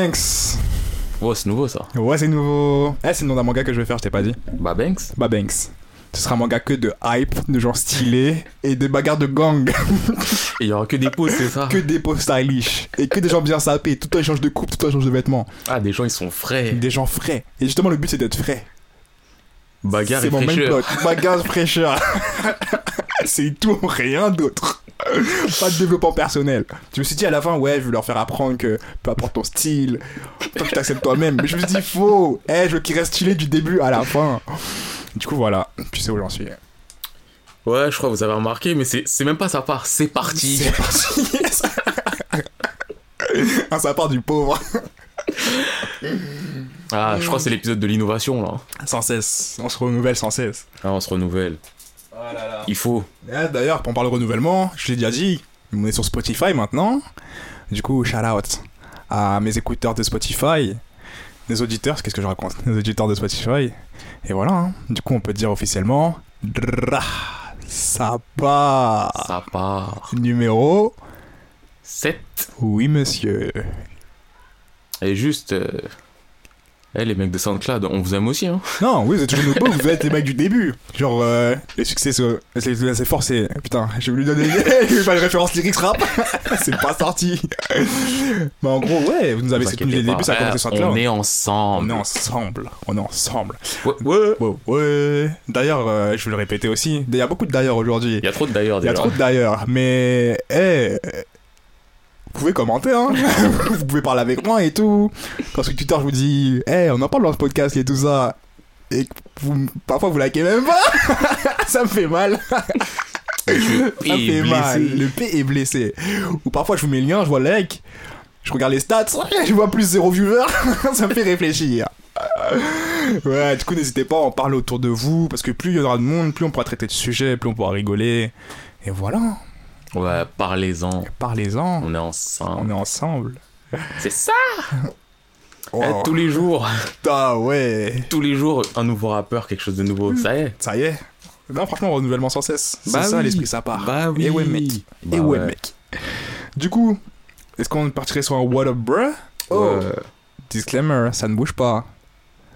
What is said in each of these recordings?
Banks. Oh, c'est nouveau ça. Ouais, c'est nouveau. Eh, c'est le nom d'un manga que je vais faire, je t'ai pas dit. Bah, Banks. Bah Banks. Ce sera un manga que de hype, de gens stylés et de bagarres de gang. Et il y aura que des poses, c'est ça que des peaux stylish. Et que des gens bien sapés. Tout le temps ils changent de coupe, tout le temps ils changent de vêtements. Ah, des gens ils sont frais. Des gens frais. Et justement, le but c'est d'être frais. Bagarre C'est et mon fraîcheur. Bagarre fraîcheur. c'est tout, rien d'autre. Pas de développement personnel. Je me suis dit à la fin, ouais, je vais leur faire apprendre que peu importe ton style, que tu t'acceptes toi-même. Mais je me suis dit, faux. Eh, je veux qu'ils restent stylés du début à la fin. Du coup, voilà. Tu sais où j'en suis. Ouais, je crois que vous avez remarqué, mais c'est même pas sa part, c'est parti. C'est parti. Ah, ça part du pauvre. Ah, je crois que c'est l'épisode de l'innovation là. Sans cesse. On se renouvelle sans cesse. Ah, on se renouvelle. Il faut. D'ailleurs, on parle de renouvellement, je l'ai déjà dit, on est sur Spotify maintenant. Du coup, shout out à mes écouteurs de Spotify, des auditeurs, qu'est-ce que je raconte Les auditeurs de Spotify. Et voilà, hein. du coup, on peut dire officiellement, Dra, ça part. Ça part. Numéro 7. Oui, monsieur. Et juste. euh, Eh, les mecs de SoundCloud, on vous aime aussi, hein. Non, oui, vous êtes toujours nos beaux, vous êtes les mecs du début. Genre, euh, les succès, c'est fort, c'est. Putain, j'ai voulu donner. Pas de référence lyrics rap. c'est pas sorti. Mais en gros, ouais, vous nous avez soutenu inquiétez dès le début, pas. ça a commencé sur On est On ensemble. est ensemble. On est ensemble. Ouais, ouais. Ouais, ouais. D'ailleurs, euh, je vais le répéter aussi. Il y a beaucoup de d'ailleurs aujourd'hui. Il y a trop de d'ailleurs Il y a trop de d'ailleurs. Mais, eh. Vous pouvez commenter, hein. vous pouvez parler avec moi et tout. Quand sur Twitter, je vous dis, eh, on en parle dans ce podcast et tout ça. Et que vous, parfois, vous likez même pas. ça me fait mal. Ça me es fait mal. Le P est blessé. Ou parfois, je vous mets le lien, je vois le like. Je regarde les stats, je vois plus zéro viewer. ça me fait réfléchir. Ouais, du coup, n'hésitez pas à en parler autour de vous. Parce que plus il y aura de monde, plus on pourra traiter de sujets, plus on pourra rigoler. Et voilà. Ouais, parlez-en. Parlez-en. On est On ensemble. est ensemble. C'est ça. Wow. Eh, tous les jours. Ah ouais. Tous les jours, un nouveau rappeur, quelque chose de nouveau. Ça y est. Ça y est. Non, franchement, renouvellement sans cesse. C'est Bah ça oui. l'esprit, ça part. Bah oui. Et ouais, mec. Bah Et ouais, ouais. mec. Du coup, est-ce qu'on partirait sur un what up, bruh? Oh. Disclaimer, ça ne bouge pas.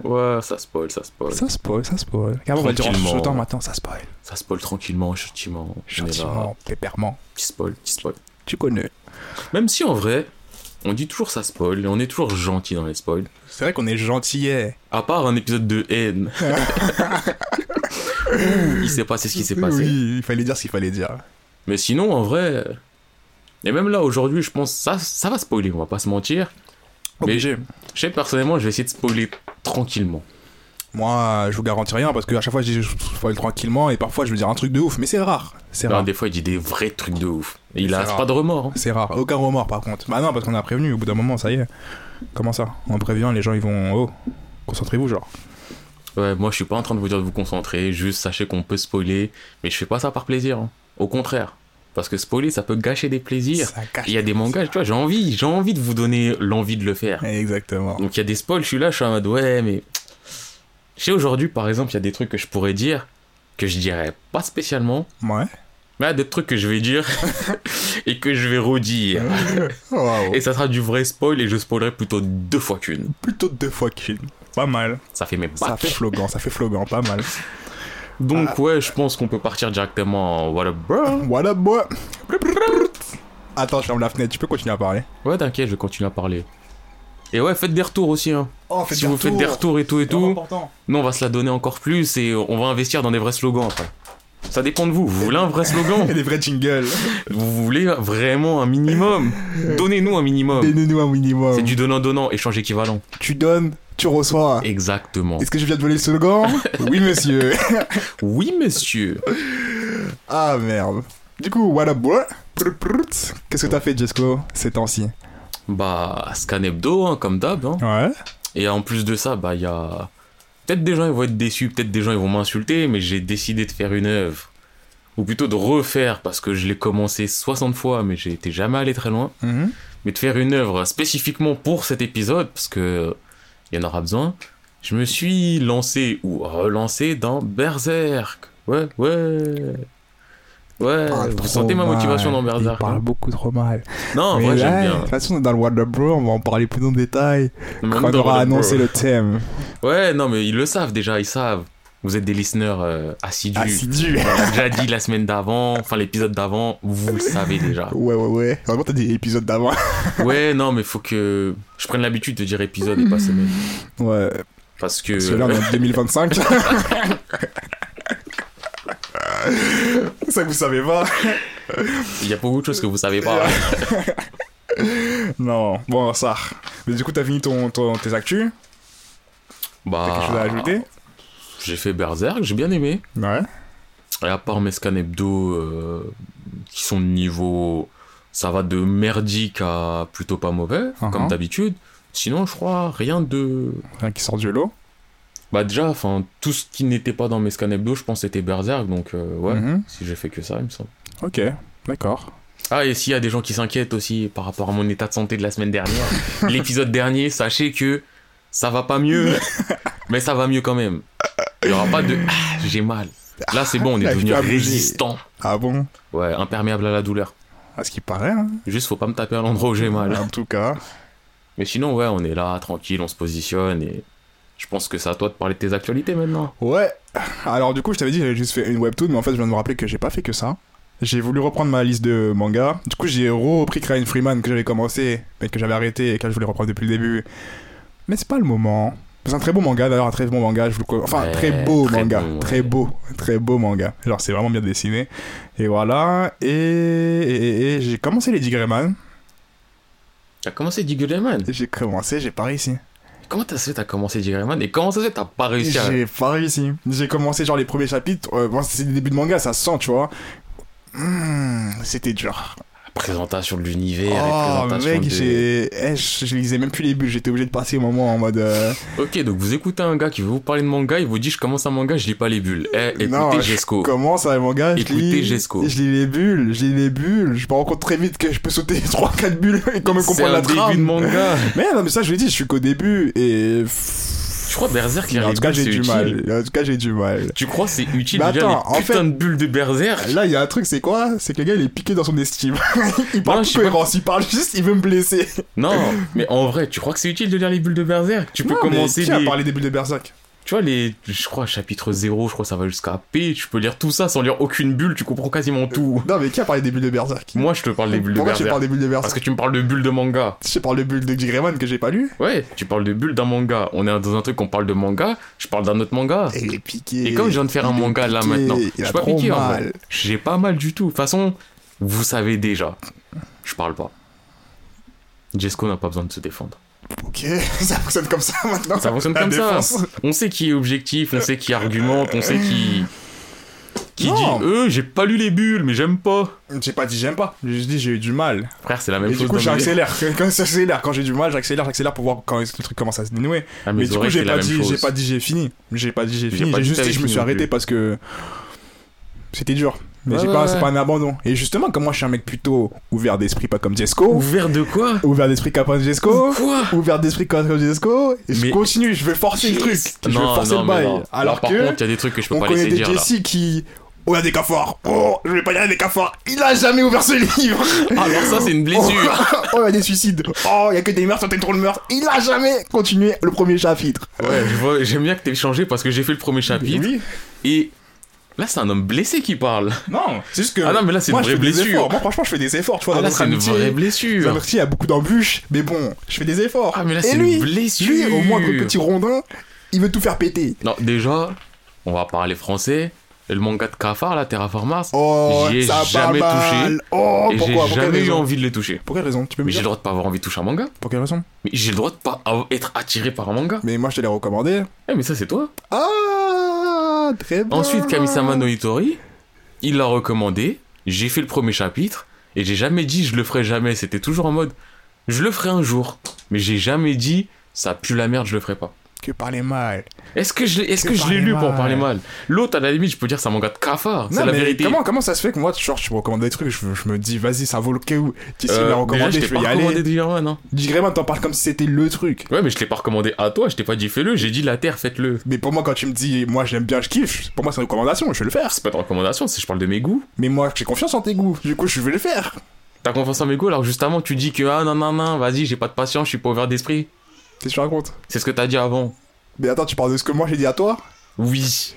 Ouais, ça spoil, ça spoil. Ça spoil, ça spoil. Car on va dire en chuchotant maintenant, ça spoil. Ça spoil tranquillement, gentiment. Gentiment, pépèrement. Petit spoil, petit spoil. Tu connais. Même si en vrai, on dit toujours ça spoil et on est toujours gentil dans les spoils. C'est vrai qu'on est gentillet. À part un épisode de haine. Il s'est passé ce qui s'est passé. Oui, il fallait dire ce qu'il fallait dire. Mais sinon, en vrai. Et même là, aujourd'hui, je pense ça, ça va spoiler, on va pas se mentir. Mais Obligé. je sais, personnellement, je vais essayer de spoiler tranquillement. Moi, je vous garantis rien parce que à chaque fois, je dis je spoil tranquillement et parfois, je veux dire un truc de ouf. Mais c'est rare. C'est rare. des fois, il dit des vrais trucs de ouf. Et il a rare. pas de remords. hein. C'est rare. Aucun remords par contre. Bah non, parce qu'on a prévenu. Au bout d'un moment, ça y est. Comment ça? On prévient, les gens ils vont. Oh, concentrez-vous, genre. Ouais, moi, je suis pas en train de vous dire de vous concentrer. Juste sachez qu'on peut spoiler. Mais je fais pas ça par plaisir. hein. Au contraire. Parce que spoiler, ça peut gâcher des plaisirs. Ça cache. Il y a des mangas, tu vois, j'ai envie, j'ai envie de vous donner l'envie de le faire. Exactement. Donc il y a des spoils, je suis là, je suis en mode ouais, mais. Sais, aujourd'hui, par exemple, il y a des trucs que je pourrais dire que je dirais pas spécialement, Ouais. mais il y a des trucs que je vais dire et que je vais redire. Waouh. Et ça sera du vrai spoil et je spoilerai plutôt deux fois qu'une. Plutôt deux fois qu'une. Pas mal. Ça fait mes Ça bacs. fait flogan, ça fait flogan, pas mal. Donc ouais, je pense qu'on peut partir directement en What up, bro What up, boy Attends, je ferme la fenêtre, tu peux continuer à parler. Ouais, t'inquiète, je vais continuer à parler. Et ouais, faites des retours aussi, hein. Oh, Si vous faites des retours et tout et tout, important. nous on va se la donner encore plus et on va investir dans des vrais slogans après. Ça dépend de vous. Vous voulez un vrai slogan des vrais jingles. Vous voulez vraiment un minimum? Donnez-nous un minimum. Donnez-nous un minimum. C'est du donnant-donnant, échange équivalent. Tu donnes, tu reçois. Exactement. Est-ce que je viens de voler le slogan Oui, monsieur. Oui, monsieur. Ah, merde. Du coup, what up, boy? Qu'est-ce que t'as fait, Jesco, ces temps-ci? Bah, scan hebdo, hein, comme d'hab. hein. Ouais. Et en plus de ça, bah, il y a. Peut-être des gens ils vont être déçus, peut-être des gens ils vont m'insulter, mais j'ai décidé de faire une œuvre. Ou plutôt de refaire, parce que je l'ai commencé 60 fois, mais j'ai été jamais allé très loin. Mhm. Mais de faire une œuvre spécifiquement pour cet épisode, parce que il y en aura besoin. Je me suis lancé ou relancé dans Berserk. Ouais, ouais. Ouais, parle vous sentez ma mal. motivation dans Il Berserk. parle hein beaucoup trop mal. Non, en Mais vrai, j'aime De bien. toute façon, dans le Warner Bros, on va en parler plus en détail Non, quand on aura annoncé le thème. Ouais, non, mais ils le savent déjà, ils savent. Vous êtes des listeners euh, assidus. Assidu. On l'a déjà dit la semaine d'avant, enfin l'épisode d'avant, vous le savez déjà. Ouais, ouais, ouais. Vraiment, t'as des épisodes d'avant. Ouais, non, mais faut que je prenne l'habitude de dire épisode et pas semaine. Ouais. Parce que. Parce que là, on est en 2025. Ça, vous savez pas. Il y a beaucoup de choses que vous savez pas. Non, bon, ça. Mais du coup, t'as fini ton, ton- tes actus? T'as Bah. quelque chose à ajouter? J'ai fait Berserk, j'ai bien aimé. Ouais. Et à part mes scans hebdo euh, qui sont de niveau. Ça va de merdique à plutôt pas mauvais, Uh-huh. comme d'habitude. Sinon, je crois, rien de. Rien qui sort du lot. Bah, déjà, enfin, tout ce qui n'était pas dans mes scans hebdo, je pense c'était Berserk, donc euh, ouais, Mhm. si j'ai fait que ça, il me semble. Ok, d'accord. Ah, et s'il y a des gens qui s'inquiètent aussi par rapport à mon état de santé de la semaine dernière, l'épisode dernier, sachez que ça va pas mieux, mais ça va mieux quand même. Il y aura pas de ah, j'ai mal. Là, c'est bon, on est Là, devenu résistant. Ah bon? Ouais, imperméable à la douleur. À ce qui paraît, hein. Juste, faut pas me taper à l'endroit où j'ai mal. En tout cas. Mais sinon, ouais, on est là, tranquille, on se positionne et je pense que c'est à toi de parler de tes actualités maintenant. Ouais. Alors, du coup, je t'avais dit, j'avais juste fait une webtoon, mais en fait, je viens de me rappeler que j'ai pas fait que ça. J'ai voulu reprendre ma liste de mangas. Du coup, j'ai repris Crying Freeman que j'avais commencé, mais que j'avais arrêté et que je voulais reprendre depuis le début. Mais c'est pas le moment. C'est un très beau manga d'ailleurs, un très bon manga. Je vous le... Enfin, Ouais, très beau très manga. ouais. Très beau. Très beau manga. Genre, c'est vraiment bien dessiné. Et voilà. Et, et, et- et j'ai commencé Lady Greyman. T'as commencé Diggerman J'ai commencé, j'ai pas réussi. Comment t'as fait t'as commencé Diggerman et comment ça se fait t'as pas réussi à... J'ai pas réussi. J'ai commencé genre les premiers chapitres. euh, bon, c'est le début de manga, ça se sent, tu vois. Hmm, C'était dur. Présentation de l'univers Oh mec, de... j'ai, eh, je, je lisais même plus les bulles. J'étais obligé de passer au moment en mode. euh, Ok, donc vous écoutez un gas qui veut vous parler de manga, il vous dit je commence un manga, je lis pas les bulles. Eh, écoutez Non, je Jesco. Comment ça, le manga je Écoutez lis, Jesco. Je lis les bulles, je lis les bulles. Je me rends compte très vite que je peux sauter 3-4 bulles et quand même C'est comprendre un la début trame. de manga. Mais non, mais ça, je l'ai dit, je suis qu'au début et. Je crois Berserk, lire en les tout cas, j'ai du utile. mal. En tout cas, j'ai du mal. Tu crois c'est utile Mais de lire attends, en les putains fait- de bulles de Berserk? Là, il y a un truc, c'est quoi? C'est que le gars, il est piqué dans son estime. il parle Non, sais pas. cohérence, il parle juste, il veut me blesser. Non, mais en vrai, tu crois que c'est utile de lire les bulles de Berserk? Tu peux Non, mais commencer qui a les... parlé des bulles de Berserk? Tu vois, les... Je crois chapitre 0, je crois ça va jusqu'à P, tu peux lire tout ça sans lire aucune bulle, tu comprends quasiment tout. Non, mais qui a parlé des bulles de Berserk Moi, je te parle des bulles de Pourquoi tu Berserk. parles des bulles de Berserk Parce que tu me parles de bulles de manga. Je parle de bulles de Greyman que j'ai pas lu. Ouais, tu parles de bulles d'un manga. On est dans un truc, on parle de manga, je parle d'un autre manga. Et il est piqué. Et comme je viens de faire un manga là maintenant, je suis pas piqué en mal. vrai. J'ai pas mal du tout. De toute façon, vous savez déjà. Je parle pas. Jesco n'a pas besoin de se défendre. Ok, ça fonctionne comme ça maintenant. Ça fonctionne comme ça. On sait qui est objectif, on sait qui argumente, on sait qui. Qui Non. dit Euh, j'ai pas lu les bulles, mais j'aime pas. J'ai pas dit j'aime pas. J'ai juste dit j'ai eu du mal. Frère, c'est la même Et du chose coup, j'accélère. Quand j'accélère, quand j'ai du mal, j'accélère, j'accélère pour voir quand le truc commence à se dénouer. Ah, Mais du coup, j'ai pas dit, chose. j'ai pas dit j'ai fini. J'ai pas dit j'ai fini. J'ai juste dit je me suis arrêté parce que c'était dur. Mais Ouais, j'ai ouais, pas, ouais. c'est pas un abandon. Et justement, comme moi, je suis un mec plutôt ouvert d'esprit, pas comme Jesco. Ouvert de quoi? Ouvert d'esprit comme Jesco. Quoi? Ouvert d'esprit comme Jesco. Et je Mais- continue, je vais forcer le truc. Je vais forcer non, le bail. Alors par que. contre, il y a des trucs que je peux On pas connaît laisser des dire là. Jessie qui. Oh, il y a des cas forts. Oh, je vais pas dire des cas forts. Il a jamais ouvert ce livre. Alors ça, c'est une blessure. Oh, il y a des suicides. Oh, il y a que des meurtres, sur trop le meurtre. Il a jamais continué le premier chapitre. Ouais, je vois, j'aime bien que t'aies changé parce que j'ai fait le premier chapitre Oui. et là c'est un homme blessé qui parle. Non, c'est juste que. Ah non, mais là, c'est une vraie blessure. Moi, franchement, je fais des efforts. Tu vois, Ah dans là notre c'est une vraie notre blessure. amitié, il y a beaucoup d'embûches. Mais bon, je fais des efforts. Ah mais là Et c'est lui, une blessure. lui, au moins, le petit rondin, il veut tout faire péter. Non, déjà, on va parler français. Le manga de Cafard, là, Terraformars, Oh, J'y ai ça jamais touché. Oh, et j'ai jamais eu envie de les toucher. Pour quelle raison Tu peux me Mais j'ai le droit de pas avoir envie de toucher un manga. Pour quelle raison Mais j'ai le droit de pas être attiré par un manga. Mais moi, je te l'ai recommandé. Eh, mais ça c'est toi. Ah, très bien. Ensuite, Kamisama no Hitori, il l'a recommandé. J'ai fait le premier chapitre et j'ai jamais dit je le ferai jamais. C'était toujours en mode je le ferai un jour. Mais j'ai jamais dit ça pue la merde, je le ferai pas. Que parler mal. Est-ce que je l'ai, est-ce Que que je l'ai parler lu pour parler mal? L'autre, à la limite, je peux dire c'est un manga de cafard. C'est la vérité. Comment, comment ça se fait que moi, genre, tu me recommandes des trucs, je, je me dis, vas-y, ça vaut le coup. Tu sais, Euh, déjà, recommandé, je je vais pas y recommandé aller. un, hein. Digrément, t'en parles comme si c'était le truc. Ouais, mais je t'ai pas recommandé à toi, je t'ai pas dit fais-le, j'ai dit la terre, faites-le. Mais pour moi, quand tu me dis, moi, j'aime bien, je kiffe, pour moi, c'est une recommandation, je vais le faire. C'est pas de recommandation, c'est je parle de mes goûts. Mais moi, j'ai confiance en tes goûts, du coup, je vais le faire. T'as confiance en mes goûts, alors justement, tu dis que ah non, non, non, vas-y, j'ai pas de patience, je suis pas ouvert d'esprit. Qu'est-ce que tu racontes C'est ce que t'as dit avant. Mais attends, tu parles de ce que moi j'ai dit à toi Oui.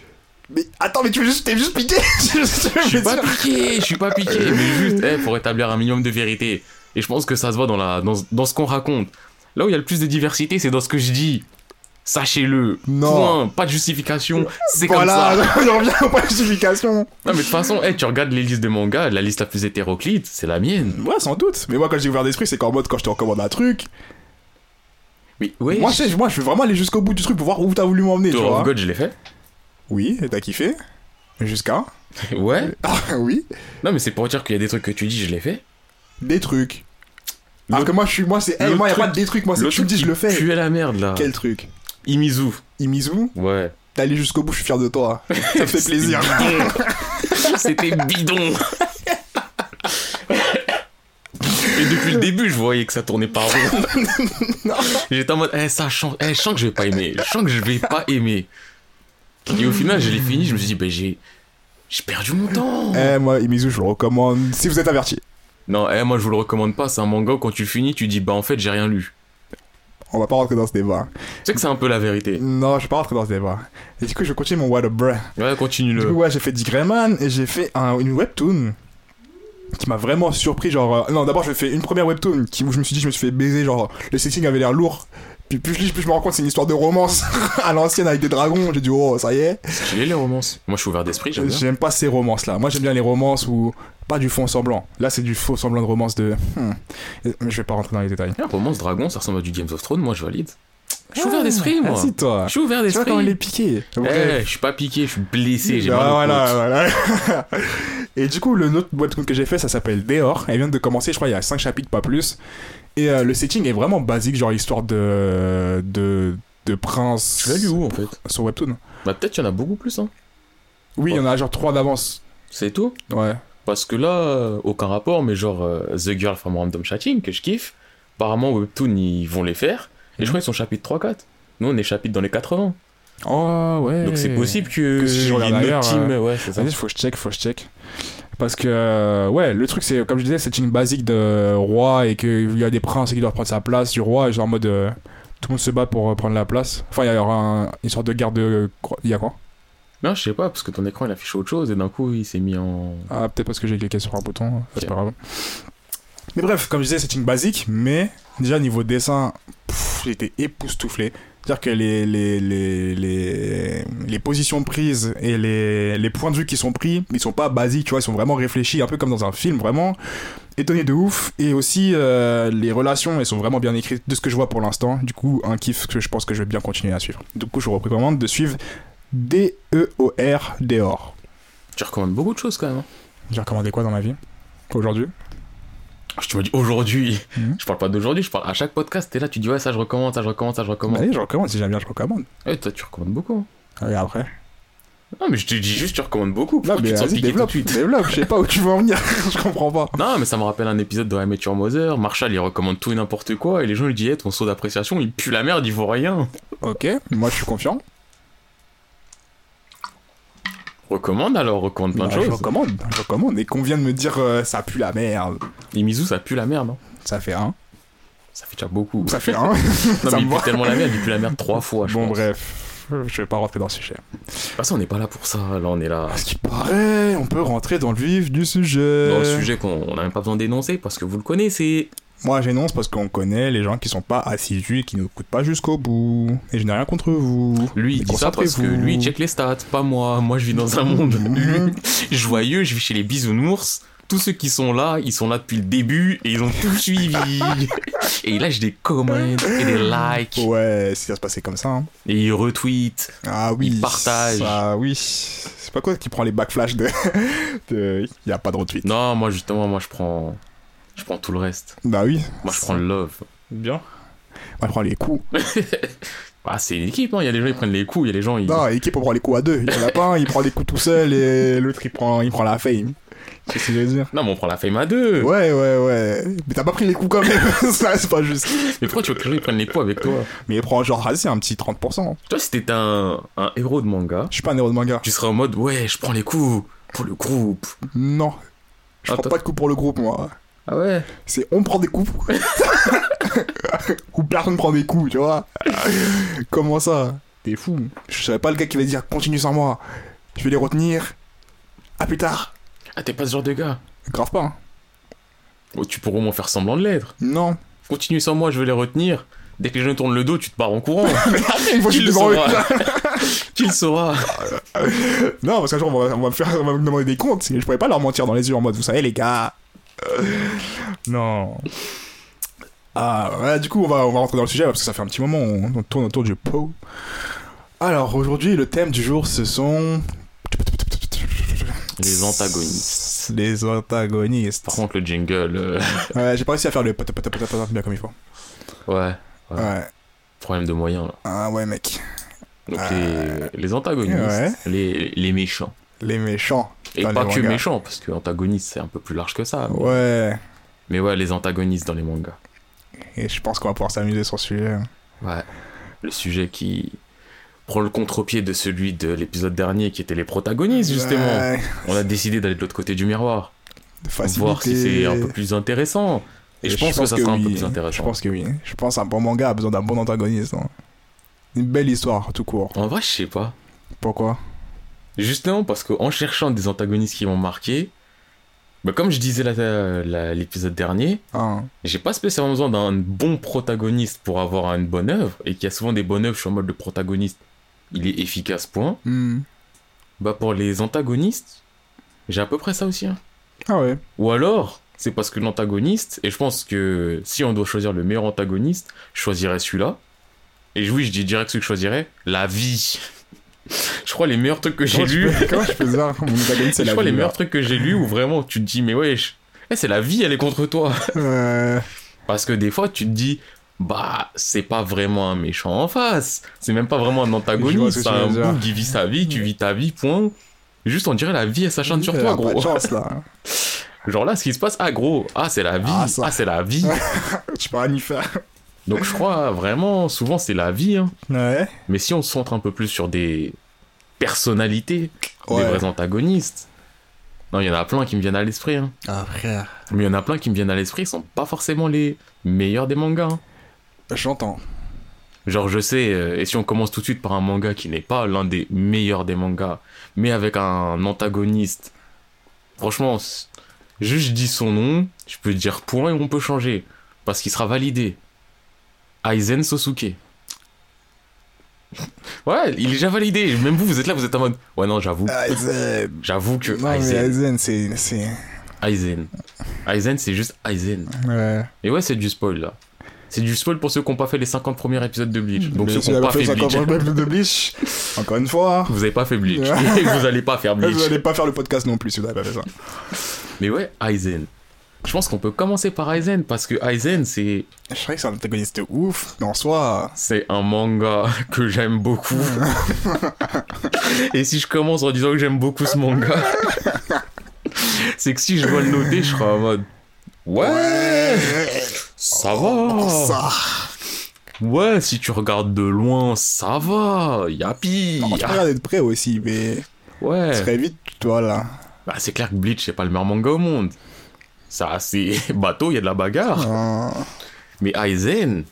Mais attends, mais tu veux juste, t'es juste piqué Je suis pas piqué, je suis pas piqué, mais juste, eh, pour établir un minimum de vérité. Et je pense que ça se voit dans, la, dans, dans ce qu'on raconte. Là où il y a le plus de diversité, c'est dans ce que je dis. Sachez-le. Non. Point. Pas de justification. C'est Voilà, comme ça. on revient aux justification. Non, mais de toute façon, eh, tu regardes les listes de mangas, la liste la plus hétéroclite, c'est la mienne. Ouais, sans doute. Mais moi, quand j'ai ouvert d'esprit, c'est qu'en mode, quand je te recommande un truc, Oui, oui. moi, je sais, moi, je veux vraiment aller jusqu'au bout du truc pour voir où t'as voulu m'emmener, tu Tour vois. of God, je l'ai fait. Oui, et t'as kiffé Jusqu'à Ouais. Ah oui, Non, mais c'est pour dire qu'il y a des trucs que tu dis, je l'ai fait. des trucs. Alors que moi, je suis, moi, c'est, hey, le moi, y a pas des trucs, moi, c'est tu me dis, je le fais. puait la merde, là. Quel truc? Imizu. Imizu? Ouais. T'es allé jusqu'au bout, je suis fier de toi. Ça me fait plaisir. C'était bidon. Et depuis le début, je voyais que ça tournait pas rond. J'étais en mode, eh, ça change, eh, je sens que je vais pas aimer. Je sens que je vais pas aimer. Et au final, je l'ai fini, je me suis dit, ben, j'ai, j'ai perdu mon temps. Eh, moi, Imizu, je le recommande si vous êtes averti. Non, eh, moi, je vous le recommande pas. C'est un manga où quand tu finis, tu dis, bah, en fait, j'ai rien lu. On va pas rentrer dans ce débat. Tu sais que c'est un peu la vérité. Non, je vais pas rentrer dans ce débat. Et du coup, je vais continuer mon What a Bruh. Ouais, Du coup, continue-le. ouais, j'ai fait Dick Grayman et j'ai fait un- une webtoon qui m'a vraiment surpris. Genre, euh, non, d'abord, j'ai fait une première webtoon qui, où je me suis dit, je me suis fait baiser. Genre, le setting avait l'air lourd. Puis plus je lis, plus je me rends compte, c'est une histoire de romance à l'ancienne avec des dragons. J'ai dit, oh, ça y est. J'ai les romances. Moi, je suis ouvert d'esprit, j'aime pas ces romances-là. Moi, j'aime bien les romances où pas du fond semblant. Là, c'est du faux semblant de romance de. hmm. Mais Je vais pas rentrer dans les détails. Un romance dragon, ça ressemble à du Games of Thrones, moi, je valide. Je suis ouvert d'esprit, moi. Merci, toi. Je suis ouvert Tu vois comment il est d'esprit. piqué. Eh, Bref. je suis pas piqué, je suis blessé, j'ai Ah, mal au voilà, côte. voilà. Et du coup, le autre webtoon que j'ai fait, ça s'appelle Dehors. Elle vient de commencer, je crois, il y a 5 chapitres, pas plus. Et euh, le setting est vraiment basique, genre histoire de. de. de prince. Tu l'as lu où, en fait Sur webtoon. Bah, peut-être qu'il y en a beaucoup plus, hein. Oui, il y en a genre 3 d'avance. C'est tout. Ouais. Parce que là, euh, aucun rapport, mais genre euh, The Girl from Random Chatting, que je kiffe, apparemment Webtoon, ils vont les faire. Et je crois qu'ils sont chapitre 3-4. Nous, on est chapitre dans les 80. Oh, ouais. Donc c'est possible que, Que si je regarde une autre team. euh, Ouais, c'est ça. Vas-y, faut que je check, faut que je check. Parce que, euh, ouais, le truc, c'est, comme je disais, c'est une basique de roi et qu'il y a des princes qui doivent prendre sa place du roi, et genre en mode. euh, tout le monde se bat pour prendre la place. Enfin, il y aura un- une sorte de guerre de. Il y a quoi? Non, je sais pas, parce que ton écran, il affiche autre chose, et d'un coup, il s'est mis en... Ah, peut-être parce que j'ai cliqué sur un bouton, c'est pas grave. Mais bref, comme je disais, c'est une basique, mais déjà niveau dessin, été époustouflé. C'est-à-dire que les, les, les, les, les positions prises et les, les points de vue qui sont pris, ils sont pas basiques, tu vois, ils sont vraiment réfléchis, un peu comme dans un film, vraiment étonné de ouf. Et aussi, euh, les relations, elles sont vraiment bien écrites de ce que je vois pour l'instant. Du coup, un kiff que je pense que je vais bien continuer à suivre. Du coup, je vous recommande de suivre D-E-O-R, Dehors. Tu recommandes beaucoup de choses, quand même. hein. J'ai recommandé quoi dans ma vie Aujourd'hui? Je te me dis aujourd'hui. Mhm. Je parle pas d'aujourd'hui, je parle à chaque podcast. T'es là, tu dis ouais, ça je recommande, ça je recommande, ça je recommande. Bah je recommande, si j'aime bien, je recommande. Ouais, toi, tu recommandes beaucoup. hein. Et après Non, mais je te dis juste, tu recommandes beaucoup. Pourquoi mais tu vas-y, piqué tout de développe, suite développe, je sais pas où tu veux en venir, je comprends pas. Non, mais ça me rappelle un épisode de I Met Your Mother. Marshall, il recommande tout et n'importe quoi, et les gens lui disent, Eh, ton saut d'appréciation, il pue la merde, il vaut rien. Ok, moi je suis confiant. Recommande alors, recommande plein Bah, de je choses. recommande, je recommande. Et qu'on vient de me dire euh, ça pue la merde. Et Mizu, ça pue la merde. hein. Ça fait un. Ça fait déjà beaucoup. Ça fait un. Non, ça mais il pue tellement la merde, il pue la merde trois fois, je Bon, pense. bref, je vais pas rentrer dans le sujet. De toute façon, on n'est pas là pour ça. Là, on est là. À ce qui paraît, on peut rentrer dans le vif du sujet. Dans le sujet qu'on n'a même pas besoin d'énoncer parce que vous le connaissez. Moi j'énonce parce qu'on connaît les gens qui sont pas assidus et qui ne écoutent pas jusqu'au bout. Et je n'ai rien contre vous. Lui, il dit ça parce que lui, il check les stats, pas moi. Moi, je vis dans un monde joyeux, je vis chez les bisounours. Tous ceux qui sont là, ils sont là depuis le début et ils ont tout suivi. et ils lâchent des comments et des likes. Ouais, si ça se passait comme ça. hein. Et ils retweetent. Ah oui. Ils partagent. Ah oui. C'est pas quoi qui prend les backflash de. de... Y a pas de retweet. Non, moi, justement, moi, je prends. Je prends tout le reste. Bah oui. Moi, je prends le love. Bien. Moi, je prends les coups. Ah, c'est une équipe, hein. il y a des gens qui prennent les coups, il y a des gens. Ils... Non, l'équipe, on prend les coups à deux. Il y en a pas un, il prend les coups tout seul et l'autre, il prend, il prend la fame. C'est ce que je veux dire. Non, mais on prend la fame à deux. Ouais, ouais, ouais. Mais t'as pas pris les coups quand même. Ça, c'est pas juste. Mais pourquoi tu veux que les gens ils prennent les coups avec toi? Mais il prend genre, vas-y, un petit 30%. Toi, si t'étais un, un héros de manga, Je suis pas un héros de manga. tu serais en mode ouais, je prends les coups pour le groupe. Non. Je prends Attends. pas de coups pour le groupe, moi. Ah ouais C'est on prend des coups. Ou personne prend des coups, tu vois. Comment ça? T'es fou. Je serais pas le gars qui va dire continue sans moi. Je vais les retenir. À plus tard. Ah, t'es pas ce genre de gars. Grave pas. hein. Oh, tu pourrais au moins faire semblant de l'être. Non. Continue sans moi, je vais les retenir. Dès que les gens tournent le dos, tu te barres en courant. Une fois que je Qui suis le saura Qui le saura Non, parce qu'un jour, on va, on va me faire, on va me demander des comptes. Je pourrais pas leur mentir dans les yeux en mode, vous savez, les gars. Euh, Non. Ah, ouais, du coup, on va, on va rentrer dans le sujet parce que ça fait un petit moment, on, on tourne autour du pot. Alors, aujourd'hui, le thème du jour, ce sont. Les antagonistes. Les antagonistes. Par contre, le jingle. euh, Ouais, j'ai pas réussi à faire le pot, pot, pot, pot, pot, bien comme il faut. Ouais. Ouais. Ouais. Problème de moyens là. Ah, ouais, mec. Donc les, les antagonistes, Ouais. les, les méchants. Les méchants. Et pas que mangas. méchants, parce que antagoniste c'est un peu plus large que ça. Mais, Ouais. mais ouais, les antagonistes dans les mangas. Et je pense qu'on va pouvoir s'amuser sur ce sujet. Ouais. Le sujet qui prend le contre-pied de celui de l'épisode dernier qui était les protagonistes justement. Ouais. On a décidé d'aller de l'autre côté du miroir. Facilité. Voir si c'est un peu plus intéressant. Et, je, pense que ça sera un peu plus intéressant. Je pense que oui. Je pense un bon manga a besoin d'un bon antagoniste. hein. Une belle histoire, tout court. En vrai, je sais pas. Pourquoi? Justement parce qu'en cherchant des antagonistes qui m'ont marqué, bah comme je disais l'épisode dernier, Hein. j'ai pas spécialement besoin d'un bon protagoniste pour avoir une bonne œuvre, et qu'il y a souvent des bonnes œuvres, je suis en mode le protagoniste, il est efficace, point. Hmm. Bah pour les antagonistes, j'ai à peu près ça aussi. hein. Ah ouais. Ou alors, c'est parce que l'antagoniste, et je pense que si on doit choisir le meilleur antagoniste, je choisirais celui-là. Et oui, je dis direct ce que je choisirais, la vie. Je crois les meilleurs trucs que j'ai tu lus. Comment je peux c'est Je crois les meilleurs là. trucs que j'ai lus où vraiment tu te dis, mais wesh, eh, c'est la vie, elle est contre toi. Euh, Parce que des fois, tu te dis, bah, c'est pas vraiment un méchant en face. C'est même pas vraiment un antagoniste. C'est tu un bout qui vit sa vie, tu vis ta vie, point. Juste, on dirait la vie, elle s'acharne sur toi, gros. chance là. Genre là, ce qui se passe, ah, gros, ah, c'est la vie, Ah, ah, ça. c'est la vie. Je peux rien y faire. Donc, je crois vraiment, souvent, c'est la vie. hein. Ouais. Mais si on se centre un peu plus sur des personnalités, Ouais. des vrais antagonistes, non, il y en a plein qui me viennent à l'esprit. hein. Ah frère. Mais il y en a plein qui me viennent à l'esprit, ils sont pas forcément les meilleurs des mangas. hein. J'entends. Genre, je sais, euh, et si on commence tout de suite par un manga qui n'est pas l'un des meilleurs des mangas, mais avec un antagoniste, franchement, juste je dis son nom, je peux dire point et on peut changer, parce qu'il sera validé. Aizen Sosuke. Ouais, il est déjà validé. Même vous, vous êtes là, vous êtes en mode, ouais, non, j'avoue. Aizen. J'avoue que Non, mais Aizen. C'est. Aizen. Aizen, c'est juste Aizen. Ouais. Et ouais, c'est du spoil là. C'est du spoil pour ceux qui n'ont pas fait les 50 premiers épisodes de Bleach. Donc Mais ceux qui n'ont pas fait 50 Bleach. minutes de Bleach, encore une fois, Vous avez pas fait Bleach. Et vous allez pas faire Bleach. vous allez pas faire le podcast non plus si vous avez pas fait ça. Mais ouais, Aizen. Je pense qu'on peut commencer par Aizen parce que Aizen, c'est Je savais que c'est un antagoniste ouf, mais en soi. c'est un manga que j'aime beaucoup. Et si je commence en disant que j'aime beaucoup ce manga, c'est que si je dois le noter, je serai en mode ouais, ça va. Oh, ça. Ouais, si tu regardes de loin, ça va. Y'a pire. Non, tu peux regarder de près aussi, mais Ouais. très vite, toi là. Bah, c'est clair que Bleach, c'est pas le meilleur manga au monde. Ça, c'est bateau, il y a de la bagarre. Ah. Mais Aizen,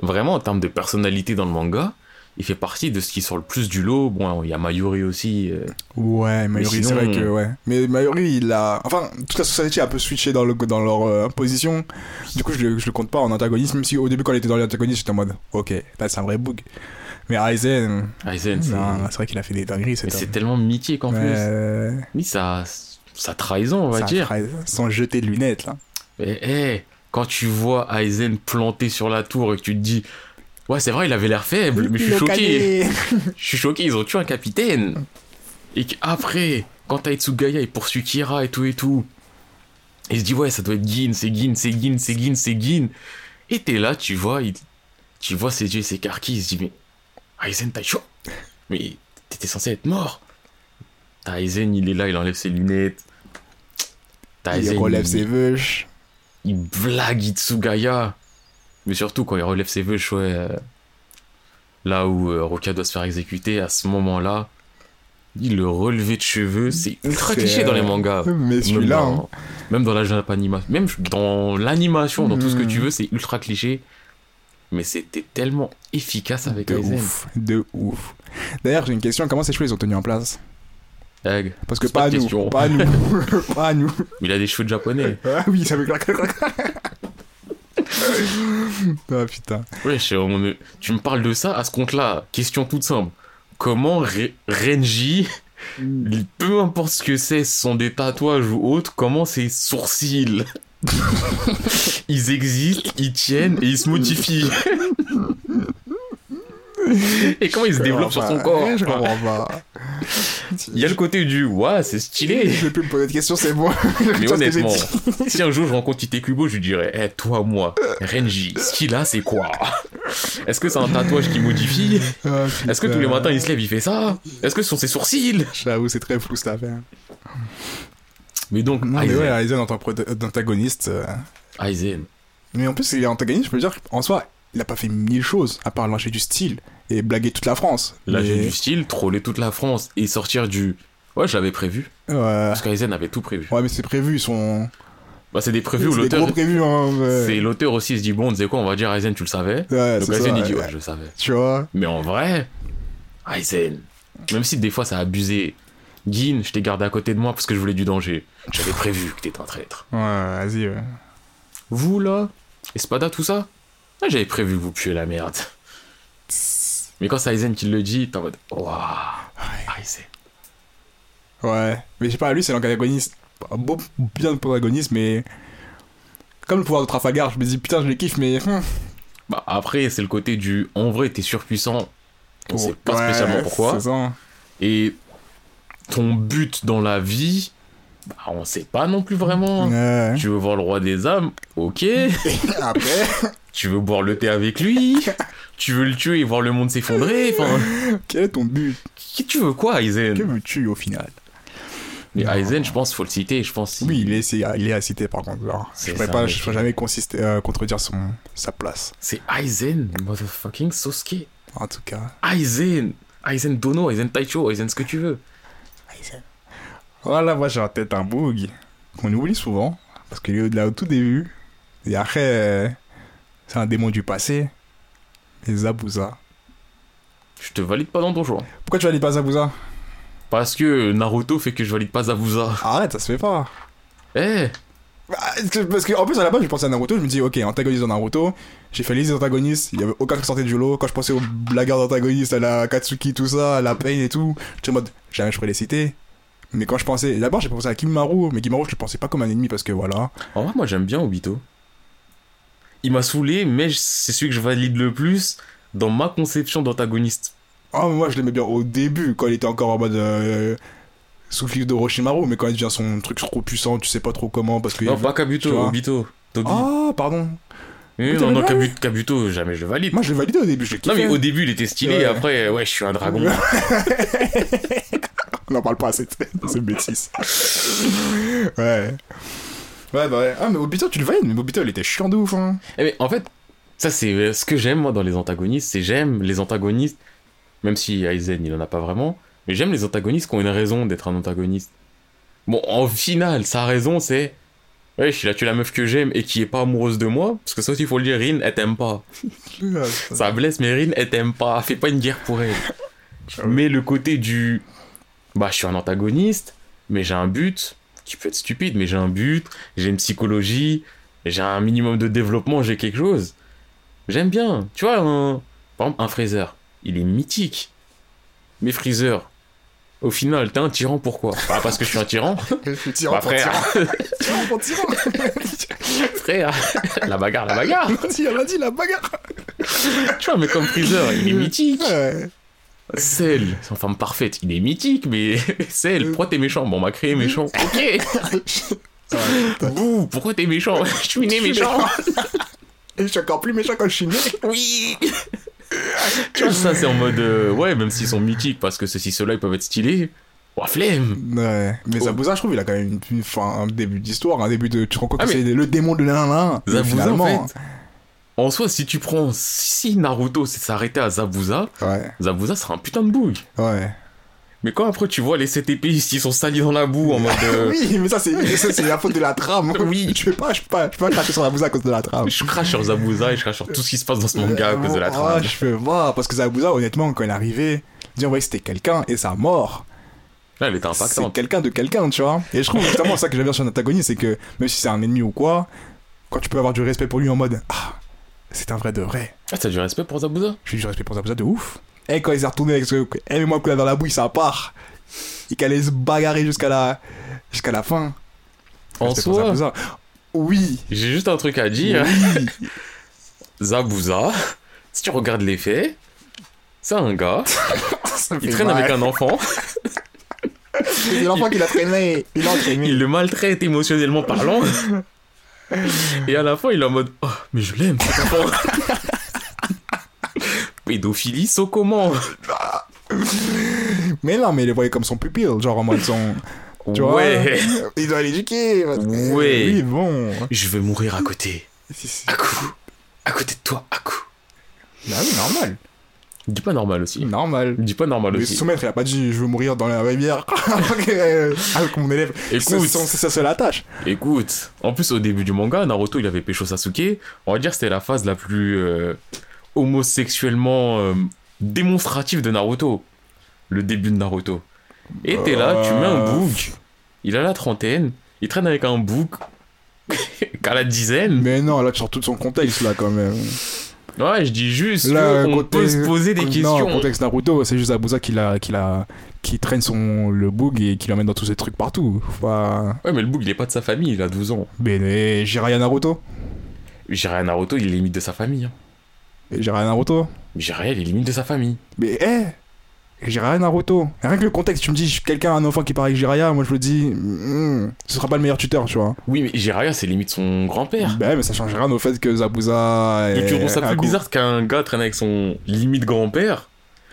vraiment en termes de personnalité dans le manga, il fait partie de ce qui sort le plus du lot. Bon, il y a Mayuri aussi. euh, Ouais, Mayuri, sinon- c'est vrai que ouais. Mais Mayuri, il a. Enfin, toute la société a un peu switché dans, le, dans leur euh, position. Du coup, je, le- je le compte pas en antagoniste, même si au début, quand il était dans l'antagoniste, j'étais en mode, ok, là, c'est un vrai bug. Mais Aizen, Aizen, c'est c'est vrai qu'il a fait des dingueries, mais c'est tellement mythique en plus. Ouais, Mais ça, ça trahison, on va dire. Sans jeter de lunettes, là. Mais hé, quand tu vois Aizen planté sur la tour et que tu te dis, ouais, c'est vrai, il avait l'air faible, mais je suis choqué. Je suis choqué, ils ont tué un capitaine. Et qu'après, quand Taitsugaya il poursuit Kira et tout et tout, il se dit ouais, ça doit être Gin, c'est Gin, c'est Gin, c'est Gin, c'est Gin. Et t'es là, tu vois, il, tu vois ses yeux s'écarquillent, il se dit, mais Aizen, t'as chaud Mais t'étais censé être mort. Aizen, il est là, il enlève ses lunettes. il relève ses veuches. Il blague Itsugaya. Mais surtout, quand il relève ses veuches, ouais. euh, là où euh, Roka doit se faire exécuter, à ce moment-là, il le relevé de cheveux, c'est ultra cliché dans les mangas. Mais Même celui-là, hein. dans, même dans la animation, même dans l'animation, dans tout ce que tu veux, c'est ultra cliché. Mais c'était tellement efficace avec de ouf, de ouf. D'ailleurs, j'ai une question, comment ces cheveux ils ont tenu en place? Egg. Parce que pas pas, de nous, pas nous, pas nous. Il a des cheveux de japonais. Ah oui, ça clac clac. Ah putain. Ouais, je- on- tu me parles de ça à ce compte-là. Question toute simple. Comment Re- Renji, peu importe ce que c'est, ce sont des tatouages ou autres, comment ses sourcils Ils existent, ils tiennent et ils se modifient? et comment ils se développent sur son corps Je comprends pas. Il y a le côté du ouais, c'est stylé. Je vais plus me poser de questions, c'est bon. Mais honnêtement, si un jour je rencontre Itekubo, je lui dirais, eh, toi, moi, Renji, ce qu'il a, c'est quoi? Est-ce que c'est un tatouage qui modifie? Ah, Est-ce que tous les matins il se lève, il fait ça? Est-ce que ce sont ses sourcils? J'avoue, c'est très flou cette affaire. Mais donc, Non, mais ouais, Aizen en tant que prota- antagoniste. euh, Aizen. Mais en plus, il est antagoniste, je peux dire, en soi, il a pas fait mille choses, à part lâcher du style et blaguer toute la France. Là, j'ai du style, troller toute la France et sortir du. Ouais, je l'avais prévu. Ouais. Parce qu'Aizen avait tout prévu. Ouais, mais c'est prévu, ils sont. Bah, c'est des prévus où C'est l'auteur. prévus, hein. mais- C'est l'auteur aussi il se dit, bon, tu sais quoi, on va dire Aizen, tu le savais. Ouais, Donc c'est Aizen, ça, il dit, ouais. ouais, je le savais. Tu vois Mais en vrai, Aizen, même si des fois ça a abusé, Gin, je t'ai gardé à côté de moi parce que je voulais du danger. J'avais prévu que t'étais un traître. Ouais, vas-y, ouais. Vous là Espada, tout ça? Ah, J'avais prévu que vous puiez la merde. Mais quand c'est Aizen qui le dit, t'es en mode, waouh, Aizen. Ouais. Mais je sais pas, lui, c'est l'antagoniste. Beau, bien de protagoniste, mais. Comme le pouvoir de Trafalgar, je me dis, putain, je le kiffe, mais. hum, Bah après, c'est le côté du, en vrai, t'es surpuissant. On sait pas ouais, spécialement pourquoi. Ça. Et ton but dans la vie, bah, on sait pas non plus vraiment. Ouais. Tu veux voir le roi des âmes? Ok. Après, Tu veux boire le thé avec lui? Tu veux le tuer et voir le monde s'effondrer Enfin, quel est ton but? Tu veux quoi, Que Aizen veux-tu au final? Mais. Aizen, je pense, faut le citer. Je pense. Oui, il est, c'est- il est à citer par contre. Alors, je je pourrais jamais consister, euh, contredire son, sa place. C'est Aizen, motherfucking Sosuke. En tout cas. Aizen, Aizen Dono, Aizen Taicho, Aizen ce que tu veux. Voilà, moi j'ai en tête un bug qu'on oublie souvent, parce qu'il est là au tout début, et après, euh, c'est un démon du passé, et Zabuza. Je te valide pas dans ton choix. Pourquoi tu valides pas Zabuza? Parce que Naruto fait que je valide pas Zabuza. Arrête, ça se fait pas. Eh, Bah, est-ce que- Parce qu'en plus, à la base, je pensais à Naruto, je me dis, ok, antagoniste dans Naruto, j'ai fait les antagonistes, il y avait aucun qui sortait du lot. Quand je pensais aux blagueurs d'antagonistes, à la Katsuki, tout ça, à la Pain et tout, j'étais en mode, jamais je pourrais les citer. Mais quand je pensais, d'abord, j'ai pensé à Kimaru, mais Kimaru, je le pensais pas comme un ennemi parce que voilà. en vrai, moi j'aime bien Obito. Il m'a saoulé, mais c'est celui que je valide le plus dans ma conception d'antagoniste. Oh, mais moi, je l'aimais bien au début, quand il était encore en mode. Euh, sous le de Roshimaru, mais quand il devient son truc trop puissant, tu sais pas trop comment, parce que. Non, pas Kabuto. Obito. Ah, pardon. Oui, mais non, non, Kabuto, Kabuto, jamais je le valide. Moi, je validé au début, je l'ai non, kiffé. mais au début il était stylé, Ouais. et après, ouais, je suis un dragon. On en parle pas assez, c'est bêtise. ouais. Ouais, bah ouais. Ah, mais Obito, tu le valides, mais Obito, il était chiant de ouf, hein. Eh, mais en fait, ça c'est euh, ce que j'aime moi dans les antagonistes, c'est j'aime les antagonistes, même si Aizen il en a pas vraiment, mais j'aime les antagonistes qui ont une raison d'être un antagoniste. Bon, en final, sa raison c'est, ouais, il a tué la meuf que j'aime et qui est pas amoureuse de moi, parce que ça aussi il faut le dire, Rin elle t'aime pas. Ça blesse, mais Rin elle t'aime pas, fais pas une guerre pour elle. mais le côté du, bah je suis un antagoniste, mais j'ai un but, qui peut être stupide, mais j'ai un but, j'ai une psychologie, j'ai un minimum de développement, j'ai quelque chose. J'aime bien. Tu vois, un, par exemple, un Freezer, il est mythique. Mais Freezer, au final, t'es un tyran, pourquoi? Pas parce que je suis un tyran. Je suis tyran Bah, pour frère, tyran. Tyran pour tyran. frère, la bagarre, la bagarre. Vas-y, elle a dit la bagarre. Tu vois, mais comme Freezer, il est mythique. Ouais. Cell, c'est une femme parfaite, il est mythique, mais Cell, pourquoi t'es méchant? Bon, on m'a créé méchant. Ok. Bouh, pourquoi t'es méchant? Je suis né méchant. Et je suis encore plus méchant quand je suis né. Oui Tu vois, ça, c'est en mode. euh, ouais, même s'ils sont mythiques, parce que ceci, ceux-là, ils peuvent être stylés. Oh, flemme Ouais. Mais Oh. Zabuza, je trouve, il a quand même une, une- enfin, un début d'histoire, un début de. Tu te rends compte Ah, que mais- c'est le démon de l'un Zabuza, finalement. en fait. En soi, si tu prends. Si Naruto s'arrêtait à Zabuza, Ouais, Zabuza sera un putain de boug. ouais. Mais quand après tu vois les 7 épéistes, ils sont salis dans la boue en mode. euh, Oui, mais ça, c'est ça, c'est la faute de la trame. Oui. Je peux pas, je peux pas, je peux pas cracher sur Zabuza à cause de la trame. Je crache sur Zabuza et je crache sur tout ce qui se passe dans ce manga à cause de la Ah, trame. je peux pas, parce que Zabuza, honnêtement, quand il est arrivé, dire ouais, c'était quelqu'un et sa mort. Là, elle était c'est impactante. quelqu'un de quelqu'un, tu vois. Et je trouve justement ça que j'aime bien sur un antagoniste, c'est que même si c'est un ennemi ou quoi, quand tu peux avoir du respect pour lui en mode ah, c'est un vrai de vrai. Ah, t'as du respect pour Zabuza J'ai du respect pour Zabuza de ouf. Et quand il s'est retourné avec ce. Eh, mais moi, coup là dans la bouille, ça part. Et qu'elle allait se bagarrer jusqu'à la, jusqu'à la fin. En soi, Zabuza. Oui. j'ai juste un truc à dire. Oui. Zabuza, si tu regardes les faits, c'est un gars, il traîne mal. avec un enfant, C'est l'enfant qui l'a traîné. Il le maltraite émotionnellement parlant. Et à la fin, il est en mode Oh, mais je l'aime, cet enfant. Pédophilie, saut comment Mais non, mais il le voyait comme son pupille, genre en mode son. Tu vois Ouais, Il doit l'éduquer. Ouais. Oui, bon. je veux mourir à côté. Si, si. À coup. À côté de toi, à coup. Bah oui, normal. Dis pas normal aussi. Normal. Dis pas normal Le aussi. sous-maître, il a pas dit je veux mourir dans la rivière avec mon élève. C'est Écoute, c'est sa seule attache. écoute. En plus, au début du manga, Naruto, il avait pécho Sasuke. On va dire que c'était la phase la plus euh, homosexuellement euh, démonstrative de Naruto. Le début de Naruto. Et t'es là, tu mets un Euh. boug. Il a la trentaine. Il traîne avec un boug qu'à la dizaine. Mais non, là, tu sors tout son contexte, là, quand même. Ouais, je dis juste Là, côté- peut se poser des Non, questions. contexte Naruto, c'est juste Abusa qui, l'a, qui, l'a, qui traîne son, le boug et qui l'emmène dans tous ces trucs partout. Ouais, mais le boug, il est pas de sa famille, il a 12 ans. Mais, mais Jiraiya Naruto Jiraiya Naruto, il est limite de sa famille. hein. Et Jiraiya Naruto Jiraiya, il est limite de sa famille. Mais, eh Jiraiya Naruto. Rien que le contexte, tu me dis quelqu'un, un enfant qui parle avec Jiraiya, moi je le dis, hmm, ce sera pas le meilleur tuteur, tu vois. Oui, mais Jiraiya, c'est limite son grand-père. Bah, mais ça change rien au fait que Zabuza. Et tu trouves ça plus bizarre qu'un gars traîne avec son limite grand-père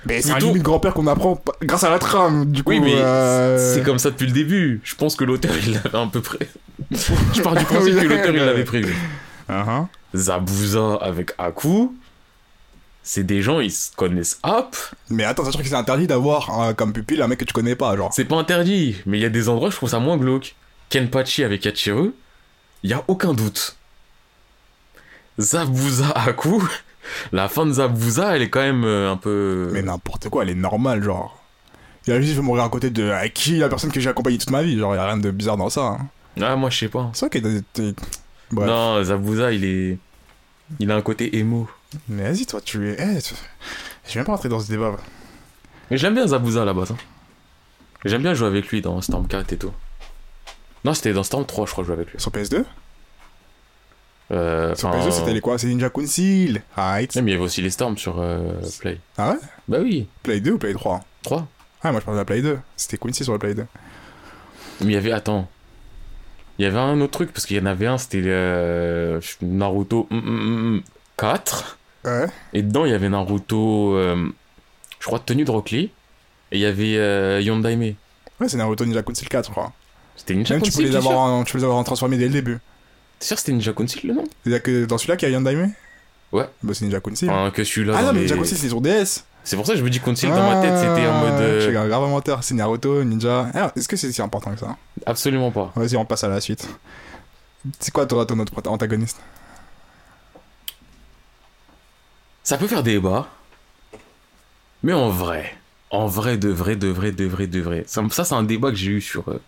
Mais c'est un limite grand-père qu'on apprend grâce à la trame, du coup. Oui, mais euh, c'est comme ça depuis le début. Je pense que l'auteur, il l'avait un peu près. Je pars du principe que l'auteur, il l'avait prévu. Uh-huh. Zabuza avec Aku, c'est des gens, ils se connaissent hop. Mais attends, sachant que c'est interdit d'avoir euh, comme pupille un mec que tu connais pas, genre. C'est pas interdit, mais il y a des endroits, je trouve ça moins glauque. Kenpachi avec Hachiru, il y a aucun doute. Zabuza Aku, la fin de Zabuza, elle est quand même euh, un peu. Mais n'importe quoi, elle est normale, genre. Il a juste fait mourir à côté de à qui la personne que j'ai accompagnée toute ma vie, genre, y a rien de bizarre dans ça. hein. Ah, moi je sais pas. C'est vrai qu'il a Bref. Non, Zabuza, il est. Il a un côté émo. Mais vas-y, toi, tu es. Eh, tu- Je vais même pas rentrer dans ce débat. Mais j'aime bien Zabuza là-bas. hein. J'aime bien jouer avec lui dans Storm 4 et tout. Non, c'était dans Storm 3, je crois, jouer avec lui. Sur PS2 Euh, Sur enfin, PS2, c'était les quoi? C'est Ninja Kunsil. Right. Mais il y avait aussi les Storms sur euh, Play. Ah ouais? Bah oui, Play 2 ou Play 3 3. Ah, moi je parle de la Play 2. C'était Quincy sur la Play 2. Mais il y avait. Attends. Il y avait un autre truc, parce qu'il y en avait un, c'était euh, Naruto hum, hum, hum, hum, 4. Ouais. Et dedans, il y avait Naruto, euh, je crois, tenue de Rock Lee. Et il y avait euh, Yondaime. Ouais, c'est Naruto Ninja Kunsil 4, je crois. C'était Ninja Même tu peux, Council, les avoir en, tu peux les avoir en transformé dès le début. T'es sûr que c'était Ninja Council le nom? A que dans celui-là qu'il y a Yandaime Ouais. Bah, c'est Ninja. Enfin, que celui-là. ah non, mais les- Ninja Kunsil, c'est sur DS. C'est pour ça que je me dis Council dans ma tête, c'était en mode. Ah, euh, Je suis un grave menteur. C'est Naruto, Ninja. Alors, est-ce que c'est si important que ça? Absolument pas. Vas-y, on passe à la suite. C'est quoi toi, ton autre antagoniste? Ça peut faire débat. Mais en vrai, en vrai, de vrai, de vrai, de vrai, de vrai. Ça, ça, c'est un débat que j'ai eu sur. euh,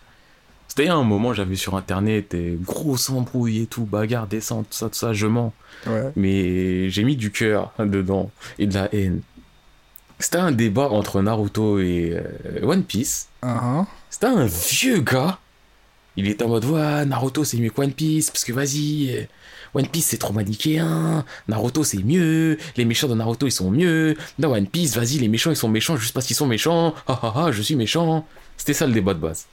C'était un moment, j'avais sur internet, et grosse embrouille et tout, bagarre, descente, tout ça, tout ça, je mens. Ouais. Mais j'ai mis du cœur dedans et de la haine. C'était un débat entre Naruto et euh, One Piece. Uh-huh. C'était un vieux gars. Il était en mode, ouais, Naruto c'est mieux que One Piece, parce que vas-y, One Piece c'est trop manichéen, Naruto c'est mieux, les méchants de Naruto ils sont mieux, dans One Piece, vas-y, les méchants ils sont méchants juste parce qu'ils sont méchants, ah ah ah, je suis méchant. C'était ça le débat de base.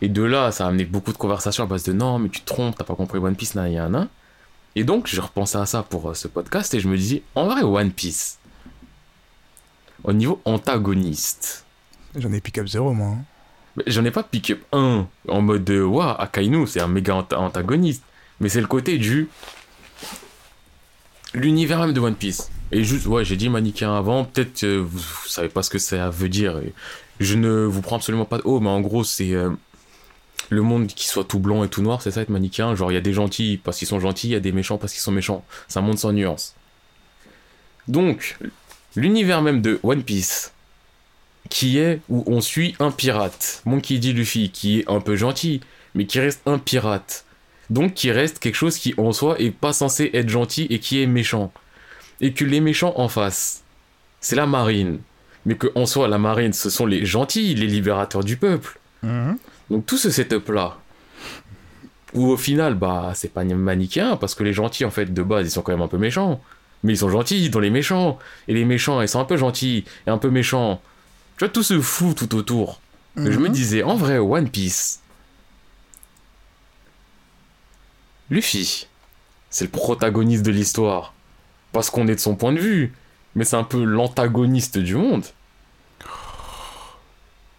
Et de là, ça a amené beaucoup de conversations à base de non, mais tu te trompes, t'as pas compris One Piece, nan, nan, nan. Et donc, je repensais à ça pour euh, ce podcast et je me disais, en vrai, One Piece, au niveau antagoniste, J'en ai pick up zéro, moi. hein. mais J'en ai pas pick up un en mode de Waouh, Akainu, c'est un méga anta- antagoniste. Mais c'est le côté du. L'univers même de One Piece. Et juste, ouais, j'ai dit manichéen avant, peut-être vous, vous savez pas ce que ça veut dire. je ne vous prends absolument pas de haut, mais en gros, c'est. euh, le monde qui soit tout blanc et tout noir, c'est ça être manichéen. Genre, il y a des gentils parce qu'ils sont gentils, il y a des méchants parce qu'ils sont méchants. C'est un monde sans nuances. Donc, l'univers même de One Piece, qui est où on suit un pirate, Monkey D. Luffy, qui est un peu gentil, mais qui reste un pirate. Donc qui reste quelque chose qui en soi est pas censé être gentil et qui est méchant. Et que les méchants en face, c'est la marine. Mais que en soi, la marine, ce sont les gentils, les libérateurs du peuple. Mhm. Donc tout ce setup là, où au final, bah, c'est pas manichéen, parce que les gentils, en fait, de base, ils sont quand même un peu méchants. Mais ils sont gentils dans les méchants. Et les méchants, ils sont un peu gentils et un peu méchants. Tu vois, tout se fout tout autour. Que Je me Mhm. disais, en vrai, One Piece, Luffy, c'est le protagoniste de l'histoire. Parce qu'on est de son point de vue. Mais c'est un peu l'antagoniste du monde.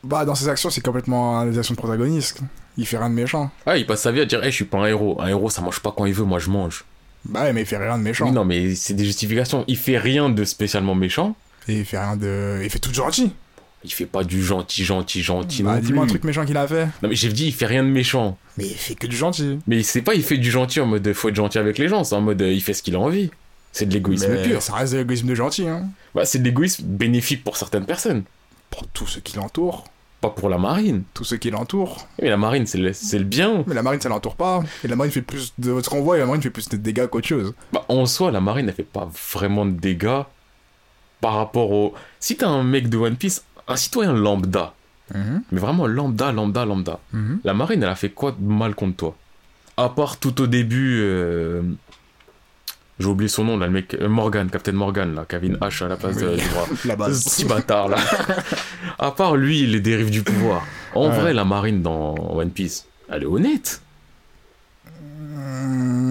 Bah, dans ses actions, c'est complètement des actions de protagoniste. Il fait rien de méchant. Ah, il passe sa vie à dire, hey, je suis pas un héros. Un héros, ça mange pas quand il veut, moi je mange. Bah, ouais, mais il fait rien de méchant. Oui, non, mais c'est des justifications. Il fait rien de spécialement méchant. Et il fait rien de. Il fait tout gentil. Il fait pas du gentil, gentil, gentil Bah, non dis-moi un truc méchant qu'il a fait. Non, mais j'ai dit, il fait rien de méchant. Mais il fait que du gentil. Mais c'est pas, il fait du gentil en mode, faut être gentil avec les gens. C'est en mode, il fait ce qu'il a envie. C'est de l'égoïsme Mais pur. ça reste de l'égoïsme de gentil, hein. Bah, c'est de l'égoïsme bénéfique pour certaines personnes. Pour tous ceux qui l'entourent. Pas pour la marine. Tous ceux qui l'entourent. Mais la marine, c'est le, c'est le bien. Mais la marine, ça l'entoure pas. Et la marine fait plus de. Ce qu'on voit, la marine fait plus de dégâts qu'autre chose. Bah, en soi, la marine, elle fait pas vraiment de dégâts par rapport au. Si t'es un mec de One Piece, un citoyen lambda, mais vraiment lambda, lambda, lambda, Mhm. la marine, elle a fait quoi de mal contre toi? À part tout au début. euh, J'ai oublié son nom, là, le mec. euh, Morgan, Captain Morgan, là, Kevin H à la place de- Oui. du bras. Petit bâtard, là. à part lui, les dérives du pouvoir. En Ouais. vrai, la marine dans One Piece, elle est honnête.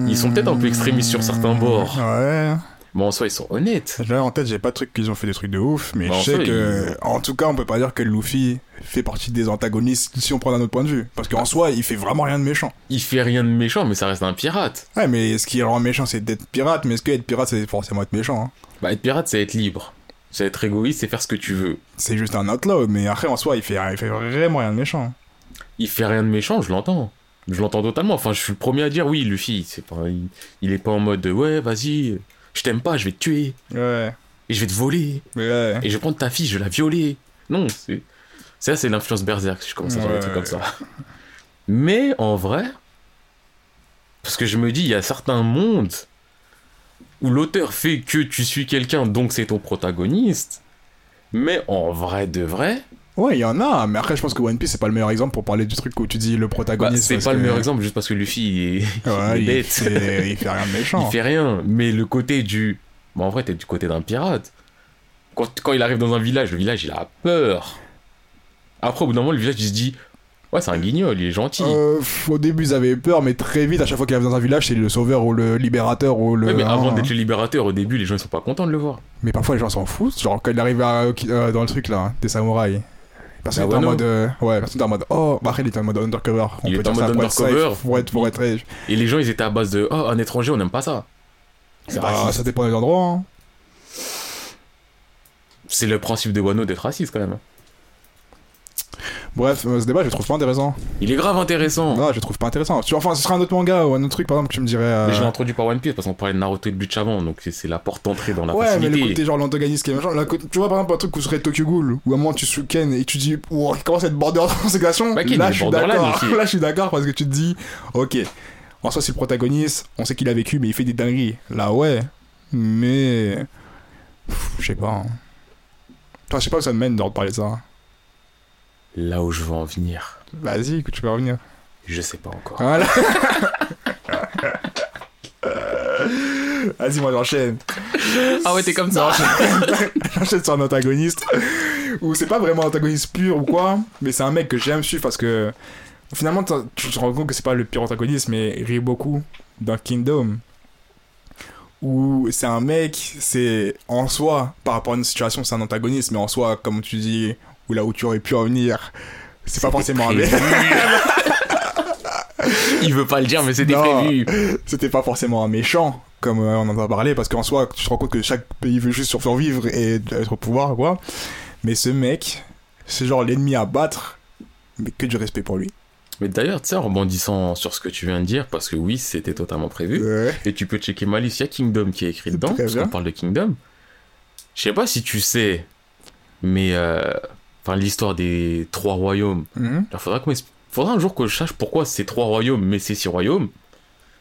Ils sont peut-être un peu extrémistes sur certains bords. Ouais. Mais en soi, ils sont honnêtes. Là, en tête, j'ai pas de trucs qu'ils ont fait des trucs de ouf, mais je sais que. En tout cas, on peut pas dire que Luffy fait partie des antagonistes si on prend d'un autre point de vue. Parce qu'en soi, il fait vraiment rien de méchant. Il fait rien de méchant, mais ça reste un pirate. Ouais, mais ce qui rend méchant, c'est d'être pirate, mais est-ce que être pirate, c'est forcément être méchant hein? Bah, être pirate, c'est être libre. C'est être égoïste, c'est faire ce que tu veux. C'est juste un outlaw, mais après, en soi, il fait, il fait vraiment rien de méchant. Il fait rien de méchant, je l'entends. Je l'entends totalement. Enfin, je suis le premier à dire oui, Luffy, c'est pas, il, il est pas en mode ouais, vas-y, je t'aime pas, je vais te tuer Ouais. et je vais te voler Ouais. et je vais prendre ta fille, je vais la violer. Non, c'est ça, c'est l'influence berserk. Si je commence à Ouais. des trucs comme ça. Mais en vrai, parce que je me dis, il y a certains mondes où l'auteur fait que tu suis quelqu'un, donc c'est ton protagoniste. Mais en vrai de vrai, Ouais, il y en a, mais après, je pense que One Piece, c'est pas le meilleur exemple pour parler du truc où tu dis le bah, protagoniste. c'est parce pas le meilleur exemple juste parce que Luffy il est, Ouais, il est bête. fait, il fait rien de méchant. Il fait rien, mais le côté du. Bah, en vrai, t'es du côté d'un pirate. Quand, quand il arrive dans un village, le village il a peur. Après, au bout d'un moment, le village il se dit Ouais, c'est un guignol, il est gentil. Euh, au début, ils avaient peur, mais très vite, à chaque fois qu'il arrive dans un village, c'est le sauveur ou le libérateur ou le. Ouais, mais avant hein. d'être le libérateur, au début, les gens ils sont pas contents de le voir. Mais parfois, les gens s'en foutent. Genre, quand il arrive à- euh, dans le truc là, des samouraïs. Personne Ah, était en mode. euh, ouais, personne était en mode. Oh, bah il était en mode undercover. On Il peut était en mode undercover. Pour être, pour être. Et les gens ils étaient à base de Oh, un étranger, on n'aime pas ça. C'est Bah, ça dépend des endroits. hein. C'est le principe de Wano d'être raciste quand même. Bref, euh, ce débat, je le trouve pas intéressant. Il est grave intéressant. Non, je le trouve pas intéressant. Tu- Enfin, ce serait un autre manga ou un autre truc, par exemple, que tu me dirais. euh, Mais je l'ai introduit par One Piece parce qu'on parlait de Naruto et de Bleach avant, donc c'est- c'est la porte d'entrée dans la Ouais, mais facilité. le côté genre l'antagoniste qui est machin. co- Tu vois, par exemple, un truc où serait Tokyo Ghoul, où à un moment tu suis Ken et tu dis, wow, il commence à être border cette action. Bah, Ken, il là, est je suis borderline d'accord. aussi. Là, je suis d'accord parce que tu te dis, ok, en soi, c'est le protagoniste, on sait qu'il a vécu, mais il fait des dingueries. Là, ouais, mais. Pff, Je sais pas. hein. Toi, je sais pas où ça te mène de reparler de ça. Là où je veux en venir, Vas-y, écoute, tu peux revenir. je sais pas encore. Voilà. Vas-y, moi j'enchaîne. Ah ouais, t'es comme ça. J'enchaîne sur un antagoniste. Ou c'est pas vraiment un antagoniste pur ou quoi, mais c'est un mec que j'aime suivre parce que finalement tu te rends compte que c'est pas le pire antagoniste, mais Riboku dans Kingdom. où c'est un mec, c'est en soi, par rapport à une situation, c'est un antagoniste, mais en soi, comme tu dis, ou là où tu aurais pu en venir, c'est pas forcément un. Il veut pas le dire, mais c'était prévu. C'était pas forcément un méchant, comme euh, on en a parlé, parce qu'en soi, tu te rends compte que chaque pays veut juste survivre et être au pouvoir, quoi. Mais ce mec, c'est genre l'ennemi à battre, mais que du respect pour lui. Mais d'ailleurs, tu sais, en rebondissant sur ce que tu viens de dire, parce que oui, c'était totalement prévu. Ouais. Et tu peux checker ma liste, il y a Kingdom qui est écrit dedans, parce qu'on parle de Kingdom. Je sais pas si tu sais, mais euh, enfin l'histoire des trois royaumes. Mhm. Il faudra, un jour que je sache pourquoi c'est trois royaumes, mais c'est six royaumes.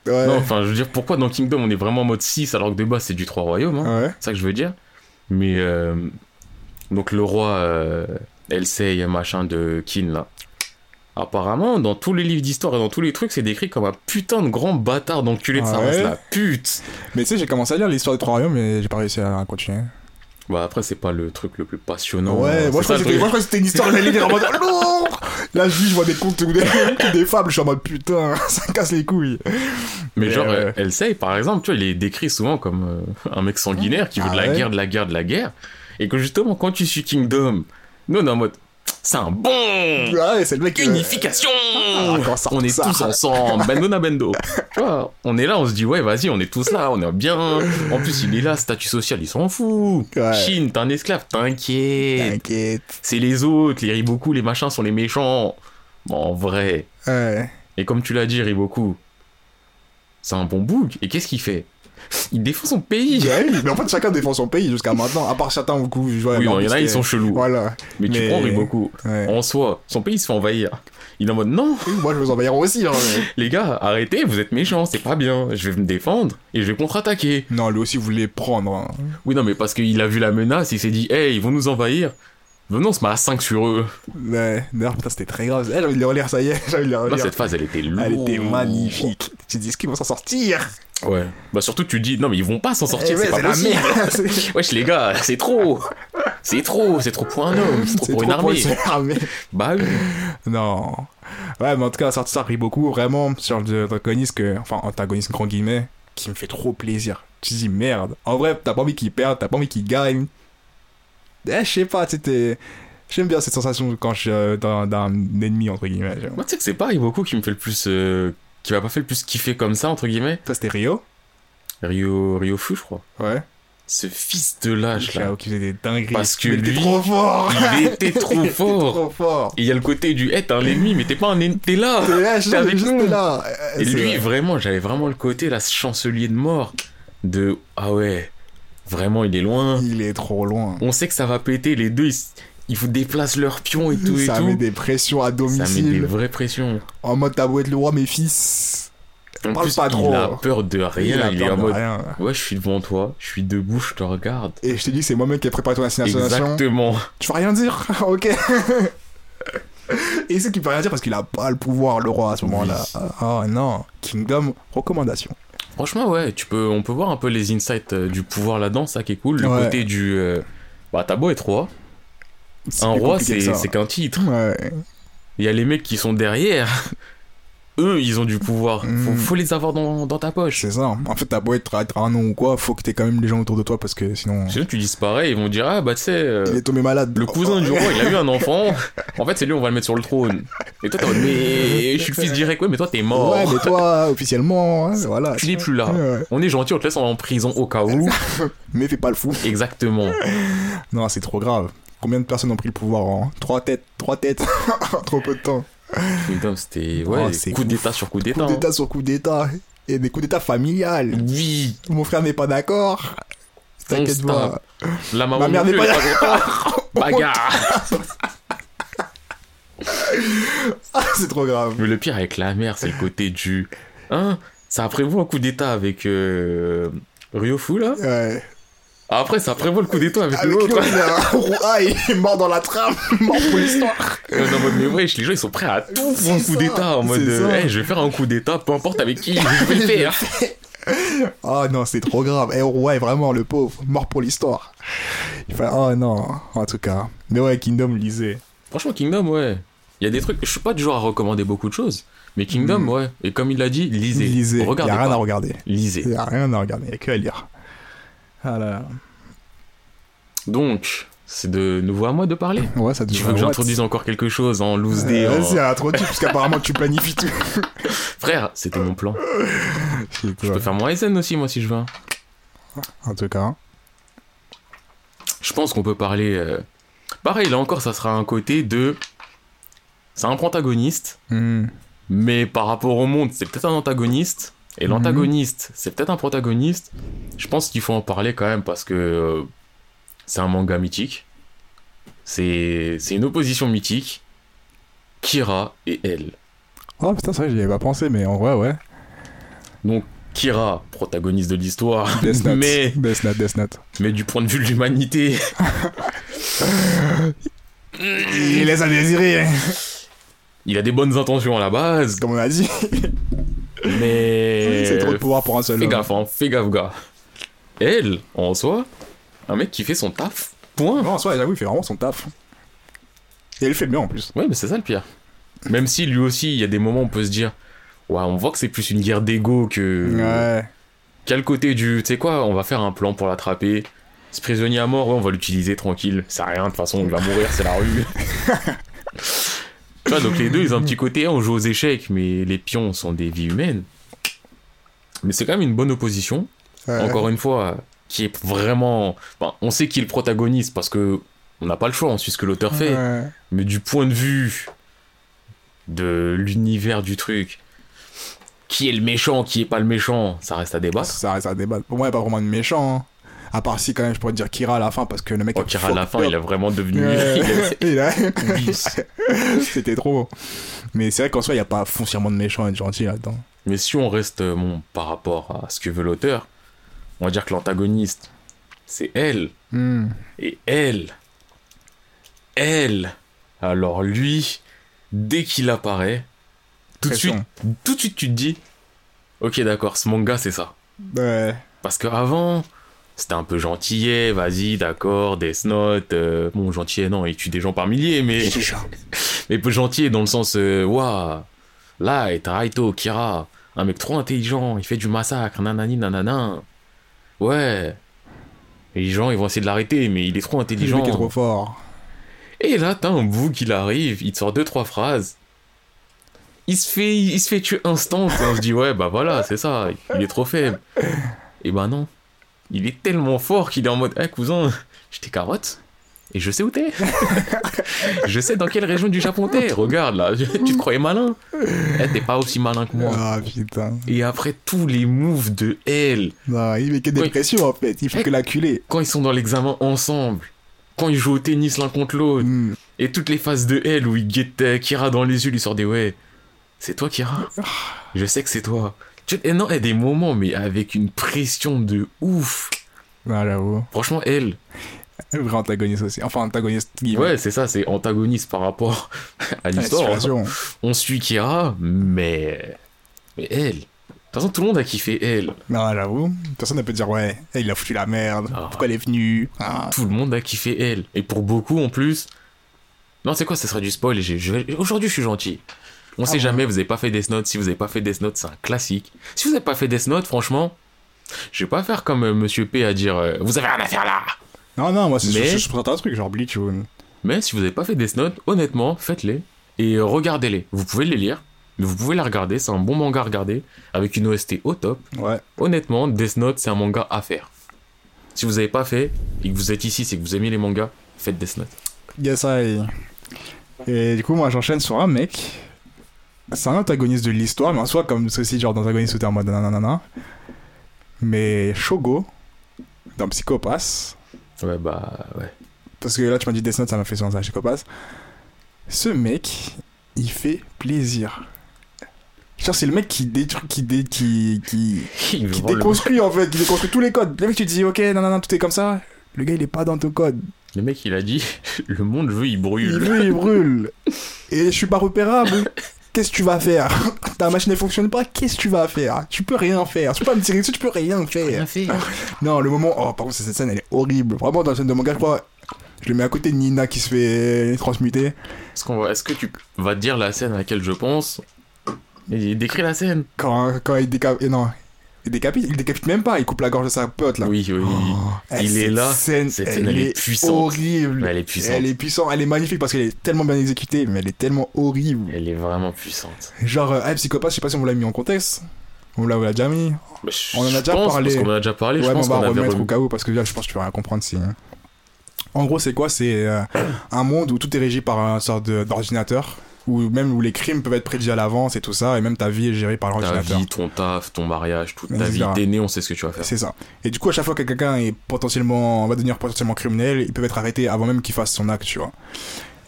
Ouais. Non, enfin, je veux dire, pourquoi dans Kingdom on est vraiment en mode 6 alors que de base c'est du trois royaumes. Hein. Ouais. C'est ça que je veux dire. Mais euh, donc le roi euh, Elsei, machin de Kin là. Apparemment, dans tous les livres d'histoire et dans tous les trucs, c'est décrit comme un putain de grand bâtard d'enculé de sa race, la pute. Mais tu sais, j'ai commencé à lire l'histoire des trois royaumes, mais j'ai pas réussi à continuer. Bah après, c'est pas le truc le plus passionnant. ouais, moi je, C'est crois ça, que le c'était- moi, je crois que c'était une histoire j'allais lire en mode non Là, je dis, je vois des contes ou des, fables, je suis en mode putain, ça casse les couilles. Mais Mais, genre, euh, euh, Elsei, par exemple, tu vois, il est décrit souvent comme euh, un mec sanguinaire qui veut Ah de la ouais guerre, de la guerre, de la guerre. Et que justement, quand tu suis Kingdom, nous on est en mode, c'est un bon Ouais, c'est le mec. euh, Unification Ah, quand ça On est ça. tous ensemble, bendo na bendo. Tu vois, on est là, on se dit, ouais, vas-y, on est tous là, on est bien. En plus, il est là, statut social, il s'en fout. Ouais. Chine, t'es un esclave, t'inquiète. T'inquiète. C'est les autres, les Riboku, les machins sont les méchants. Bon, en vrai. Ouais. Et comme tu l'as dit, Riboku, c'est un bon bouc. Et qu'est-ce qu'il fait? Il défend son pays. Ouais, mais en fait, chacun défend son pays jusqu'à maintenant, à part certains, beaucoup, oui, non, il y en a, ils sont chelous. Voilà. Mais, tu prends Riboku. Ouais. En soi, son pays se fait envahir. Il est en mode, non, Oui, Moi, je veux envahir aussi. Hein, mais- les gars, arrêtez, vous êtes méchants, c'est pas bien. Je vais me défendre et je vais contre-attaquer. Non, lui aussi voulait prendre. hein. Oui, non, mais parce qu'il a vu la menace, il s'est dit, hey, ils vont nous envahir. Venons, on se met à 5 sur eux. Ouais. D'ailleurs, putain, c'était très grave. Eh, j'ai envie de les relire, ça y est. J'ai envie de les Là, relire. cette phase, elle était lourde. Elle était magnifique. Tu te dis, est-ce qu'ils vont s'en sortir Ouais. Bah, surtout, tu dis, non, mais ils vont pas s'en sortir, Eh ouais, c'est pas la merde. Wesh, les gars, c'est trop. C'est trop, c'est trop pour un homme, c'est trop pour une trop armée. une armée. Bah oui. Non. Ouais, mais en tout cas, sorti ça rit beaucoup, vraiment, sur le antagoniste, que, enfin, antagoniste grand guillemets, qui me fait trop plaisir. Tu te dis, merde. En vrai, t'as pas envie qu'il perde, t'as pas envie qu'il gagne. Eh, je sais pas, c'était. J'aime bien cette sensation quand je suis euh, dans, dans un ennemi, entre guillemets. genre. Moi, tu sais que c'est pas Riboku qui me fait le plus. euh, qui m'a pas fait le plus kiffer comme ça, entre guillemets. Toi, c'était Rio Rio, Rio Fu, je crois. Ouais. Ce fils de lâche là. Qui faisait des dingueries. Parce que lui, trop fort Il était trop fort. trop fort Et il y a le côté du, hey, t'es un ennemi, mais t'es pas un ennemi, t'es là. T'es là, T'es avec juste nous. là. Et lui, vrai. vraiment, j'avais vraiment le côté, là, ce chancelier de mort. De, ah ouais, vraiment, il est loin. Il est trop loin. On sait que ça va péter, les deux, ils, ils vous déplacent leurs pions et tout et ça tout. met des pressions à Ça met des domicile. vraies pressions. En mode, t'as beau être le roi, mes fils. En Parle plus, pas trop. il a peur de rien. a Il, est en de mode, rien. ouais, je suis devant toi, je suis debout, je te regarde. Et je te dis c'est moi-même qui ai préparé ton assignation. Exactement. Tu vas rien dire Ok. Et c'est qu'il peut rien dire parce qu'il a pas le pouvoir, le roi, à ce moment-là. Oh non. Kingdom, recommandation. Franchement, ouais, tu peux, on peut voir un peu les insights euh, du pouvoir là-dedans, ça qui est cool. Le Ouais. côté du. euh, bah, t'as beau être roi. Un roi, c'est qu'un titre. Ouais. Il y a les mecs qui sont derrière. Eux, ils ont du pouvoir. Faut, Mm. faut les avoir dans, dans ta poche. C'est ça. En fait, t'as beau être, être un nom ou quoi, faut que t'aies quand même des gens autour de toi parce que sinon. Sinon, tu dis pareil, ils vont dire Ah, bah, tu sais. euh, Il est tombé malade. Le cousin du roi, il a eu un enfant. En fait, c'est lui, on va le mettre sur le trône. Et toi, t'es mais je suis le fils direct. Ouais, mais toi, t'es mort. Ouais, mais toi, officiellement, hein, voilà. Tu n'es plus là. Ouais. On est gentil, on te laisse en prison au cas où. Mais fais pas le fou. Exactement. Non, c'est trop grave. Combien de personnes ont pris le pouvoir en trois têtes, trois têtes, trop peu de temps? Kingdom, c'était ouais, coup d'état sur coup d'état. Coup hein. d'état sur coup d'état. Et des coups d'état familial. Oui, Mon frère n'est pas d'accord. T'inquiète pas. la maman Ma mère n'est pas contente. Bagarre. Ah, c'est trop grave. Mais le pire avec la mère, c'est le côté du. Hein Ça prévoit un coup d'état avec euh, Ryofu là Ouais. Après, ça prévoit le coup d'état avec, Avec l'autre. Ah, il est mort dans la trame. Mort pour l'histoire. Euh, non, en mode, mais wesh, les gens ils sont prêts à tout pour un coup d'état. En mode, hey, je vais faire un coup d'état, peu importe avec qui, je vais le faire. Oh non, c'est trop grave. Eh ouais, vraiment, le pauvre. Mort pour l'histoire. Il fait, oh non. En tout cas. Mais ouais, Kingdom lisait. Franchement, Kingdom, ouais. Il y a des trucs, je suis pas du genre à recommander beaucoup de choses, mais Kingdom, Mm. ouais. Et comme il l'a dit, lisez. Lisez. Il Regardez y a rien pas. à regarder. Lisez. Il y a rien à regarder. Il y a que à lire. Ah là là. Donc, c'est de nouveau à moi de parler. Ouais, ça Tu veux que j'introduise encore quelque chose en loose Euh, day en- Vas-y, introduis, parce qu'apparemment tu planifies tout. Frère, c'était mon plan. Je Ouais. peux faire mon SN aussi, moi, si je veux. hein. En tout cas. Je pense qu'on peut parler. euh, Pareil, là encore, ça sera un côté de. C'est un protagoniste, Hmm. mais par rapport au monde, c'est peut-être un antagoniste. Et Mhm. l'antagoniste, c'est peut-être un protagoniste. Je pense qu'il faut en parler quand même parce que euh, c'est un manga mythique. C'est une opposition mythique. Kira et elle. Oh putain, ça, j'y avais pas pensé, mais en vrai, ouais. Donc, Kira, protagoniste de l'histoire, mais, Death Note, Death Note. mais du point de vue de l'humanité, Il laisse à désirer, il a des bonnes intentions à la base, comme on a dit. Mais. C'est trop de pouvoir pour un seul Fais gaffe, hein, fais gaffe, gars. Elle, en soi, un mec qui fait son taf, point. Non, en soi, j'avoue, il fait vraiment son taf. Et il fait bien en plus. Ouais, mais c'est ça le pire. Même si lui aussi, il y a des moments où on peut se dire, ouais, on voit que c'est plus une guerre d'ego que. Ouais. Quel côté du. Tu sais quoi, on va faire un plan pour l'attraper. Ce prisonnier à mort, ouais, on va l'utiliser tranquille. C'est rien, de toute façon, il va mourir, c'est la rue. vois, donc les deux, ils ont un petit côté, on joue aux échecs, mais les pions sont des vies humaines. Mais c'est quand même une bonne opposition. Ouais. encore une fois, qui est vraiment. Enfin, on sait qui est le protagoniste parce que on n'a pas le choix, on suit ce que l'auteur fait. Ouais. Mais du point de vue de l'univers du truc, qui est le méchant, qui est pas le méchant, ça reste à débattre. Ça reste à débattre. Pour moi, il n'y a pas vraiment de méchant. hein. À part si, quand même, je pourrais te dire Kira à la fin, parce que le mec. Oh, a Kira, à la fin, il est vraiment devenu. A-. C'était trop. Mais c'est vrai qu'en soi, il n'y a pas foncièrement de méchant et de gentil là-dedans. Mais si on reste euh, bon, par rapport à ce que veut l'auteur, on va dire que l'antagoniste, c'est elle. Hmm. Et elle, elle, alors lui, dès qu'il apparaît, tout de suite, tout de suite tu te dis, ok d'accord, ce manga c'est ça. Ouais. Parce qu'avant, c'était un peu gentillet, vas-y, d'accord, Death Note, euh, bon gentillet non, il tue des gens par milliers, mais, mais peu gentillet dans le sens, waouh, là, et Raito, Kira, un mec trop intelligent, il fait du massacre, nanani, nanana, ouais. Et les gens, ils vont essayer de l'arrêter, mais il est trop Le intelligent. mec est trop fort. Et là, t'as un bout qui arrive, il te sort deux, trois phrases. Il se fait, il se fait tuer instant. On se dit, ouais, bah voilà, c'est ça, il est trop faible. Et bah non. Il est tellement fort qu'il est en mode, eh cousin, je t'ai carotte. Et je sais où t'es. je sais dans quelle région du Japon t'es. Regarde là, tu te croyais malin. Eh, t'es pas aussi malin que moi. Ah putain. Et après tous les moves de elle, Non, il fait que des pressions en fait. Il fait Eh. que l'acculer. quand ils sont dans l'examen ensemble, quand ils jouent au tennis l'un contre l'autre, Hmm. Et toutes les phases de elle où il guette euh, Kira dans les yeux, lui sort des ouais. C'est toi Kira Je sais que c'est toi. Et non, a des moments, mais avec une pression de ouf. Ah, j'avoue. Franchement, elle, Le vrai antagoniste aussi. Enfin, antagoniste. ouais, c'est ça, c'est antagoniste par rapport à l'histoire. On suit Kira, mais. Mais elle. De toute façon, tout le monde a kiffé elle. Non, j'avoue. Personne ne peut dire, ouais, il a foutu la merde. Ah. Pourquoi elle est venue? Ah. Tout le monde a kiffé elle. Et pour beaucoup, en plus. Non, c'est quoi, ça serait du spoil. Aujourd'hui, je suis gentil. On sait ouais. jamais, vous avez pas fait Death Note. Si vous avez pas fait Death Note, c'est un classique. Si vous avez pas fait Death Note, franchement, je vais pas faire comme euh, Monsieur P à dire euh, vous avez rien à faire là. Non, non, moi, c'est Mais- je, je présente un truc, genre Bleach ou. Mais si vous avez pas fait Death Note, honnêtement, faites-les et euh, regardez-les. Vous pouvez les lire, mais vous pouvez les regarder. C'est un bon manga à regarder avec une OST au top. Ouais. Honnêtement, Death Note, c'est un manga à faire. Si vous avez pas fait et que vous êtes ici, c'est que vous aimez les mangas, faites Death Note. Yes, I. Et du coup, moi, j'enchaîne sur un mec. C'est un antagoniste de l'histoire, mais en soi, comme ceci, genre d'antagoniste t'es en mode nanana. Mais Shogo, dans Psychopass, Ouais, bah, ouais. parce que là, tu m'as dit Death Note, ça m'a fait penser à Psychopass. Ce mec, il fait plaisir. Genre, c'est le mec qui détruit, qui, dé, qui, qui, Il qui déconstruit en fait, qui déconstruit tous les codes. Le mec, tu te dis, ok, non, tout est comme ça. Le gars, il est pas dans ton code. Le mec, il a dit le monde veut, il Il brûle. veut, il brûle. Et je suis pas repérable. Qu'est-ce que tu vas faire? Ta machine ne fonctionne pas, qu'est-ce que tu vas faire? Tu peux rien faire. Tu peux pas me tirer dessus, tu peux rien faire. fait. Non, le moment. Oh, par contre, cette scène, elle est horrible. Vraiment, dans la scène de manga, je crois. Je le mets à côté de Nina qui se fait transmuter. Est-ce qu'on va- est-ce que tu vas dire la scène à laquelle je pense? Et décris la scène. Quand, quand il décapite. Non. Il décapite, il décapite même pas, il coupe la gorge de sa pote là. Oui, oui. Oh, Il cette est là, Scène, cette scène, elle est est puissante. horrible. Elle est puissante. Elle est puissante, elle est magnifique parce qu'elle est tellement bien exécutée, mais elle est tellement horrible. Elle est vraiment puissante. Genre, euh, hey, psychopathe, je sais pas si on vous l'a mis en contexte. On l'a on l'a déjà mis. Je- On en a déjà pense, parlé. Parce qu'on en a déjà parlé. ouais, je pense on va remettre remis- au cas où parce que là, je pense que tu vas rien comprendre si. hein. En gros, c'est quoi? C'est euh, un monde où tout est régi par un sorte d'ordinateur, où même où les crimes peuvent être prédits à l'avance et tout ça, et même ta vie est gérée par ta l'ordinateur. vie, ton taf, ton mariage, toute ta vie. T'es né, on sait ce que tu vas faire. C'est ça. Et du coup, à chaque fois que quelqu'un est potentiellement, va devenir potentiellement criminel, ils peuvent être arrêtés avant même qu'il fasse son acte, tu vois.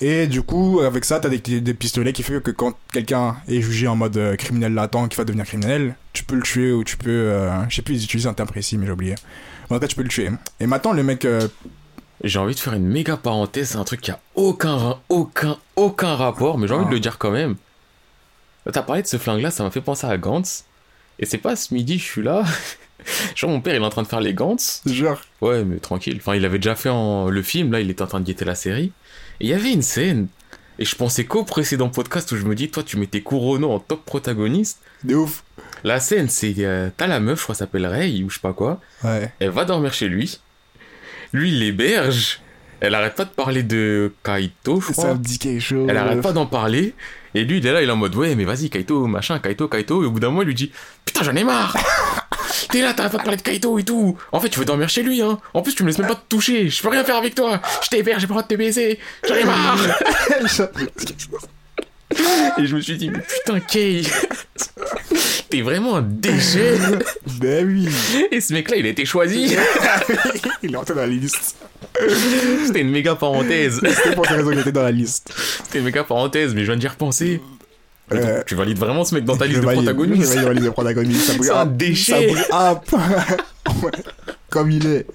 Et du coup, avec ça, t'as des, des pistolets qui fait que quand quelqu'un est jugé en mode euh, criminel latent, qui va devenir criminel, tu peux le tuer ou tu peux, euh, je sais plus, ils utilisent un terme précis, mais j'ai oublié. En tout cas, tu peux le tuer. Et maintenant, le mec, euh, J'ai envie de faire une méga parenthèse, c'est un truc qui a aucun, aucun, aucun rapport, mais j'ai envie Ah. de le dire quand même. T'as parlé de ce flingue-là, ça m'a fait penser à Gantz. Et c'est pas ce midi, je suis là. Genre, mon père, il est en train de faire les Gantz. genre, Ouais, mais tranquille. Enfin, il avait déjà fait en... le film, là, il était en train de guetter la série. Et il y avait une scène. Et je pensais qu'au précédent podcast où je me dis, toi, tu mettais Kurono en top protagoniste. de ouf. La scène, c'est. euh, T'as la meuf, je crois, elle s'appelle Rei, ou je sais pas quoi. Ouais. Elle va dormir chez lui. Lui, il l'héberge. Elle arrête pas de parler de Kaito, je Ça crois. me dit quelque chose. Elle arrête pas d'en parler. Et lui, il est là, il est en mode, ouais, mais vas-y, Kaito, machin, Kaito, Kaito. Et au bout d'un moment, il lui dit, putain, j'en ai marre. T'es là, t'arrêtes pas de parler de Kaito et tout. En fait, tu veux dormir chez lui, hein. En plus, tu me laisses même pas te toucher. Je peux rien faire avec toi. Je t'héberge, j'ai pas le droit de te baiser. J'en ai marre. Et je me suis dit, mais putain, Kay. T'es vraiment un déchet. ben oui. Et ce mec-là, il a été choisi. il est entré dans la liste. C'était une méga parenthèse. C'était pour ces raisons qu'il était dans la liste. C'était une méga parenthèse, mais je viens d'y repenser. Euh, donc, tu valides vraiment ce mec dans ta liste de valide, protagonistes? Je valide le protagoniste. C'est un up. déchet. Ça bouge up. Ouais. Comme il est.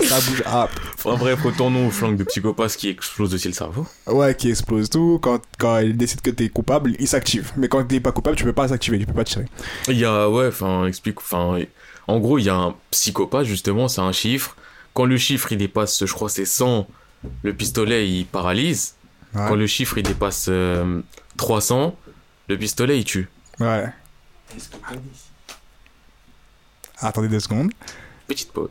Ça bouge up. Enfin bref, retournons au flingue de psychopathe qui explose aussi le cerveau. Ouais, qui explose tout. Quand, quand il décide que t'es coupable, il s'active. Mais quand t'es pas coupable, tu peux pas s'activer, tu peux pas tirer. Il y a, ouais, enfin, explique, enfin, en gros, il y a un psychopathe, justement, c'est un chiffre. Quand le chiffre, il dépasse, je crois, c'est 100, le pistolet, il paralyse. Ouais. Quand le chiffre, il dépasse euh, 300, le pistolet, il tue. Ouais. Attendez deux secondes. Petite pause.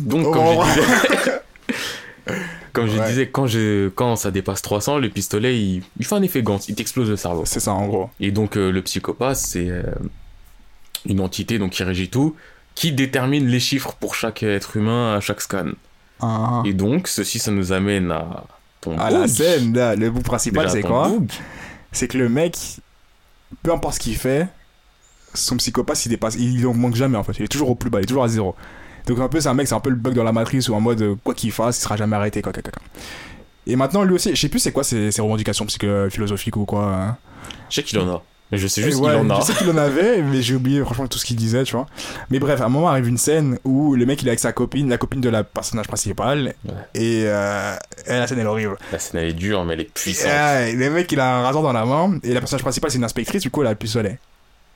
Donc, Oh. comme je disais... Comme je Ouais. disais, quand, je, quand ça dépasse 300, le pistolet, il, il fait un effet Gantz, il t'explose le cerveau. C'est ça, en gros. Et donc euh, le psychopathe, c'est euh, une entité donc qui régit tout, qui détermine les chiffres pour chaque être humain à chaque scan. Ah. Et donc ceci, ça nous amène à ton À la scène, là, le bout principal, c'est quoi. C'est que le mec, peu importe ce qu'il fait, son psychopathe, il dépasse, il en manque jamais en fait. Il est toujours au plus bas, il est toujours à zéro. Donc un peu, c'est un mec, c'est un peu le bug dans la matrice ou en mode euh, quoi qu'il fasse, il sera jamais arrêté, quoi, quoi. Et maintenant, lui aussi, je sais plus c'est quoi ses, ses revendications psycho- philosophiques ou quoi. hein. Je sais qu'il en a, mais je sais juste Ouais, qu'il en a. Je sais qu'il en avait, mais j'ai oublié franchement tout ce qu'il disait, tu vois. Mais bref, à un moment arrive une scène où le mec il est avec sa copine, la copine de la personnage principal, Ouais. et, euh, et la scène elle est horrible. La scène elle est dure, mais elle est puissante. Le mec il a un rasoir dans la main, et la personnage principale c'est une inspectrice, du coup elle a le pistolet.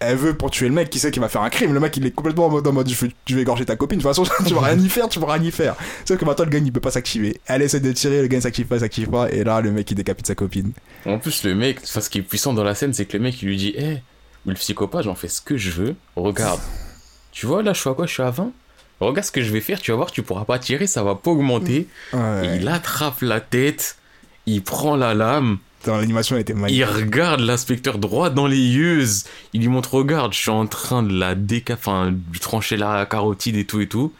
Elle veut pour tuer le mec qui sait qu'il va faire un crime. Le mec il est complètement en mode, en mode je vais égorger ta copine. De toute façon, tu vas rien y faire, tu vas rien y faire. Sauf que maintenant le gars il peut pas s'activer. Elle essaie de tirer, le gars il s'active pas, il s'active pas, et là le mec il décapite sa copine. En plus, le mec, enfin, ce qui est puissant dans la scène, c'est que le mec il lui dit Hé, mais le psychopathe, j'en fais ce que je veux. Regarde, tu vois là, je suis à quoi? Je suis à 20 Regarde ce que je vais faire, tu vas voir, tu pourras pas tirer, ça va pas augmenter. Ouais. Et il attrape la tête, il prend la lame, Dans l'animation elle était magnifique. il regarde l'inspecteur droit dans les yeux, il lui montre regarde, je suis en train de la déca, enfin, de trancher la carotide et tout et tout.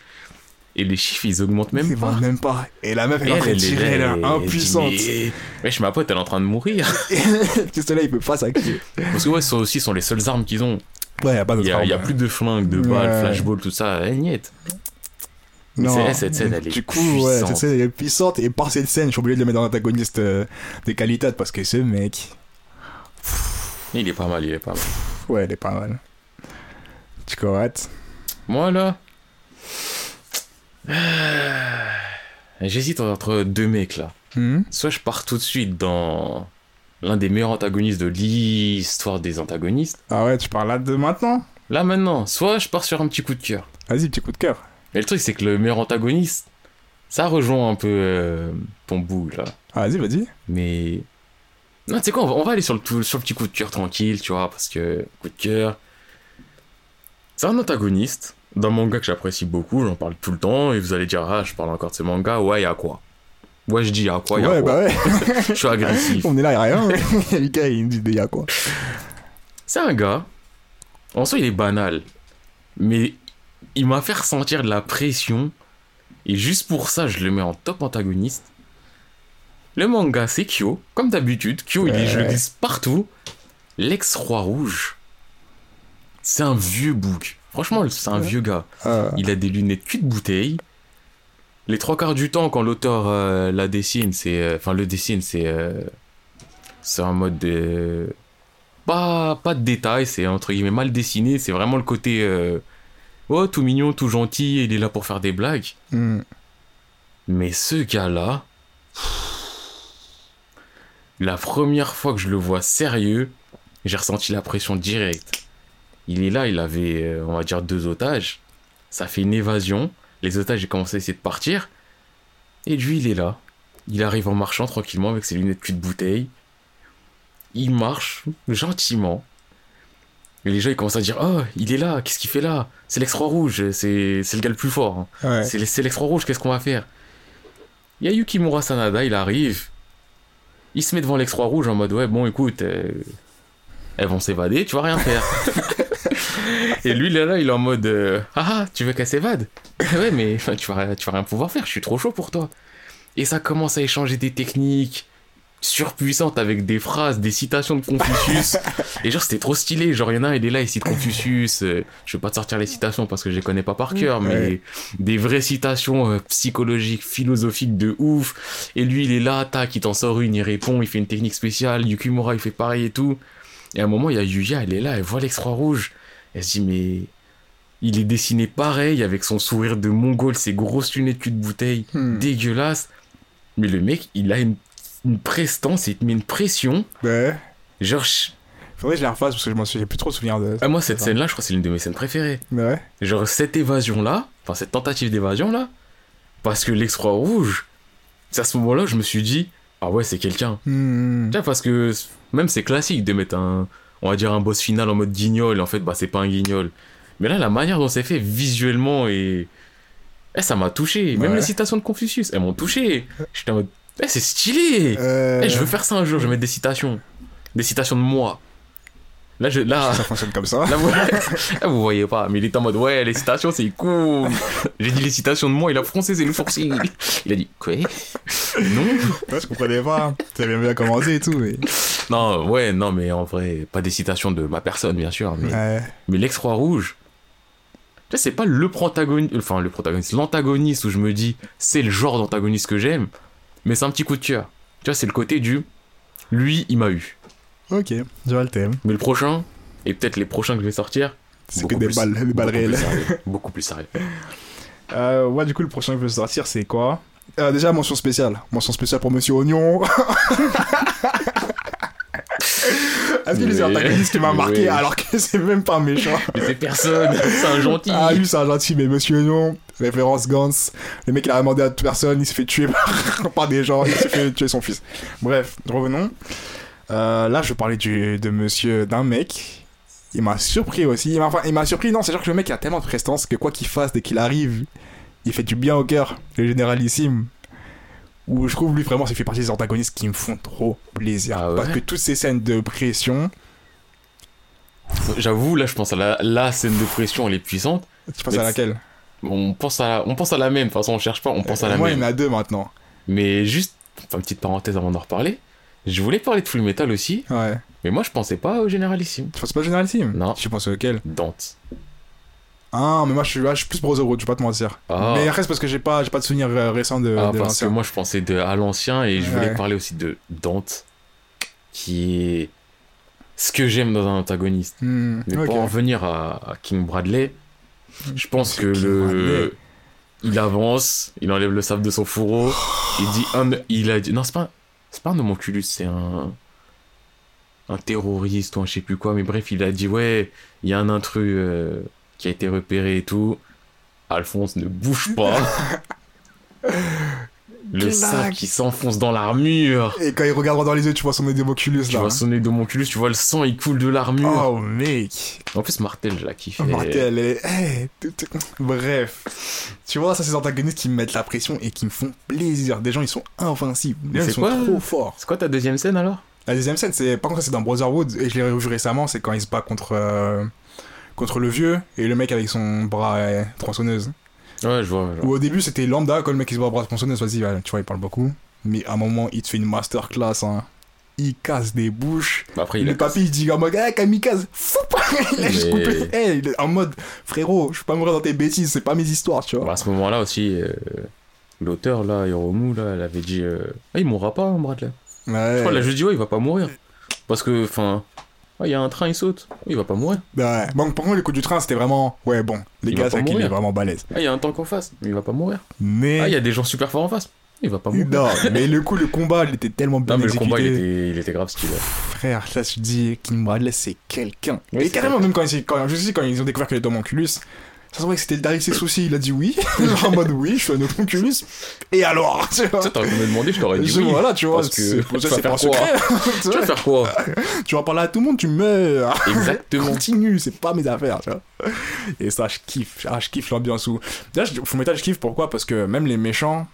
Et les chiffres ils augmentent même C'est pas. bon, même pas. Et la meuf elle est en train de tirer, elle là, est impuissante. mais- Wesh, ma pote, elle est en train de mourir. le pistolet il peut pas s'activer. Parce que ouais, ça aussi sont les seules armes qu'ils ont. Ouais, y a pas Il d'autre y a, y plus de flingues, de balles, Ouais. flashball, tout ça. Eh, niet. Non. C'est- cette scène, elle est Du coup, ouais, puissante. cette scène elle est puissante. Et par cette scène, je suis obligé de le mettre dans l'antagoniste euh, de qualité parce que ce mec, Il est pas mal, il est pas mal. ouais, elle est pas mal. Tu correctes Moi, là. J'hésite entre deux mecs, là. Hmm? Soit je pars tout de suite dans l'un des meilleurs antagonistes de l'histoire des antagonistes. Ah ouais, tu parles là de maintenant? Là, maintenant. Soit je pars sur un petit coup de cœur. Vas-y, petit coup de cœur. Mais le truc, c'est que le meilleur antagoniste, Ça rejoint un peu euh, ton bout, là. Ah, vas-y, vas-y. Mais. Non, tu sais quoi, on va, on va aller sur le, sur le petit coup de cœur tranquille, tu vois, parce que coup de cœur. C'est un antagoniste d'un manga que j'apprécie beaucoup, j'en parle tout le temps, et vous allez dire, ah, je parle encore de ce manga, ouais, y'a quoi? Ouais, je dis, y'a quoi, y'a ouais, quoi? bah ouais. Je suis agressif. On est là, y'a rien. Le gars, il me dit, y'a quoi C'est un gars, en soi, il est banal, mais il m'a fait ressentir de la pression, et juste pour ça, je le mets en top antagoniste. Le manga, c'est Kyo, comme d'habitude. Kyo, il est, je le glisse partout. L'ex-roi rouge, c'est un vieux bouc. Franchement, c'est un vieux gars. Euh, Il a des lunettes cul de bouteille. Les trois quarts du temps, quand l'auteur euh, la dessine, c'est. euh, Enfin, le dessine, c'est. euh, c'est en mode. de- pas, pas de détails, c'est entre guillemets mal dessiné. C'est vraiment le côté. Oh, tout mignon, tout gentil, il est là pour faire des blagues. hmm. Mais ce gars-là. La première fois que je le vois sérieux, j'ai ressenti la pression directe. Il est là, il avait, euh, on va dire, deux otages. Ça fait une évasion. Les otages, ils commencé à essayer de partir. Et lui, il est là. Il arrive en marchant tranquillement avec ses lunettes cul de bouteille. Il marche gentiment. Et les gens, ils commencent à dire Oh, il est là, qu'est-ce qu'il fait là? C'est l'extra rouge, c'est c'est le gars le plus fort. hein. Ouais. C'est c'est rouge, qu'est-ce qu'on va faire? Il y a Yukimura Sanada, il arrive. Il se met devant l'extra rouge en mode ouais, bon, écoute, euh, elles vont s'évader, tu vas rien faire. Et lui, là, là, il est en mode euh, ah, ah, tu veux qu'elle s'évade Ouais, mais tu, vas, tu vas rien pouvoir faire, je suis trop chaud pour toi. Et ça commence à échanger des techniques surpuissantes avec des phrases, des citations de Confucius. Et genre, c'était trop stylé. Genre, il y en a un, il est là, il cite Confucius. euh, je vais pas te sortir les citations parce que je les connais pas par cœur, mais Ouais. des vraies citations euh, psychologiques, philosophiques de ouf. Et lui, il est là, tac, il t'en sort une, il répond, il fait une technique spéciale. Yukimura, il fait pareil et tout. Et à un moment, il y a Yuya, elle est là, elle voit l'extra rouge. Elle se dit, mais il est dessiné pareil, avec son sourire de mongol, ses grosses lunettes cul de bouteille, Hmm. dégueulasse. Mais le mec, il a une, une prestance, il te met une pression. Ouais. Genre, Faudrait que je la refasse parce que je m'en souviens plus trop souvenir de. ah, moi, cette scène-là, je crois que c'est l'une de mes scènes préférées. Ouais. Genre, cette évasion-là, enfin, cette tentative d'évasion-là, parce que l'extra rouge, c'est à ce moment-là, je me suis dit, ah ouais, c'est quelqu'un. Hmm. Tu vois, parce que même c'est classique de mettre un, on va dire un boss final en mode guignol, en fait, bah, c'est pas un guignol. Mais là, la manière dont c'est fait visuellement et. Eh, ça m'a touché. Même Ouais. les citations de Confucius, elles m'ont touché. J'étais en mode, eh, c'est stylé. Euh, Eh, je veux faire ça un jour, je vais mettre des citations. Des citations de moi. Là, je, là, Ça fonctionne comme ça. là, vous, là, vous voyez pas, mais il est en mode, ouais, les citations, c'est cool. J'ai dit les citations de moi, il a froncé ses le sourcil. Il a dit, quoi? Non Ouais, je comprenais pas. Ça bien bien commencé et tout. Mais... Non, ouais, non, mais en vrai, pas des citations de ma personne, bien sûr, mais, Ouais. mais l'ex-roi rouge, c'est pas le protagoniste, enfin, le protagoniste, l'antagoniste où je me dis, c'est le genre d'antagoniste que j'aime, mais c'est un petit coup de cœur. Tu vois, c'est le côté du, lui, il m'a eu. Ok, je vois le thème. Mais le prochain, et peut-être les prochains que je vais sortir, C'est que des plus- balles, des balles réelles. beaucoup plus sérieux. Euh, ouais, du coup, le prochain que je veux sortir, c'est quoi? Euh, Déjà, mention spéciale. Mention spéciale pour Monsieur Oignon. Est-ce qu'il est Mais- antagoniste qui m'a marqué oui. alors que c'est même pas méchant? Mais c'est personne, c'est un gentil. Ah, lui, c'est un gentil, mais Monsieur Oignon, référence Gantz. Le mec, il a demandé à toute personne, il s'est fait tuer par, par des gens, il s'est fait tuer son fils. Bref, revenons. Euh, là, je parlais du, de monsieur, d'un mec. Il m'a surpris aussi. Il m'a, enfin, il m'a surpris, non, c'est genre que le mec a tellement de prestance que quoi qu'il fasse, dès qu'il arrive, il fait du bien au cœur. Le généralissime. Où je trouve lui vraiment, ça fait partie des antagonistes qui me font trop plaisir. Ah ouais Parce que toutes ces scènes de pression, J'avoue, là, je pense à la, la scène de pression, elle est puissante. tu penses à laquelle? On pense à, on pense à la même, de toute façon, on cherche pas, on pense à la Moi, même. il y en a deux maintenant. Mais juste, enfin, petite parenthèse avant d'en reparler, je voulais parler de Full Metal aussi, Ouais. mais moi je pensais pas au Généralissime. Tu penses pas généralissime Non. Tu penses auquel? Dante. Ah, mais moi je suis, ah, je suis plus Brotherhood, je vais pas te mentir. Ah, Mais c'est parce que j'ai pas, pas de souvenir euh, récent de, Ah, de parce que moi je pensais de, à l'ancien et je voulais Ouais. parler aussi de Dante, qui est ce que j'aime dans un antagoniste. Hmm, Mais pour en revenir à, à King Bradley, je pense que King le. Bradley. Il avance, il enlève le sable de son fourreau, il dit un. Il a dit. Non, c'est pas, c'est pas un homonculus, c'est un. Un terroriste ou un je sais plus quoi, mais bref, il a dit Ouais, il y a un intrus euh, qui a été repéré et tout. Alphonse ne bouge pas. Le sabre qui s'enfonce dans l'armure. Et quand il regarde dans les yeux, tu vois son Oculus Tu là. vois sonner de mon culus, tu vois le sang, il coule de l'armure. Oh mec. En plus, Martel, je la kiffe. Martel, et... eh, bref. Tu vois, ça, c'est des antagonistes qui me mettent la pression et qui me font plaisir. Des gens, ils sont invincibles. C'est ils sont quoi trop forts. C'est quoi ta deuxième scène alors? La deuxième scène, c'est par contre, c'est dans Brotherhood et je l'ai revu récemment. C'est quand il se bat contre euh, contre le vieux et le mec avec son bras euh, tronçonneuse. Ouais, je vois. je. Ou au début, c'était lambda quand le mec il se bat au bras tronçonneuse. Vas-y, ouais, tu vois, il parle beaucoup. Mais à un moment, il te fait une masterclass. Hein. Il casse des bouches. Bah, après, il le papy, il dit en mode, eh, kamikaze, fou pas Il a juste Mais- coupé. Eh, il est en mode, frérot, je peux pas mourir dans tes bêtises, c'est pas mes histoires, tu vois. Bah, à ce moment-là aussi, euh, l'auteur, là, Hiromu, là, elle avait dit euh, Ah, il mourra pas, hein, Bradley. Ouais. Je crois, a juste dit Ouais, il va pas mourir. Parce que, enfin, ah, il y a un train, il saute. Il va pas mourir. Ouais. Bon, par contre, le coup du train, c'était vraiment, ouais, bon, les Il gars, c'est qu'il est vraiment balèze. Ah, il y a un tank en face. Il va pas mourir. Mais. Ah, il y a des gens super forts en face. Il va pas mourir. Non, mais le coup, le combat, il était tellement bien Non, mais le combat, il était, il était grave stylé. Frère, là, te dis, King Bradley, c'est quelqu'un. Oui, et carrément, même quand, je sais, quand ils ont découvert qu'il était mon Oculus, ça se voit que c'était derrière ses soucis, il a dit oui. En mode oui, je suis un autre Oculus. Et alors, tu vois. T'aurais demander, je t'aurais dit oui. Voilà, tu vois, parce que c'est- ça, pas secret. Tu vas faire quoi tu vas parler à tout le monde, tu meurs. Exactement. Continue, c'est pas mes affaires, tu vois. Et ça, je kiffe. Ah, je kiffe l'ambiance où. Là, je, Fullmetal, je kiffe pourquoi? Parce que même les méchants,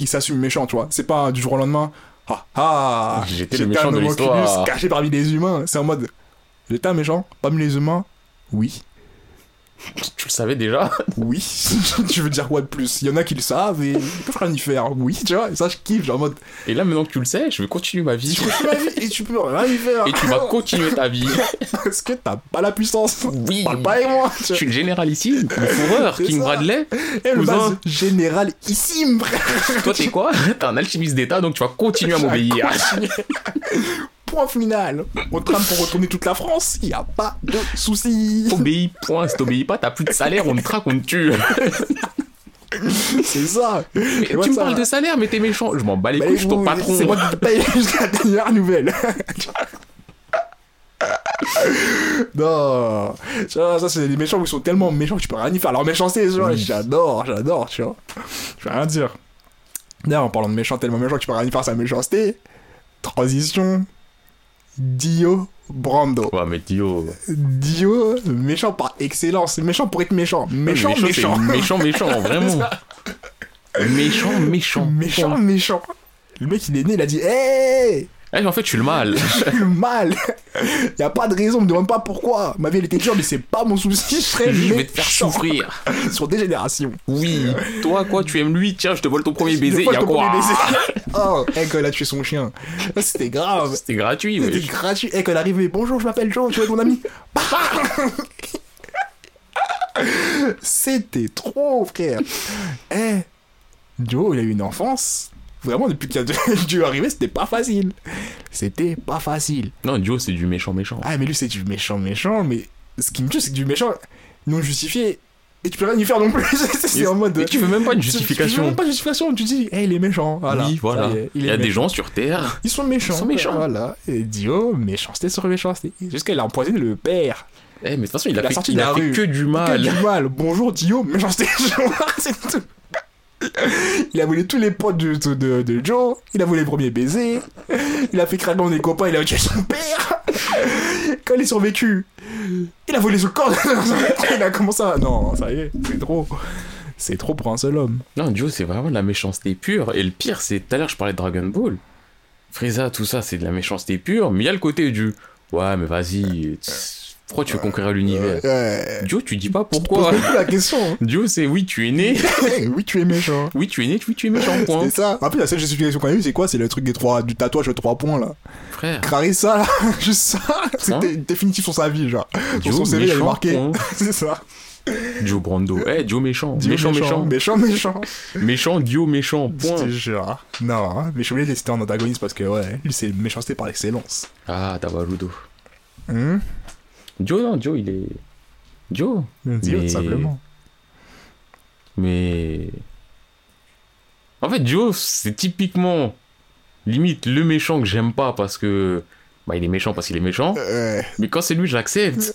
ils s'assument méchants, tu vois. C'est pas du jour au lendemain. Ah, ah J'étais le méchant un de l'histoire. Caché parmi les humains. C'est en mode. J'étais un méchant parmi les humains Oui. Tu le savais déjà Oui. tu veux dire quoi de plus Il y en a qui le savent et ils peuvent rien y faire. Oui, tu vois. Et ça, je kiffe. Genre en mode. Et là, maintenant que tu le sais, je vais continuer ma vie. Tu fais ma vie et tu peux rien y faire. Et tu vas continuer ta vie. Parce que t'as pas la puissance. Oui. Parle pas avec moi. tu Je suis le général ici, le fourreur, King ça. Bradley. Le Cousin. base généralissime, frère. Toi, t'es quoi? T'es un alchimiste d'état, donc tu vas continuer à m'obéir. Point final. On trame pour retourner toute la France. Y a pas de soucis. Obéis, point. Si t'obéis pas, t'as plus de salaire, on te traque, on te tue. C'est ça. Tu me ça- parles de salaire, mais t'es méchant. Je m'en bats les Bah, couilles, je suis ton patron. C'est moi qui te paye jusqu'à la dernière nouvelle. non. Vois, ça, c'est des méchants ils sont tellement méchants que tu peux rien y faire. Leur méchanceté, Oui. j'adore, j'adore, tu vois. Je vais rien dire. D'ailleurs, en parlant de méchants tellement méchants que tu peux rien y faire sa méchanceté, transition, Dio Brando. Ouais, mais Dio. Dio, méchant par excellence. Méchant pour être méchant. Méchant, c'est méchant. Méchant, méchant, vraiment. Méchant, méchant. Méchant, méchant. Le mec, il est né, il a dit Hey Eh, en fait, je suis le mal. Je suis le mal Y a pas de raison, me demande pas pourquoi. Ma vie, elle était dure, mais c'est pas mon souci. Je serais Je vais te faire souffrir. Sur des générations. Oui. Toi, quoi, tu aimes lui? Tiens, je te vole ton premier baiser. Y'a quoi? Oh, eh, quand il a tué son chien. C'était grave. C'était gratuit, C'était gratuit. Eh, quand arrivé, bonjour, je m'appelle Jean, tu es ton ami. C'était trop, frère. Eh, Joe, il a eu une enfance. Vraiment, depuis qu'il a dû arriver, c'était pas facile. C'était pas facile. Non, Dio, c'est du méchant, méchant. Ah, mais lui, c'est du méchant, méchant, mais ce qui me tue, c'est que du méchant non justifié. Et tu peux rien y faire non plus. c'est en mode. Et tu veux même pas une Tu- Tu veux justification. même pas de justification. Tu dis, hey, il est méchant. Voilà. Oui, voilà. Y est, Il y a des gens sur Terre. Ils sont méchants. Ils sont méchants. Voilà. Et Dio, méchanceté sur méchanceté. Jusqu'à il a empoisonné le père. Eh, mais de toute façon, il a, Il a fait, sorti il a fait que du Que mal. du mal. Bonjour Dio, méchanceté. c'est tout. Il a volé tous les potes de, de, Joe. Il a volé le premier baiser. Il a fait craquer des copains. Il a tué son père. Quand il est survécu, il a volé son corps. il a commencé à. Non, ça y est, c'est trop. C'est trop pour un seul homme. Non, Dio, c'est vraiment de la méchanceté pure. Et le pire, c'est tout à l'heure, je parlais de Dragon Ball. Frieza, tout ça, c'est de la méchanceté pure. Mais il y a le côté du ouais, mais vas-y, tss, pourquoi tu veux conquérir l'univers Ouais. Dio, tu dis pas pourquoi. plus la question. Dio, c'est oui, tu es né. oui, tu es méchant. Oui, tu es né, oui, tu es méchant, point. C'est ça. Après, la seule justification qu'on a eue, c'est quoi? C'est le truc des trois, du tatouage de trois points là. Frère. Clarissa, là, juste ça, c'était définitif sur sa vie, genre. Sur Dio, son CV, il avait méchant, marqué. point. C'est ça. Dio Brando. Eh, Dio méchant. Méchant, méchant. Méchant, méchant. Méchant, Dio méchant, point. jure. Non, hein, mais je de les citer en antagoniste parce que, ouais, lui, c'est méchanceté par excellence. Ah, Tabarudo. Hum Dio, non, Dio, il est. Dio. Dio, Mais- tout simplement. Mais. En fait, Dio, c'est typiquement. Limite le méchant que j'aime pas parce que. Bah, il est méchant parce qu'il est méchant. Euh, Mais quand c'est lui, j'accepte.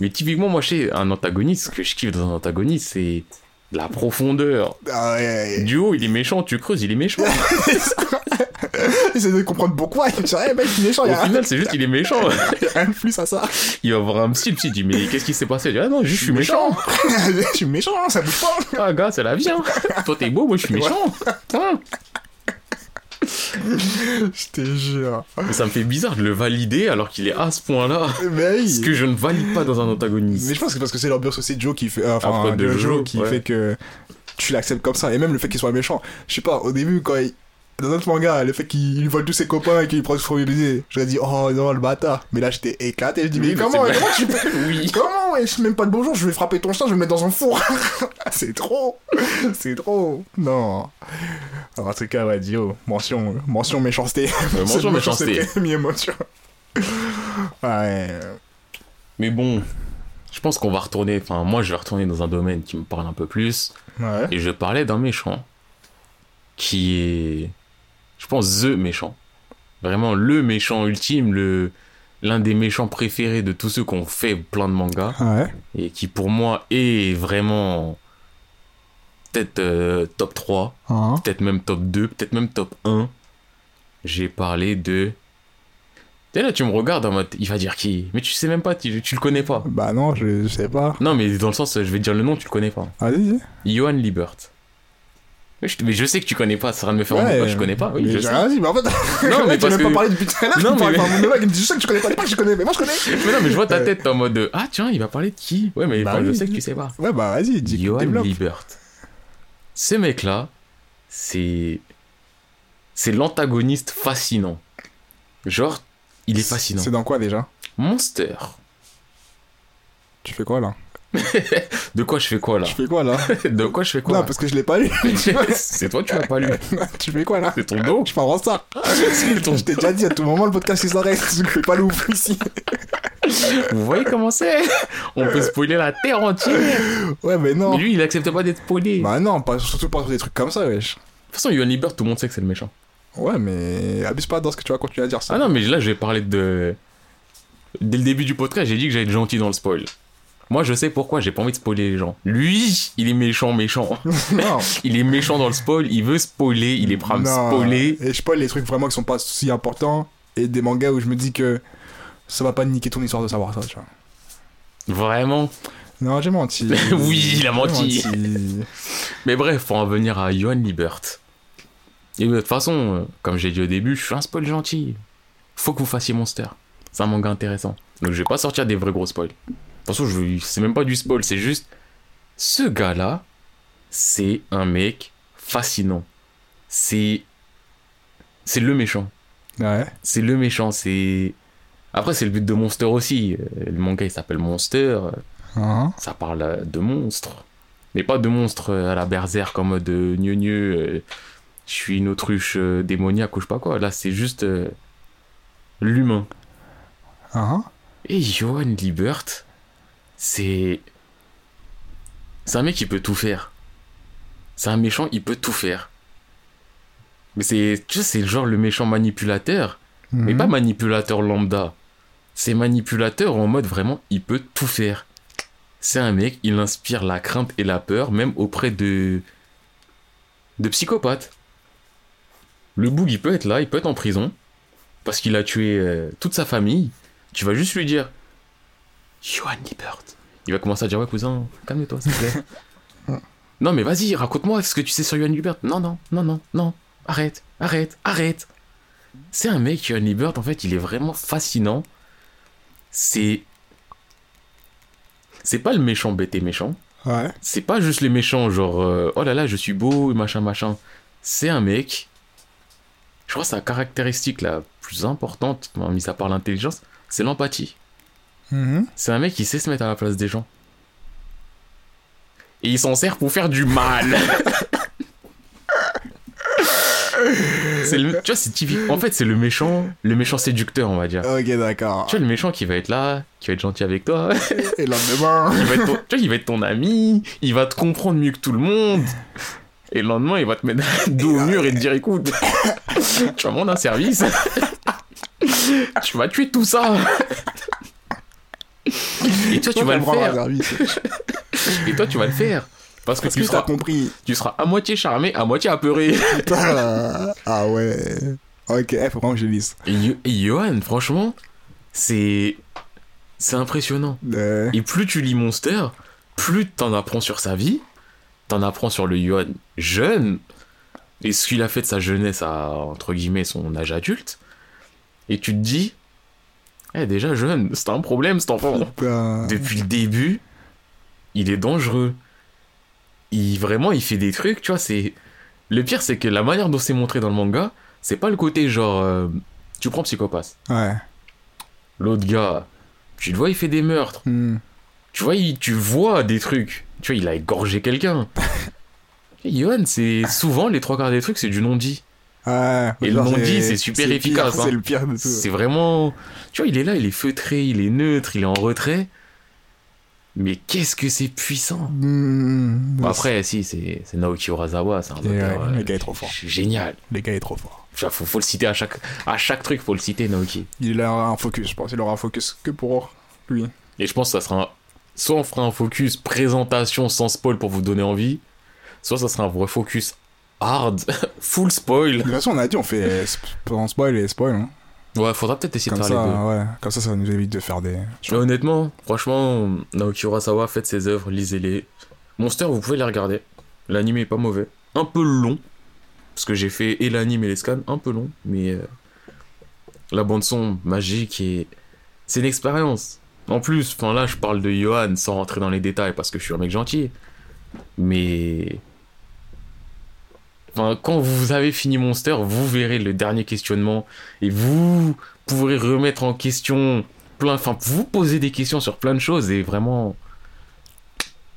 Mais typiquement, moi, je sais, un antagoniste, ce que je kiffe dans un antagoniste, c'est La profondeur. Ah ouais. Du haut, il est méchant, tu creuses, il est méchant. Essaye de comprendre pourquoi. Me eh mec, il est méchant, Au a final, c'est juste qu'il est méchant. il y a rien de plus à ça. Il va voir un psy, le psy dit Mais qu'est-ce qui s'est passé? Il dit Ah non, juste je suis méchant. je suis méchant, ça bouge pas. Ah, gars, c'est la vie. Hein. Toi, t'es beau, moi, je suis méchant. Hein. Je te jure. Mais ça me fait bizarre de le valider alors qu'il est à ce point-là. Mais. Ce que je ne valide pas dans un antagoniste. Mais je pense que c'est parce que c'est l'ambiance aussi de Joe qui fait, euh, enfin, de Joe qui ouais. fait que tu l'acceptes comme ça. Et même le fait qu'il soit méchant. Je sais pas, au début, quand il. Dans notre manga, le fait qu'il il vole tous ses copains et qu'il prend son premier baiser, j'aurais dit, oh non, le bâtard. Mais là, j'étais éclaté. Je dis, Oui, mais mais comment, comment tu peux. Oui. Comment, je même pas de bonjour, je vais frapper ton chien, je vais le mettre dans un four. c'est trop. C'est trop. Non. Alors, en tout cas, ouais, Dio, mention, mention méchanceté. Euh, mention méchanceté. première mention. Ouais. Mais bon, je pense qu'on va retourner. Enfin, moi, je vais retourner dans un domaine qui me parle un peu plus. Ouais. Et je parlais d'un méchant qui est, je pense, the méchant. Vraiment le méchant ultime, le l'un des méchants préférés de tous ceux qui ont fait plein de mangas Ouais. et qui pour moi est vraiment peut-être euh, top 3, Hein. peut-être même top 2, peut-être même top 1. J'ai parlé de Et là, tu me regardes en mode, il va dire qui? Mais tu sais même pas, tu, tu le connais pas. Bah non, je, je sais pas. Non, mais dans le sens, je vais te dire le nom, tu le connais pas. Vas-y. Johan Liebert. Mais je, mais je sais que tu connais pas, ça à de me faire Ouais, je connais pas. Oui, mais je sais. mais en fait. Non, mais tu même que- pas parlé depuis tout à l'heure. Non, parles mais- par mon mec, il me dit, je sais que tu connais pas, pas que je connais, mais moi je connais. Mais non, mais je vois ta tête en mode Ah, tiens, il va parler de qui? Ouais, mais Bah je oui. sais que tu sais pas. Ouais, bah vas-y, dis. Johan développe. Liebert. Ce mec-là, c'est. C'est l'antagoniste fascinant. Genre, il est fascinant. C'est dans quoi déjà? Monster. Tu fais quoi là? De quoi je fais quoi là Tu fais quoi là De quoi je fais quoi Non, là parce que je l'ai pas lu. C'est toi qui m'as pas lu. tu fais quoi là C'est ton dos. Je pars en ton Je t'ai déjà dit à tout moment le podcast il s'arrête. Je fais pas le ouf ici. Vous voyez comment c'est On peut spoiler la terre entière. Ouais, mais non. Mais lui, il accepte pas d'être spoilé. Bah non, pas, surtout pas sur des trucs comme ça, wesh. De toute façon, Johan Liebert, tout le monde sait que c'est le méchant. Ouais, mais abuse pas dans ce que tu vas continuer à dire ça. Ah non, mais là, je vais parler de. Dès le début du podcast, j'ai dit que j'allais être gentil dans le spoil. Moi, je sais pourquoi, j'ai pas envie de spoiler les gens. Lui, il est méchant, méchant. non. Il est méchant dans le spoil, il veut spoiler, il est prêt à me spoiler. Et je spoil les trucs vraiment qui sont pas si importants. Et des mangas où je me dis que ça va pas niquer ton histoire de savoir ça, tu vois. Vraiment? Non, j'ai menti. Oui, il a menti. Mais bref, pour en venir à Johan Liebert. Et de toute façon, euh, comme j'ai dit au début, je suis un spoil gentil. Faut que vous fassiez Monster. C'est un manga intéressant. Donc je vais pas sortir des vrais gros spoils. De toute façon, je... c'est même pas du spoil, c'est juste. Ce gars-là, c'est un mec fascinant. C'est. C'est le méchant. Ouais. C'est le méchant, c'est. Après, c'est le but de Monster aussi. Euh, Le manga il s'appelle Monster. euh, Hein ça parle euh, de monstres. Mais pas de monstres à la berserk comme de gneu gneu, je suis une autruche démoniaque ou je sais pas quoi. Là, c'est juste euh, l'humain. Hein Et Johan Liebert, c'est. C'est un mec qui peut tout faire. C'est un méchant, il peut tout faire. Mais c'est. Tu sais, c'est le genre le méchant manipulateur. Mais Mhm. pas manipulateur lambda. C'est manipulateur en mode vraiment, il peut tout faire. C'est un mec, il inspire la crainte et la peur, même auprès de. de psychopathes. Le boug, il peut être là, il peut être en prison, parce qu'il a tué euh, toute sa famille. Tu vas juste lui dire Johan Liebert. Il va commencer à dire Ouais, cousin, calme-toi, s'il te plaît. non, mais vas-y, raconte-moi ce que tu sais sur Johan Liebert. Non, non, non, non, non. Arrête, arrête, arrête. C'est un mec, Johan Liebert, en fait, il est vraiment fascinant. C'est. C'est pas le méchant bête et méchant. Ouais. C'est pas juste les méchants, genre, euh, oh là là, je suis beau, machin, machin. C'est un mec. Je crois que sa caractéristique la plus importante, mis à part l'intelligence, c'est l'empathie. Mhm. C'est un mec qui sait se mettre à la place des gens. Et il s'en sert pour faire du mal. c'est le, tu vois, c'est typique. En fait, c'est le méchant, le méchant séducteur, on va dire. Ok, d'accord. Tu vois, le méchant qui va être là, qui va être gentil avec toi, Et le lendemain. il va être ton, tu vois, il va être ton ami, il va te comprendre mieux que tout le monde. Et le lendemain, il va te mettre dos au mur et te dire écoute, tu vas me rendre un service. tu vas tuer tout ça. Et toi, tu vas le faire. Et toi, tu vas le faire. Parce que, Parce tu, que seras, compris. tu seras à moitié charmé, à moitié apeuré. Putain. ah ouais. Ok, eh, faut vraiment que je lise. Johan, franchement, c'est. C'est impressionnant. Euh, Et plus tu lis Monster, plus t'en apprends sur sa vie, t'en apprends sur le Johan jeune, et ce qu'il a fait de sa jeunesse à, entre guillemets, son âge adulte. Et tu te dis, eh, déjà jeune, c'est un problème cet enfant. putain. Depuis le début, il est dangereux. Il, vraiment, il fait des trucs, tu vois, c'est... Le pire, c'est que la manière dont c'est montré dans le manga, c'est pas le côté genre... euh, tu prends Psychopathe. Ouais. L'autre gars, tu le vois, il fait des meurtres. Hmm. Tu vois, il- tu vois des trucs. Tu vois, il a égorgé quelqu'un. Et Johan, c'est souvent les trois quarts des trucs, c'est du non-dit. Et le genre, non-dit, c'est super le efficace, pire, hein. C'est le pire de tout. C'est vraiment. Tu vois, il est là, il est feutré, il est neutre, il est en retrait. Mais qu'est-ce que c'est puissant! Hmm. Bon, après, si, c'est c'est Naoki Urasawa, c'est un auteur. ouais, euh, le gars est trop fort. Génial. Les gars est trop fort. Faut, faut le citer à chaque, à chaque truc, faut le citer, Naoki. Il aura un focus, je pense. Il aura un focus que pour lui. Et je pense que ça sera un... Soit on fera un focus présentation sans spoil pour vous donner envie, soit ça sera un vrai focus hard, full spoil. De toute façon, on a dit, on fait sp- sans spoil et spoil. Hein. Ouais, faudra peut-être essayer Comme de ça, faire les deux. ouais. Comme ça, ça nous évite de faire des. Mais honnêtement, franchement, Naoki Urasawa, faites ses œuvres, lisez-les. Monster, vous pouvez les regarder. L'anime est pas mauvais. Un peu long, parce que j'ai fait et l'anime et les scans, un peu long, mais euh, la bande-son magique et. C'est une expérience. En plus, enfin là, je parle de Johan sans rentrer dans les détails parce que je suis un mec gentil. Mais. Enfin, quand vous avez fini Monster, vous verrez le dernier questionnement et vous pourrez remettre en question plein. Enfin, vous poser des questions sur plein de choses et vraiment.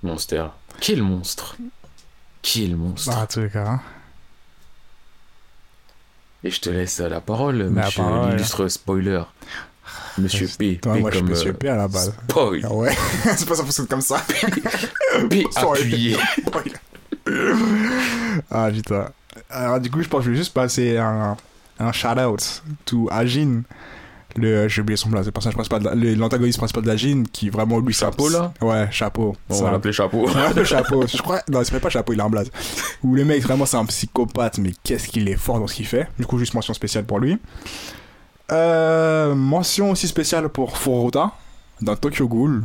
Monster. Quel monstre Quel monstre Ah, tu hein. Et je te laisse la parole, La monsieur l'illustre spoiler. Monsieur P. Toi, P moi, je suis comme, monsieur euh, P à la base. Spoil. Ah ouais, c'est pas ça fonctionne comme ça. P appuyé. ah putain. Alors du coup, je pense que je vais juste passer un, un shout-out to Ajin. Le, j'ai oublié son blaze, le personnage principal, l'antagoniste principal d'Ajin, qui vraiment lui Chapeau, là? Ouais, chapeau. On Ça- va l'appeler chapeau. Le chapeau. Je crois, non, il s'appelle pas chapeau, il a un blaze. Où le mec, vraiment, c'est un psychopathe, mais qu'est-ce qu'il est fort dans ce qu'il fait. Du coup, juste mention spéciale pour lui. Euh, mention aussi spéciale pour Furuta, dans Tokyo Ghoul.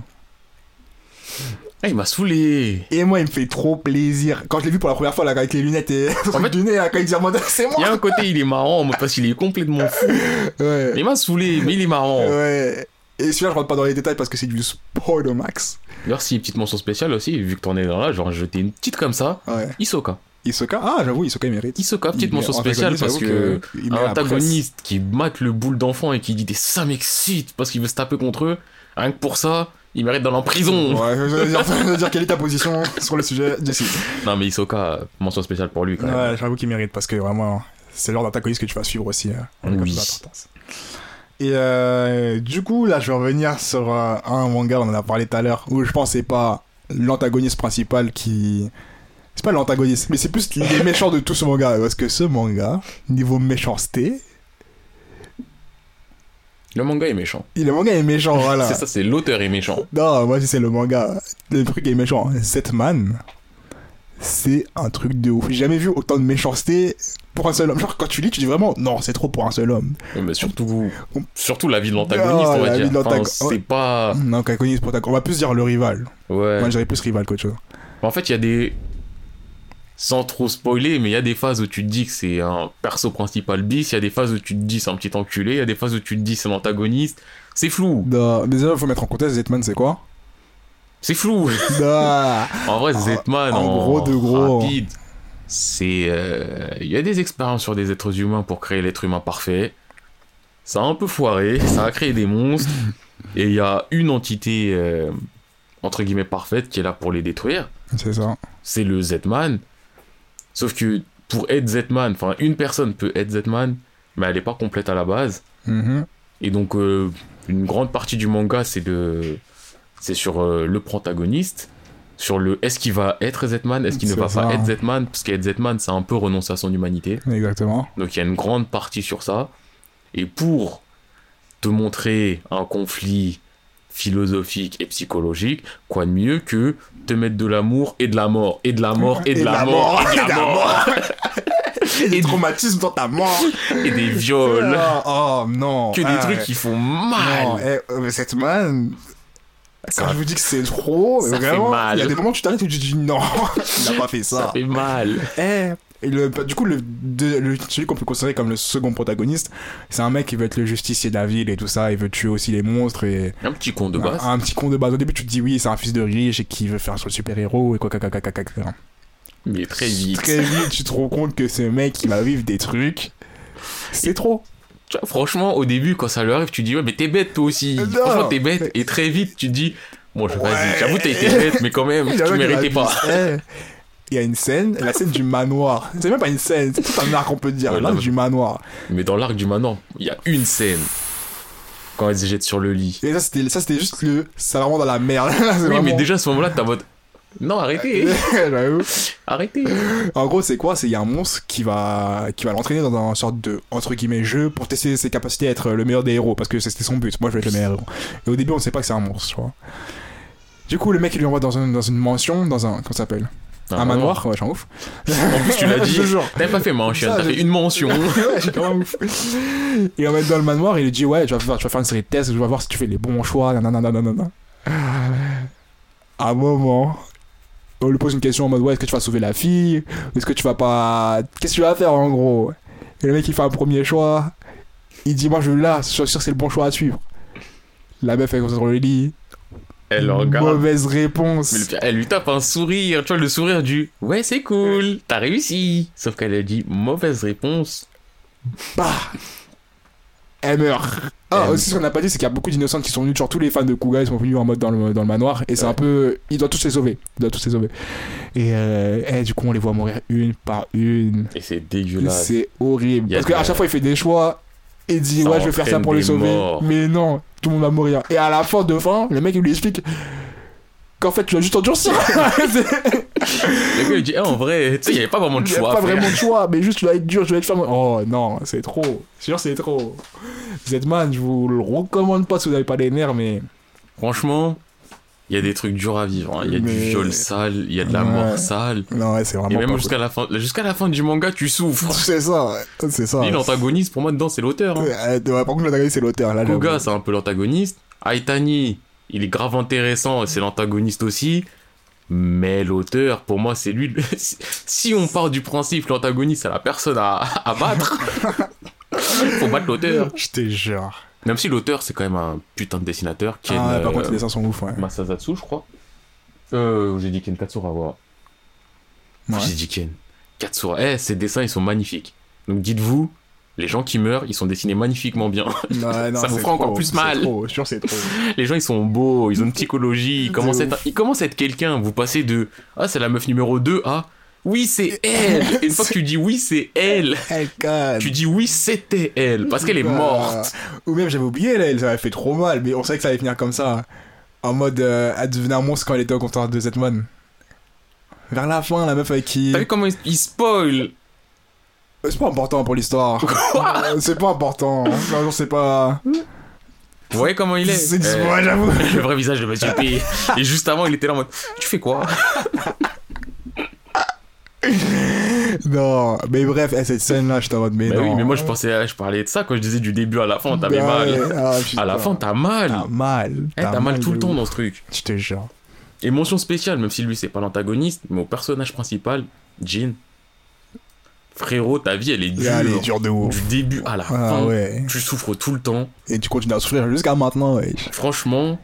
Ah, il m'a saoulé. Et moi, il me fait trop plaisir. Quand je l'ai vu pour la première fois, là, avec les lunettes et En fait- du nez, là, quand il dit c'est Il y moi. a un côté, il est marrant en mode parce qu'il est complètement fou. Ouais. Il m'a saoulé, mais il est marrant. Ouais. Et celui-là, je rentre pas dans les détails parce que c'est du spoil au max. D'ailleurs, si, petite mention spéciale aussi, vu que t'en es dans là, genre jeter une petite comme ça. Ouais. Isoka. Isoka, ah, j'avoue, Isoka, il mérite. Isoka, petite Il- mention spéciale parce que, met un antagoniste qui mate le boule d'enfant et qui dit des ça m'excite parce qu'il veut se taper contre eux, rien que pour ça, il mérite d'aller en prison. Ouais, je veux dire, je veux dire, quelle est ta position sur le sujet Jessie Non, mais Isoka, mention spéciale pour lui quand même. Ouais, j'avoue qu'il mérite parce que vraiment, c'est le genre d'antagoniste que tu vas suivre aussi. euh, avec Oui. Et euh, du coup, là, je vais revenir sur euh, un manga, on en a parlé tout à l'heure, où je pense que c'est pas l'antagoniste principal qui. C'est pas l'antagoniste, mais c'est plus les méchants de tout ce manga. Parce que ce manga, niveau méchanceté, Le manga est méchant. le manga est méchant, voilà. C'est ça, c'est l'auteur est méchant. Non, moi, si c'est le manga, le truc est méchant. Setman, c'est un truc de ouf. J'ai jamais vu autant de méchanceté pour un seul homme. Genre, quand tu lis, tu dis vraiment, non, c'est trop pour un seul homme. Mais surtout, surtout la vie de l'antagoniste, Ah, on va la dire. vie de Enfin, l'antagoniste. c'est pas. Non, antagoniste. On va plus dire le rival. Ouais. Moi, je dirais plus rival qu'autre chose. En fait, il y a des. Sans trop spoiler, mais il y a des phases où tu te dis que c'est un perso principal bis, il y a des phases où tu te dis c'est un petit enculé, il y a des phases où tu te dis c'est l'antagoniste. C'est flou. Non, mais déjà, il faut mettre en contexte, Zetman, c'est quoi? C'est flou. Non. En vrai, Zetman, en en, gros de gros. rapide, c'est. euh, Il y a des expériences sur des êtres humains pour créer l'être humain parfait. Ça a un peu foiré, ça a créé des monstres, et il y a une entité, euh, entre guillemets, parfaite qui est là pour les détruire. C'est ça. c'est le Z-Man. Sauf que pour être Z-Man, enfin une personne peut être Z-Man, mais elle n'est pas complète à la base. Mhm. Et donc euh, une grande partie du manga c'est de c'est sur euh, le protagoniste, sur le est-ce qu'il va être Z-Man, est-ce qu'il ne va ça. pas être Z-Man, parce qu'être Z-Man c'est un peu renoncer à son humanité. Exactement. Donc il y a une grande partie sur ça. Et pour te montrer un conflit philosophique et psychologique, quoi de mieux que te mettre de l'amour et de la mort, et de la mort, et de, la, mort, et de la mort, Et des traumatismes dans ta mort. et des viols. Oh, oh, non. Que des Ah, trucs qui font mal. Non, eh, mais cette man. Quand je vous dis que c'est trop, ça vraiment, il y a des moments où tu t'arrêtes et tu te dis non, il n'a pas fait Ça ça. fait mal. Eh, et le, du coup, le, celui qu'on peut considérer comme le second protagoniste, c'est un mec qui veut être le justicier de la ville et tout ça, il veut tuer aussi les monstres et Un petit con de base. un, un petit con de base. Au début, tu te dis oui, c'est un fils de riche et qui veut faire sur le super-héros et quoi, quoi, quoi, quoi, quoi, quoi, quoi. Mais très vite. Très vite, tu te rends compte que ce mec, il va vivre des trucs. C'est trop. Tu vois, franchement, au début, quand ça lui arrive, tu dis, ouais, mais t'es bête toi aussi. Non. franchement, t'es bête. Et très vite, tu te dis, bon, je- Ouais. vas-y, j'avoue, t'as été bête, mais quand même, tu méritais pas. Il y a une scène, la scène du manoir. C'est même pas une scène, c'est tout un arc, on peut dire. Ouais, l'arc du manoir. Mais dans l'arc du manoir, il y a une scène. Quand elle se jette sur le lit. Et ça, c'était, ça, c'était juste le. C'est vraiment dans la merde. Oui, vraiment- mais déjà à ce moment-là, t'as mode. Non, arrêtez, arrêtez. En gros, c'est quoi? C'est il y a un monstre qui va qui va l'entraîner dans un sorte de entre guillemets jeu pour tester ses capacités à être le meilleur des héros parce que c'était son but. Moi, je veux être le meilleur héros. Et au début, on ne sait pas que c'est un monstre, tu vois. Du coup, le mec il lui envoie dans, un- dans une mansion, dans un comment ça s'appelle? Un manoir. Ouais, j'en ouf. En plus, tu l'as dit. T'avais pas fait mention, t'as fait une mention. ouais, j'ai quand même ouf. Il va mettre dans le manoir et il lui dit ouais, tu vas faire, tu vas faire une série de tests, je vais voir si tu fais les bons choix. Nanana, nanana. À un moment, on lui pose une question en mode ouais, est-ce que tu vas sauver la fille? Est-ce que tu vas pas. Qu'est-ce que tu vas faire en gros? Et le mec il fait un premier choix. Il dit moi je là, je suis sûr que c'est le bon choix à suivre. La meuf elle est sur le lit. Elle regarde. Mauvaise réponse. Mais le pire, elle lui tape un sourire, tu vois, le sourire du Ouais, c'est cool, t'as réussi. Sauf qu'elle a dit mauvaise réponse. Bah Elle meurt. Ah, aussi, ce qu'on n'a pas dit, c'est qu'il y a beaucoup d'innocentes qui sont venus. Genre, tous les fans de Kuga, ils sont venus en mode dans le, dans le manoir. Et c'est Ouais. un peu. Il doit tous les sauver. Il doit tous les sauver. Et, euh, eh, du coup, on les voit mourir une par une. Et c'est dégueulasse. C'est horrible. Parce qu'à chaque fois, il fait des choix. Et dit, Ça ouais, je vais faire ça pour les sauver. morts. Mais non, tout le monde va mourir. Et à la fin de fin, le mec, il lui explique qu'en fait, tu vas juste endurcir. Le gars il dit Eh, en vrai, tu sais, il y avait pas vraiment de Il choix. pas à faire. vraiment de choix, mais juste tu dois être dur, tu dois être ferme. Oh non, c'est trop. Sûr, c'est trop. Z-Man, je vous le recommande pas si vous n'avez pas les nerfs, mais. Franchement, il y a des trucs durs à vivre. hein. Il y a du viol sale, il y a de la Ouais. mort sale. Non, ouais, c'est Et vraiment même pas jusqu'à la fin, jusqu'à la fin du manga, tu souffres. C'est ça, c'est ça. Lui, l'antagoniste, pour moi, dedans, c'est l'auteur. hein. Ouais, ouais, par contre, l'antagoniste, c'est l'auteur. Là, Koga, c'est un peu l'antagoniste. Aitani, il est grave intéressant, c'est l'antagoniste aussi. Mais l'auteur, pour moi, c'est lui. le- Si on part du principe, l'antagoniste, c'est la personne à, à battre. Faut battre l'auteur. Je te jure. Même si l'auteur, c'est quand même un putain de dessinateur. Ken, Ah, ouais, par euh, contre, les dessins sont ouf, ouais. Masazatsu, je crois. Euh, j'ai dit Ken Katsura, voilà. Ouais. J'ai dit Ken. Katsura. Eh, ces dessins, ils sont magnifiques. Donc dites-vous, les gens qui meurent, ils sont dessinés magnifiquement bien. Non, Ça vous fera encore plus mal. trop, sûr, trop. Les gens, ils sont beaux, ils ont une psychologie, ils commencent, à être, ils commencent à être quelqu'un. Vous passez de Ah, c'est la meuf numéro 2 à Oui, c'est elle. Et une fois que tu dis oui, c'est elle, tu dis oui, c'était elle. Parce qu'elle est morte. Ou même, j'avais oublié, elle, ça avait fait trop mal, mais on savait que ça allait finir comme ça. En mode, euh, elle devenait un monstre quand elle était au comptoir de Z-Man. Vers la fin, la meuf avec qui. T'as vu comment ils spoil? Euh, C'est pas important pour l'histoire. Euh, c'est pas important. Genre, c'est pas. Vous voyez comment il est? C'est Euh, j'avoue. Le vrai visage de Monsieur P. Et juste avant, il était là en mode Tu fais quoi? Non, mais bref, eh, cette scène-là, je t'en mode, mais Bah non. oui, mais moi je pensais, je parlais de ça quand je disais du début à la fin, t'avais Bah mal. ah, À la fin, t'as mal. T'as mal. Eh, t'as mal tout le temps dans ce truc. Je te jure. Et mention spéciale, même si lui c'est pas l'antagoniste, mais au personnage principal, Jin. Frérot, ta vie elle est dure. Elle est dure de ouf. Du début à la Ah fin. ouais. Tu souffres tout le temps. Et tu continues à souffrir jusqu'à maintenant, ouais. Franchement,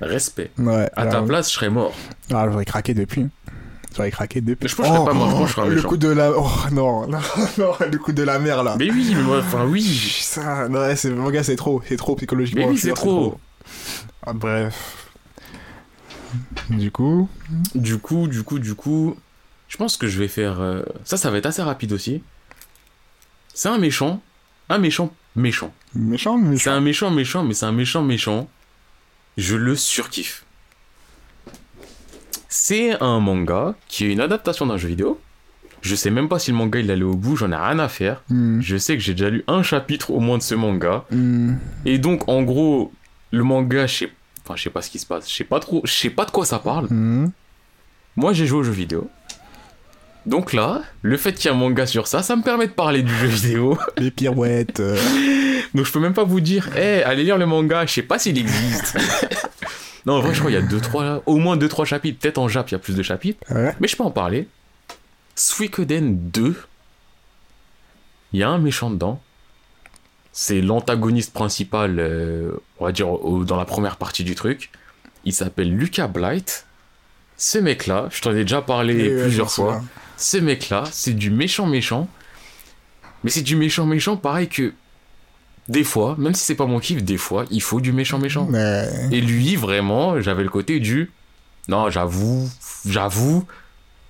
respect. Ouais. À ta place, je serais mort. Ah, j'aurais craqué depuis. J'aurais craqué depuis. Mais je pense que je pas mort, je pense que je serais un Le coup de la. Oh non, non, non, le coup de la mer là. Mais oui, mais moi, enfin oui. Ça, non, ouais, c'est, mon gars, c'est trop, c'est trop psychologiquement. Mais oui, c'est trop. Ah, bref. Du coup. Du coup, du coup, du coup, je pense que je vais faire. euh, Ça, ça va être assez rapide aussi. C'est un méchant. Un méchant méchant. Méchant, C'est méchant. un méchant méchant, mais c'est un méchant méchant. Je le surkiffe. C'est un manga qui est une adaptation d'un jeu vidéo. Je sais même pas si le manga il allait au bout, j'en ai rien à faire. Hmm, Je sais que j'ai déjà lu un chapitre au moins de ce manga. hmm. Et donc, en gros, le manga, je sais. Enfin, je sais pas ce qui se passe. Je sais pas trop. Je sais pas de quoi ça parle. Mhm. Moi, j'ai joué aux jeux vidéo. Donc là, le fait qu'il y ait un manga sur ça, ça me permet de parler du jeu vidéo. Les pirouettes. euh. Donc je peux même pas vous dire, hé, allez lire le manga, je sais pas s'il existe. non, en vrai, je crois qu'il y a deux, trois, au moins 2-3 chapitres. Peut-être en Jap, il y a plus de chapitres. Ouais. Mais je peux en parler. Suikoden 2. Il y a un méchant dedans. C'est l'antagoniste principal, euh, on va dire, au- dans la première partie du truc. Il s'appelle Lucas Blight. Ce mec-là, je t'en ai déjà parlé Et, plusieurs fois. Ce mec-là, c'est du méchant méchant. Mais c'est du méchant méchant pareil que des fois, même si c'est pas mon kiff, des fois, il faut du méchant méchant. Ouais. Et lui, vraiment, j'avais le côté du non, j'avoue, j'avoue,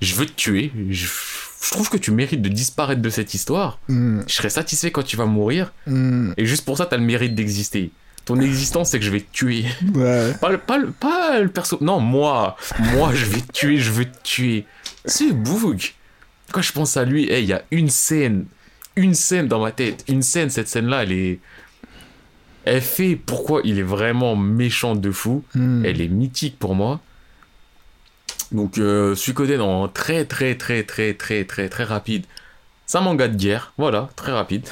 je veux te tuer. Je, je trouve que tu mérites de disparaître de cette histoire. Mhm. Je serais satisfait quand tu vas mourir. Mhm. Et juste pour ça, t'as le mérite d'exister. Ton existence, c'est que je vais te tuer. Ouais. Pas le, pas le, pas le perso. Non, moi. Moi, je vais te tuer, je veux te tuer. C'est Boog. Quand je pense à lui, hey, il y a une scène. Une scène dans ma tête. Une scène, cette scène-là, elle est. Elle fait pourquoi il est vraiment méchant de fou. Mhm. Elle est mythique pour moi. Donc, euh, Suikoden en très, très, très, très, très, très, très rapide. C'est un manga de guerre. Voilà, très rapide.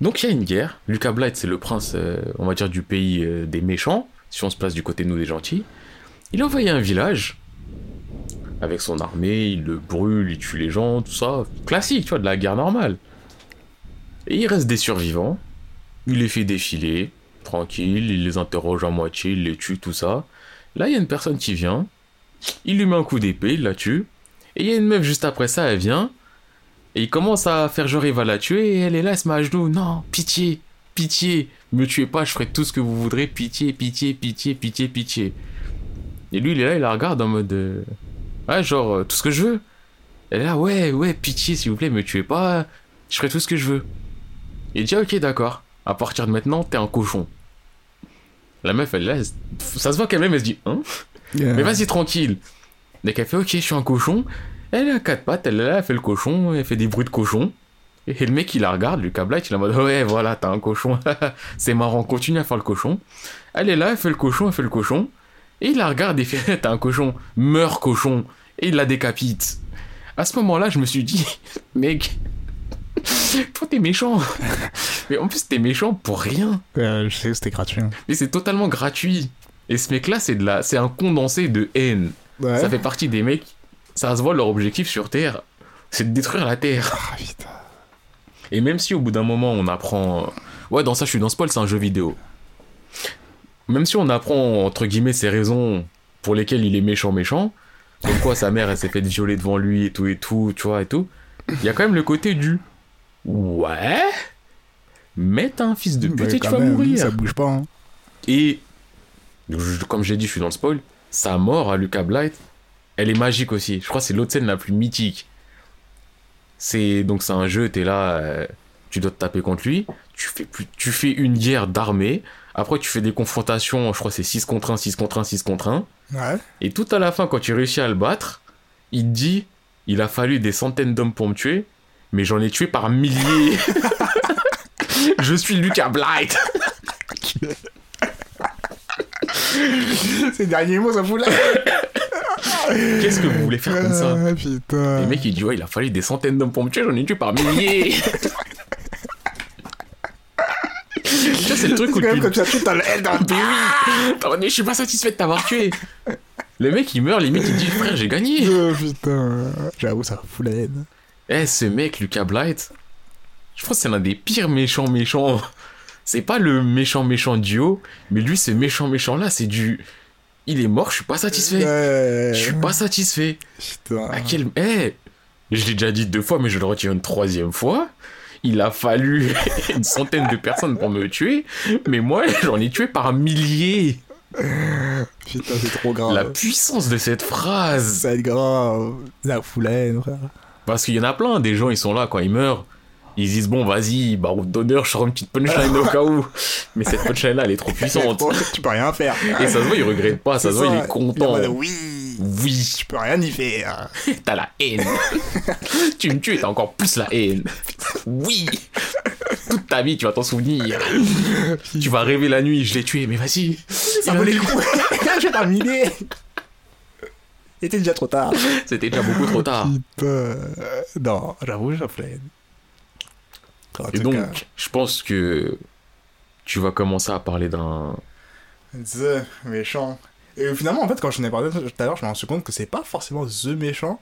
Donc, il y a une guerre. Lucas Blight, c'est le prince, euh, on va dire, du pays euh, des méchants. Si on se place du côté de nous, des gentils. Il a envoyé un village. Avec son armée, il le brûle, il tue les gens, tout ça. Classique, tu vois, de la guerre normale. Et il reste des survivants. Il les fait défiler, tranquille, il les interroge à moitié, il les tue, tout ça. Là, il y a une personne qui vient, il lui met un coup d'épée, il la tue. Et il y a une meuf juste après ça, elle vient, et il commence à faire genre il va la tuer, et elle est là, elle se met à genoux. Non, pitié, pitié, me tuez pas, je ferai tout ce que vous voudrez, pitié, pitié, pitié, pitié, pitié. Et lui, il est là, il la regarde en mode. euh, Ouais, genre, euh, tout ce que je veux. Elle est là, ouais, ouais, pitié, s'il vous plaît, me tuez pas, je ferai tout ce que je veux. Il dit, ok, d'accord, à partir de maintenant, t'es un cochon. La meuf, elle est là, elle- ça se voit qu'elle-même, elle se dit, hein? Yeah. mais vas-y, tranquille. Dès qu'elle fait OK, je suis un cochon, elle est à quatre pattes, elle est là, elle fait le cochon, elle fait des bruits de cochon. Et le mec, il la regarde, Lucas Blight, il est en mode Ouais, voilà, t'as un cochon, c'est marrant, continue à faire le cochon. Elle est là, elle fait le cochon, elle fait le cochon. Et il la regarde et fait T'as un cochon, meurs cochon. Et il la décapite. À ce moment-là, je me suis dit Mec, toi t'es méchant. Mais en plus, t'es méchant pour rien. Ouais, je sais, c'était gratuit. hein. Et c'est totalement gratuit. Et ce mec-là, c'est de la, c'est un condensé de haine. Ouais. Ça fait partie des mecs, ça se voit leur objectif sur Terre, c'est de détruire la Terre. Ah, putain. Et même si au bout d'un moment on apprend... Ouais, dans ça je suis dans spoil, c'est un jeu vidéo. Même si on apprend, entre guillemets, ces raisons pour lesquelles il est méchant méchant, comme quoi sa mère elle s'est fait violer devant lui et tout et tout, tu vois et tout, il y a quand même le côté du... Ouais Mais t'as un fils de pute et tu vas même, mourir. Ça bouge pas. hein. Et je- comme j'ai dit, je suis dans le spoil. Sa mort à Lucas Blight, elle est magique aussi. Je crois que c'est l'autre scène la plus mythique. C'est donc c'est un jeu, t'es là, euh, tu dois te taper contre lui. Tu fais plus, tu fais une guerre d'armée. Après, tu fais des confrontations. Je crois que c'est 6 contre 1, 6 contre 1, 6 contre 1. Ouais. Et tout à la fin, quand tu réussis à le battre, il te dit il a fallu des centaines d'hommes pour me tuer, mais j'en ai tué par milliers. Je suis Lucas Blight. Ces derniers mots, ça fout là. Qu'est-ce que vous voulez faire comme ça Ah, putain. Le mec il dit ouais il a fallu des centaines d'hommes pour me tuer, j'en ai tué par milliers. Ça c'est le truc où C'est quand tu comme ça, tu t'as le L dans le Mais oui Attends, mais je suis pas satisfait de t'avoir tué. Le mec il meurt, limite il dit frère j'ai gagné. Oh, putain. J'avoue, ça fout la haine. Eh ce mec Lucas Blight, je pense que c'est l'un des pires méchants méchants. C'est pas le méchant méchant duo, mais lui ce méchant méchant là c'est du... Il est mort, je suis pas satisfait. Ouais. Je suis pas satisfait. Putain. À quel... Eh Je l'ai déjà dit deux fois, mais je le retiens une troisième fois. Il a fallu une centaine de personnes pour me tuer, mais moi, j'en ai tué par milliers. Putain, c'est trop grave. La puissance de cette phrase. Être grave. La haine, frère. Parce qu'il y en a plein, des gens, ils sont là quand ils meurent. Ils disent, bon, vas-y, baroud d'honneur, je sors une petite punchline au cas où. Mais cette punchline-là, elle est trop puissante. tu peux rien faire. Et ça se voit, il regrette pas, ça se voit, il est en content. oui. Oui, Tu peux rien y faire. t'as la haine. tu me tues t'as encore plus la haine. Oui. Toute ta vie, tu vas t'en souvenir. tu vas rêver la nuit, je l'ai tué, mais vas-y. Ça valait le coup. J'ai terminé. C'était déjà trop tard. C'était déjà beaucoup trop tard. Non, j'avoue, j'en Et donc, cas, je pense que tu vas commencer à parler d'un. The méchant. Et finalement, en fait, quand je ai parlé tout à l'heure, je me suis rendu compte que c'est pas forcément The méchant.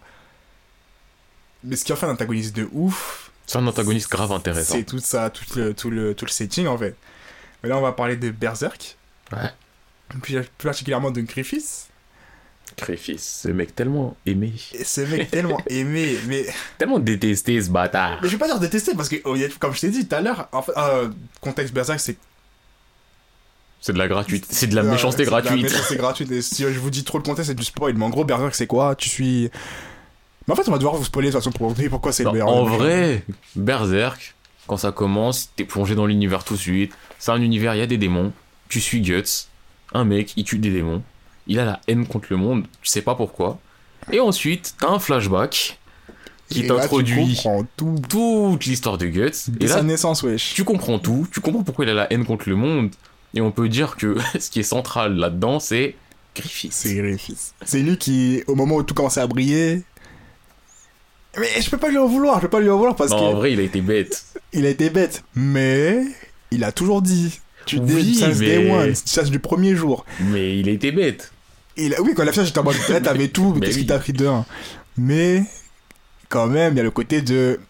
Mais ce qui en fait un antagoniste de ouf, C'est un antagoniste grave intéressant. c'est tout ça, tout le, tout, le, tout le setting en fait. Mais là, on va parler de Berserk. Ouais. Plus particulièrement de Griffiths. Griffiths, ce mec tellement aimé. Ce mec tellement aimé, mais, Tellement détesté ce bâtard. mais je vais pas dire détesté parce que, honnêtement, comme je t'ai dit tout à l'heure, en fait, euh, contexte Berserk, c'est C'est de la gratuite. C'est de la Ouais, méchanceté c'est gratuite. méchanceté gratuite. Et si je vous dis trop le contexte, c'est du spoil. Mais en gros, Berserk, c'est quoi? Tu suis. Mais en fait, on va devoir vous spoiler de toute façon pour vous dire pourquoi c'est le meilleur. en vrai, Berserk, quand ça commence, t'es plongé dans l'univers tout de suite. C'est un univers, il y a des démons. Tu suis Guts, un mec, il tue des démons. Il a la haine contre le monde, tu sais pas pourquoi. Et ensuite, t'as un flashback qui t'introduit tout. toute l'histoire de Guts. Et sa là, naissance, wesh. tu comprends tout, tu comprends pourquoi il a la haine contre le monde. Et on peut dire que ce qui est central là-dedans, c'est Griffith. C'est Griffiths. C'est lui qui, au moment où tout commençait à briller. Mais je peux pas lui en vouloir, je peux pas lui en vouloir parce Non, en qu'il vrai, il a été bête. a été bête. Mais il a toujours dit. Tu Oui, dis, mais- du premier jour. Mais il a été bête. Il a- Oui, quand il a fait ça, j'étais en mode, t'avais tout, qu'est-ce oui. qui t'a pris de Mais, quand même, il y a le côté de.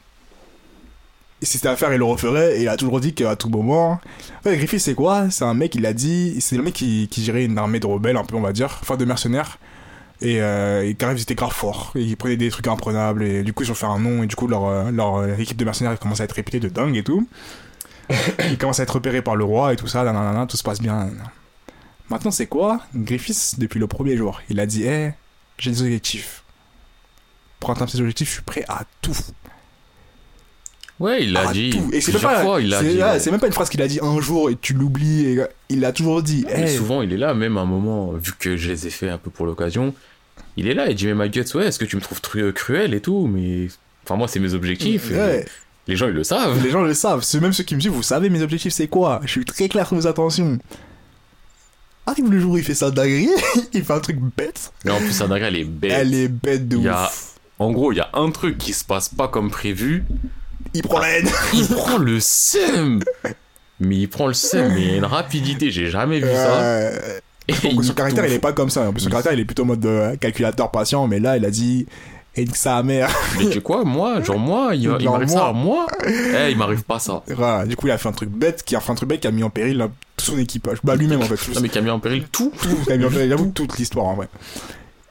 Si c'était à faire, il le referait, et il a toujours dit qu'à tout moment. En fait, Griffith, c'est quoi? C'est un mec, il a dit. C'est le mec qui, qui gérait une armée de rebelles, un peu, on va dire, enfin de mercenaires. Et, euh, et quand même, ils étaient grave forts. Et ils prenaient des trucs imprenables, et du coup, ils ont fait un nom, et du coup, leur, euh, leur euh, équipe de mercenaires commence à être réputée de dingue et tout. ils commencent à être repérés par le roi et tout ça, nanana, tout se passe bien. nanana. Maintenant, c'est quoi Griffiths, depuis le premier jour, il a dit Hé, j'ai des objectifs. Pour atteindre ces objectifs, je suis prêt à tout. Ouais, il a À dit. tout. Et c'est pas, fois, il a c'est- dit. ouais, ouais. c'est même pas une phrase qu'il a dit un jour et tu l'oublies. et- Il a toujours dit Mais Hé, souvent, il est là, même à un moment, vu que je les ai fait un peu pour l'occasion. Il est là, il dit, mais ma gueule, ouais, est-ce que tu me trouves cruel et tout Mais. Enfin, moi, c'est mes objectifs. et. Les gens, ils le savent. Les gens le savent. C'est même ceux qui me disent Vous savez, mes objectifs, c'est quoi? Je suis très clair sur mes intentions. Arrive le jour où il fait sa dinguerie, il fait un truc bête. Mais en plus, sa dingue, elle est bête. Elle est bête de Il y a- ouf. En gros, il y a un truc qui se passe pas comme prévu. Il prend la haine. Il prend le seum. Mais il prend le seum, mais il y a une rapidité, j'ai jamais vu ça. Et Donc, il son caractère, il est pas comme ça. En plus, son caractère, il est plutôt en mode euh, calculateur patient, mais là, il a dit et que sa mère. Mais tu sais quoi, moi, genre moi, il, il m'arrive ça à moi. Eh, il m'arrive pas ça. Voilà. Du coup, il a fait un truc bête, qui a fait un truc bête qui a mis en péril là, tout son équipage. Bah, lui-même, en fait. Tout, Non, mais qui a mis en péril tout. tout, il a mis en péril, j'avoue, toute l'histoire, en vrai.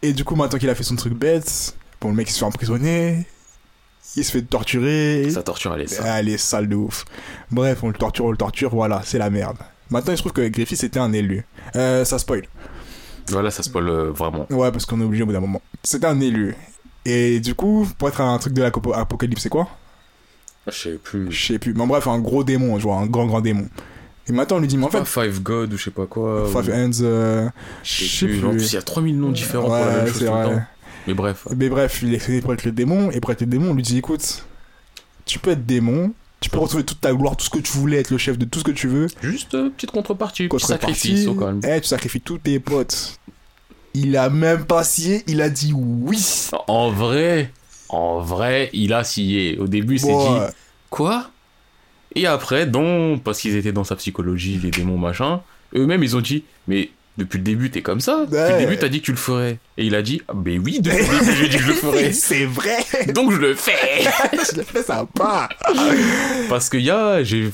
Et du coup, maintenant qu'il a fait son truc bête, bon, le mec, il se fait emprisonner, il se fait torturer. Sa torture, elle est. Ah, elle est sale de ouf. Bref, on le torture, on le torture, voilà, c'est la merde. Maintenant, il se trouve que Griffith c'était un élu. Euh, ça spoil. Voilà, ça spoil euh, vraiment. Ouais, parce qu'on est obligé au bout d'un moment. C'était un élu. Et du coup, pour être un truc de l'apocalypse, c'est quoi? Je sais plus. Je sais plus. Mais en bref, un gros démon, je vois, un grand, grand démon. Et maintenant, on lui dit, mais en fait, Five God ou je sais pas quoi. Five ou- Hands, euh, Je sais plus. En plus, il y a 3000 noms différents pour la même chose tout le temps. Mais bref. Mais bref, il est fait pour être le démon, et pour être le démon, on lui dit, écoute, tu peux être démon, tu peux retrouver toute ta gloire, tout ce que tu voulais, être le chef de tout ce que tu veux. Juste euh, petite contrepartie, Contrepartie, sacrifice au calme. eh, tu sacrifies tous tes potes. Il a même pas scié, il a dit oui. En vrai, en vrai, il a scié. Au début, il s'est dit quoi? Et après, donc, parce qu'ils étaient dans sa psychologie, les démons machin, eux-mêmes ils ont dit mais depuis le début t'es comme ça. Depuis Ouais. le début t'as dit que tu le ferais. Et il a dit ah, ben oui depuis le début j'ai dit que je le ferais. c'est vrai. Donc je le fais. je l'ai fait sympa. Parce que y a, j'ai,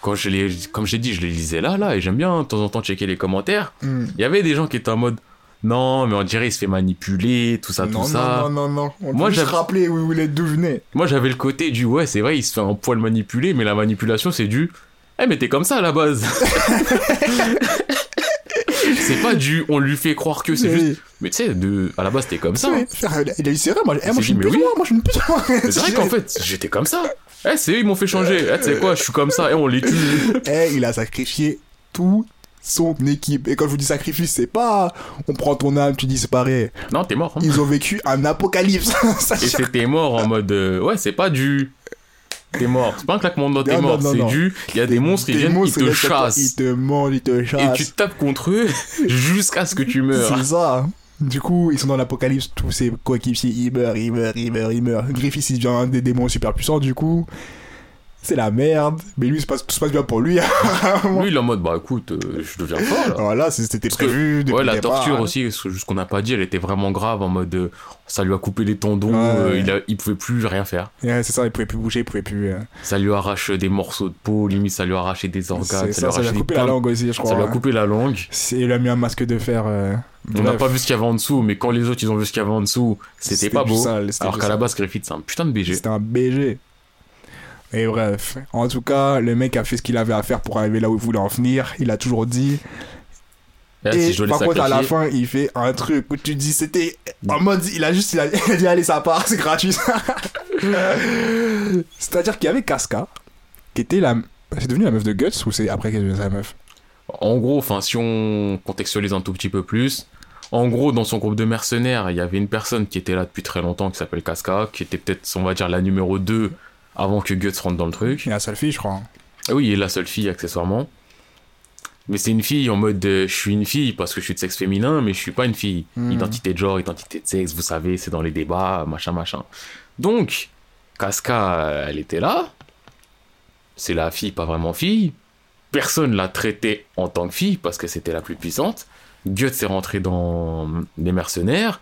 quand je comme j'ai dit, je les lisais là, là, et j'aime bien de temps en temps checker les commentaires. Hmm. Il y avait des gens qui étaient en mode, non, mais on dirait il se fait manipuler, tout ça, non, tout ça. non, non, non, non. On Moi, j'avais- rappeler où vous voulez d'où venez. Moi, j'avais le côté du, ouais, c'est vrai, il se fait un poil manipuler, mais la manipulation, c'est du, eh, mais t'es comme ça à la base. c'est pas du, on lui fait croire que c'est juste, mais tu sais, de, à la base, t'es comme ça. hein. Il a eu rêves. Moi, eh, moi, je suis oui. moi, moi, je suis moi. Mais c'est vrai qu'en fait, j'étais comme ça. Eh, c'est eux, ils m'ont fait changer. Eh, tu sais quoi, je suis comme ça, et on les tue. Eh, il a sacrifié toute son équipe. Et quand je vous dis sacrifice, c'est pas on prend ton âme, tu disparais. Non, t'es mort. hein. Ils ont vécu un apocalypse. Et c'était mort en mode euh, ouais c'est pas du t'es mort. C'est pas un claquement de doigts, t'es mort. C'est du, il y a des monstres, ils Des viennent, ils te chassent. Ils te mangent, ils te Et chassent. tu tapes contre eux jusqu'à ce que tu meurs. C'est ça. Du coup, ils sont dans l'apocalypse, tous ces coéquipiers, ils meurent, ils meurent, ils meurent, ils meurent. Griffith, il devient un des démons super puissants, du coup. C'est la merde. Mais lui, ça se passe- tout se passe bien pour lui. Lui, il est en mode, bah écoute, euh, je deviens fort là. voilà, c'était que- prévu. Ouais, la départ. torture aussi, ce qu'on n'a pas dit, elle était vraiment grave en mode euh, ça lui a coupé les tendons, Ouais, euh, ouais. il, a, il pouvait plus rien faire. Ouais, c'est ça, il pouvait plus bouger, il pouvait plus. Ça lui arrache des morceaux de peau, limite ça lui a arraché des organes, ça, ça, lui a ça lui a arraché des coupé la langue aussi, je crois. ça lui a ouais. coupé la langue. Il a mis un masque de fer. On n'a pas vu ce qu'il y avait en dessous, mais quand les autres ils ont vu ce qu'il y avait en dessous, c'était pas beau. sale, Alors qu'à la base, Griffith, c'est un putain de BG. C'était un BG. Et bref, en tout cas, le mec a fait ce qu'il avait à faire pour arriver là où il voulait en venir. Il a toujours dit. Là, et par contre, à la fin, il fait un truc où tu dis c'était en mode. Il a juste il a, il a dit allez, ça part, c'est gratuit. C'est-à-dire qu'il y avait Casca, qui était la. C'est devenu la meuf de Guts ou c'est après qu'elle est devenue sa meuf? En gros, enfin, si on contextualise un tout petit peu plus, en gros, dans son groupe de mercenaires, il y avait une personne qui était là depuis très longtemps, qui s'appelle Casca, qui était peut-être, on va dire, la numéro 2 avant que Guts rentre dans le truc. Il a la seule fille, je crois. Ah oui, et la seule fille, accessoirement. Mais c'est une fille en mode, euh, je suis une fille parce que je suis de sexe féminin, mais je suis pas une fille. Hmm. Identité de genre, identité de sexe, vous savez, c'est dans les débats, machin, machin. Donc, Casca, euh, elle était là. C'est la fille, pas vraiment fille. Personne l'a traitée en tant que fille parce que c'était la plus puissante. Guts est rentré dans les mercenaires.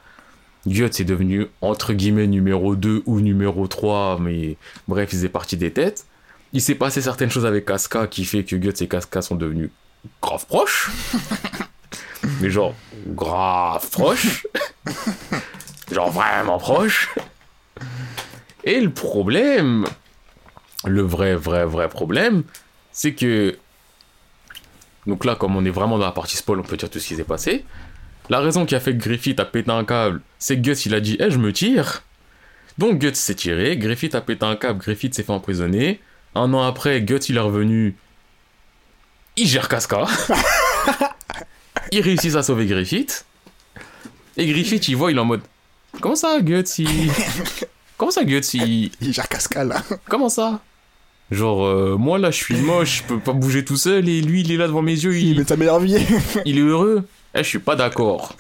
Guts est devenu entre guillemets numéro 2 ou numéro 3, mais bref, il faisait partie des têtes. Il s'est passé certaines choses avec Casca qui fait que Guts et Casca sont devenus grave proches. mais genre grave proches. genre vraiment proches. Et le problème, le vrai, vrai, vrai problème, c'est que. Donc là, comme on est vraiment dans la partie spoil, on peut dire tout ce qui s'est passé. La raison qui a fait que Griffith a pété un câble, c'est que Guts il a dit Eh, je me tire. Donc Guts s'est tiré, Griffith a pété un câble, Griffith s'est fait emprisonner. Un an après, Guts il est revenu. Il gère Casca. il réussit à sauver Griffith. Et Griffith, il voit, il est en mode Comment ça, Guts il... Comment ça, Guts il... Il gère Casca là. Comment ça? Genre, euh, moi là, je suis moche, je peux pas bouger tout seul, et lui, il est là devant mes yeux, Il il, met sa meilleure vie. il est heureux. Eh, je suis pas d'accord.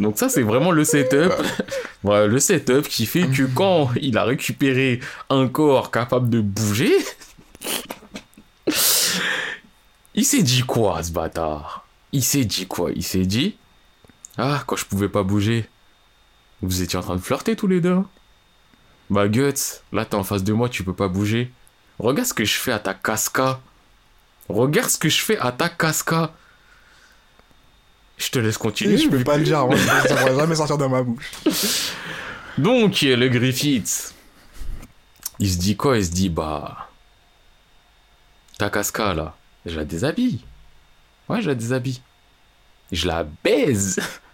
Donc ça, c'est vraiment le setup. voilà, le setup qui fait que quand il a récupéré un corps capable de bouger, il s'est dit quoi, ce bâtard? Il s'est dit quoi? Il s'est dit, ah, quand je pouvais pas bouger, vous étiez en train de flirter tous les deux. hein Bah Guts, là t'es en face de moi, tu peux pas bouger. Regarde ce que je fais à ta casca. Regarde ce que je fais à ta casca. Je te laisse continuer. je peux pas le dire, ça pourrait jamais sortir de ma bouche. Donc, le Griffith, il se dit quoi? Il se dit, bah. Ta casca, là, je la déshabille. Ouais, je la déshabille. Je la baise.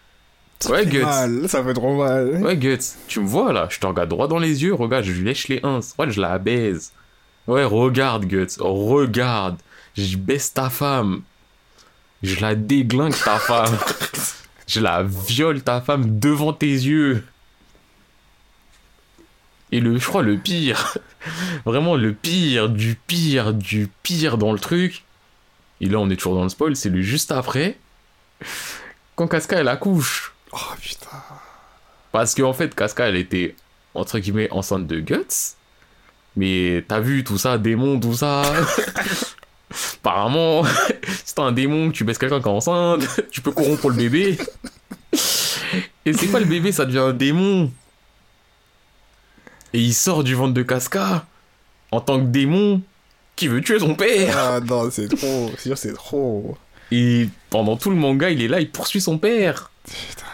Ouais, Guts. Mal, ça fait trop mal. Ouais, Guts, tu me vois là, je te regarde droit dans les yeux, regarde, je lui lèche les uns. Ouais, je la baise. Ouais, regarde, Guts, regarde. Je baisse ta femme. Je la déglingue, ta femme. je la viole, ta femme, devant tes yeux. Et le, je crois, le pire, vraiment le pire, du pire, du pire dans le truc. Et là, on est toujours dans le spoil, c'est le juste après. Quand Casca, elle accouche. Oh putain. Parce qu'en fait, Casca, elle était, entre guillemets, enceinte de Guts. Mais t'as vu tout ça, démon, tout ça. Apparemment, si t'as un démon, tu baisses quelqu'un qui est enceinte, tu peux corrompre le bébé. Et c'est pas le bébé, ça devient un démon. Et il sort du ventre de Casca en tant que démon qui veut tuer son père? Ah non, c'est trop. C'est trop. Et pendant tout le manga, il est là, il poursuit son père.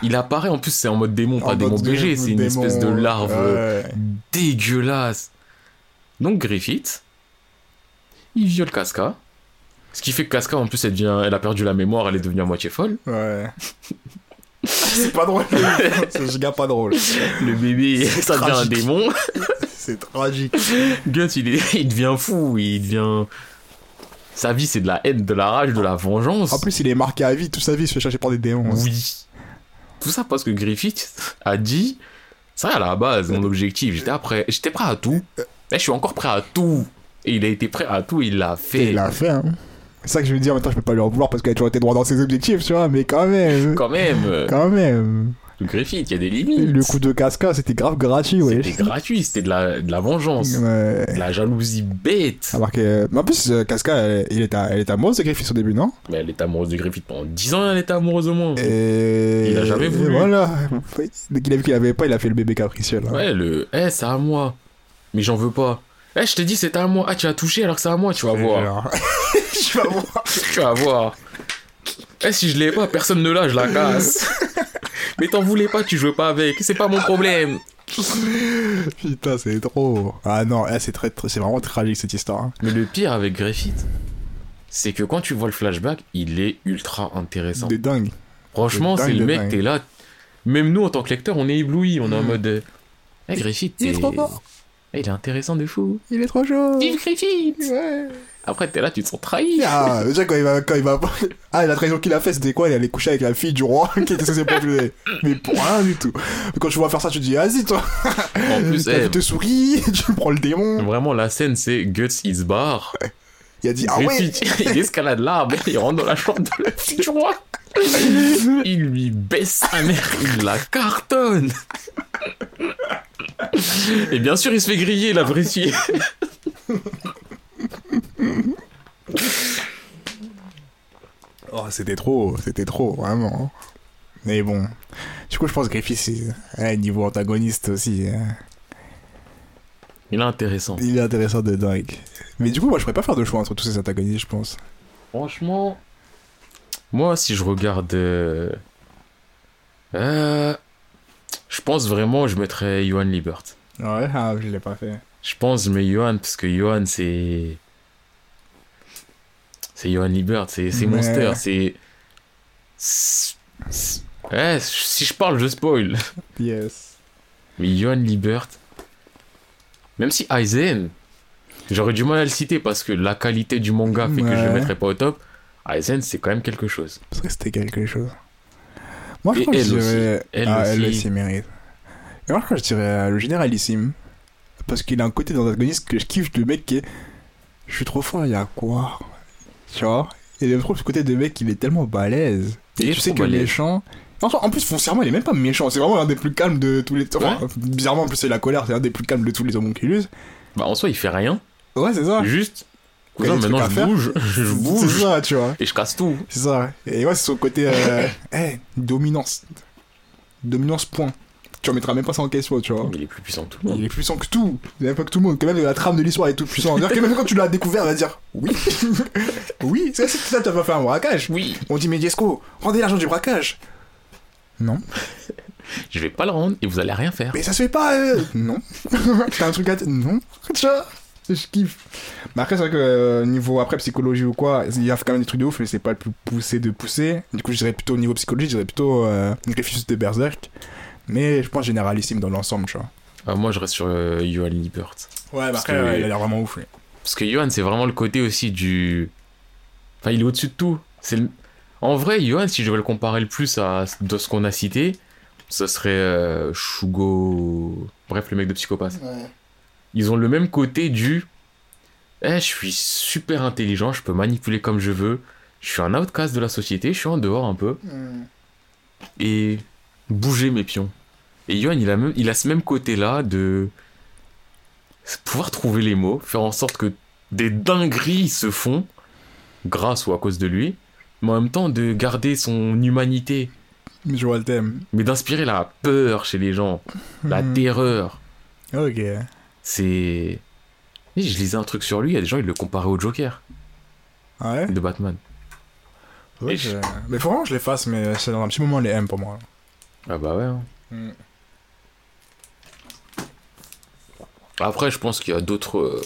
Il apparaît, en plus, c'est en mode démon, pas démon BG, c'est une démon, espèce de larve ouais. dégueulasse. Donc Griffith, il viole Casca. Ce qui fait que Casca, en plus, elle, devient, elle a perdu la mémoire, elle est devenue à moitié folle. Ouais. c'est pas drôle. c'est giga pas drôle. Le bébé, ça devient un démon. C'est tragique. Guts, il, est, il devient fou, il devient... Sa vie, c'est de la haine, de la rage, de la vengeance. En plus, il est marqué à vie. Toute sa vie, il se fait chercher par des démons. Oui. Tout ça parce que Griffith a dit, c'est vrai à la base, mon objectif, j'étais prêt, j'étais prêt à tout. Mais je suis encore prêt à tout Et il a été prêt à tout, il l'a Et fait. il l'a fait, hein. C'est ça que je veux dire, maintenant je peux pas lui en vouloir parce qu'il a toujours été droit dans ses objectifs, tu vois, mais quand même. Quand même, Quand même. le Griffith, il y a des limites. Le coup de casca, c'était grave gratuit, ouais. C'était gratuit, c'était de la, de la vengeance. Ouais. De la jalousie bête. Alors que. En plus, euh, Casca, elle, il est elle est amoureuse de Griffiths au début, non? Mais elle était amoureuse de Griffith pendant 10 ans, elle était amoureuse de moi. Et. Il a jamais voulu. et Voilà. Dès qu'il a vu qu'il avait pas, il a fait le bébé capricieux, là. Ouais, le. Eh, c'est à moi. Mais j'en veux pas. Eh, je t'ai dit, c'était à moi. Ah, tu as touché alors que c'est à moi, tu vas voir. Genre. Je vais voir. Tu vas voir. Eh, si je l'ai pas, personne ne l'a, je la casse. Mais t'en voulais pas, tu jouais pas avec. C'est pas mon problème. Putain, c'est trop. Ah non, eh, c'est très, très- c'est vraiment tragique cette histoire. hein. Mais le pire avec Griffith, c'est que quand tu vois le flashback, il est ultra intéressant. De dingue. Franchement, c'est le mec, dingue. t'es là. Même nous, en tant que lecteur, on est éblouis. On est en Mm. mode. euh, Eh, Griffith, Il est t'es- trop fort. Eh, il est intéressant de fou. Il est trop chaud. Vive Griffith Ouais. Après, t'es là, tu te sens trahi. Ah, déjà quand il va, quand il va, ah la trahison qu'il a fait, c'était quoi? Il allait coucher avec la fille du roi qui était censée protéger. Mais pour rien du tout. Quand tu vois faire ça, tu te dis, vas-y toi. En plus, eh, vie te sourit, tu prends le démon. Vraiment, la scène, c'est Guts is bar. Il a dit, ah ouais. Il escalade l'arbre, il rentre dans la chambre de la fille du roi. Il lui baisse sa mère, il la cartonne. Et bien sûr, il se fait griller, la vraie fille. Oh, c'était trop, c'était trop, vraiment. Mais bon. Du coup, je pense que Griffith, c'est ouais, niveau antagoniste aussi. hein. Il est intéressant. Il est intéressant de dingue. Mais du coup, moi, je pourrais pas faire de choix entre tous ces antagonistes, je pense. Franchement, moi, si je regarde. euh, euh, je pense vraiment, je mettrais Johan Liebert. Ouais, ah, je l'ai pas fait. Je pense, mais Johan, parce que Johan, c'est. C'est Johan Liebert, c'est. Monster, c'est. Ouais, si je parle, je spoil. Yes. Mais Johan Liebert. Même si Aizen, j'aurais du mal à le citer parce que la qualité du manga fait que je le mettrais pas au top. Aizen, c'est quand même quelque chose. Parce que c'était quelque chose. Moi, je crois que je dirais. Elle ah, aussi. elle aussi mérite. Et moi, je crois que je dirais euh, le généralissime. Parce qu'il a un côté d'antagoniste que je kiffe, le mec qui est. Je suis trop fort, il y a quoi? Tu vois? Et je trouve ce côté de mec, il est tellement balèze. Et tu sais que balèze. méchant. En en plus, foncièrement, il est même pas méchant. C'est vraiment l'un des plus calmes de tous les. Ouais. bizarrement, en plus, c'est la colère, c'est l'un des plus calmes de tous les homonculus. Bah, en soi, il fait rien. Ouais, c'est ça. Juste. Cousin, maintenant, je bouge. Je C'est bouge. ça, tu vois. Et je casse tout. C'est ça. Et ouais, c'est son côté. Euh... eh, dominance. Dominance, point. Tu remettras même pas ça en question, tu vois. Il est plus puissant que tout le monde. Il est plus puissant que tout. Il est pas que tout le monde. Quand même, la trame de l'histoire est tout puissant. C'est-à-dire que même quand tu l'as découvert, il va dire oui. oui, c'est ça, tu vas faire un braquage. Oui. On dit, mais rendez l'argent du braquage. Non. Je vais pas le rendre et vous allez rien faire. Mais ça se fait pas. euh. Non. T'as un truc à. Non. Tu vois je kiffe. Mais après, c'est vrai que euh, niveau après psychologie ou quoi, il y a quand même des trucs de ouf, mais c'est pas le plus poussé de pousser. Du coup, je dirais plutôt au niveau psychologie, je dirais plutôt euh, Griffiths de Berserk. Mais je pense généralissime dans l'ensemble, tu vois. Ah, moi, je reste sur euh, Johan Liebert. Ouais, Parce que- il a l'air vraiment ouf. Parce que Johan, c'est vraiment le côté aussi du. Enfin, il est au-dessus de tout. C'est le- En vrai, Johan, si je devais le comparer le plus à de ce qu'on a cité, ce serait euh, Shugo. Bref, le mec de Psychopathe. Ils ont le même côté du. Eh, je suis super intelligent, je peux manipuler comme je veux. Je suis un outcast de la société, je suis en dehors un peu. Et bouger mes pions. Et Yohan, il a, même, il a ce même côté-là de pouvoir trouver les mots, faire en sorte que des dingueries se font grâce ou à cause de lui, mais en même temps de garder son humanité, Je vois le thème. mais d'inspirer la peur chez les gens, la Mhm. terreur. Ok. C'est. Je lisais un truc sur lui, il y a des gens, ils le comparaient au Joker Ah ouais, de Batman. Et je- Mais faut vraiment que je les fasse, mais c'est dans un petit moment les M pour moi. Ah bah ouais. hein. Mm. Après, je pense qu'il y a d'autres. euh,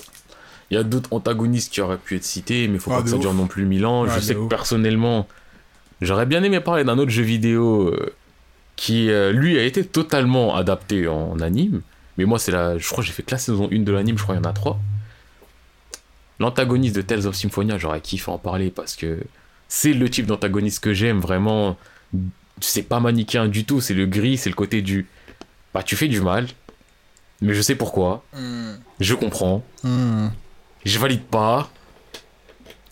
Il y a d'autres antagonistes qui auraient pu être cités, mais faut Ah, pas que ça ouf. dure non plus mille ans. Je sais que ouf. personnellement, j'aurais bien aimé parler d'un autre jeu vidéo euh, qui, euh, lui, a été totalement adapté en anime. Mais moi, c'est la. Je crois que j'ai fait que la saison 1 de l'anime, je crois qu'il y en a 3. L'antagoniste de Tales of Symphonia, j'aurais kiffé en parler parce que c'est le type d'antagoniste que j'aime vraiment. C'est pas manichéen du tout, c'est le gris, c'est le côté du. Bah, tu fais du mal, mais je sais pourquoi, je comprends, Mm. Je valide pas.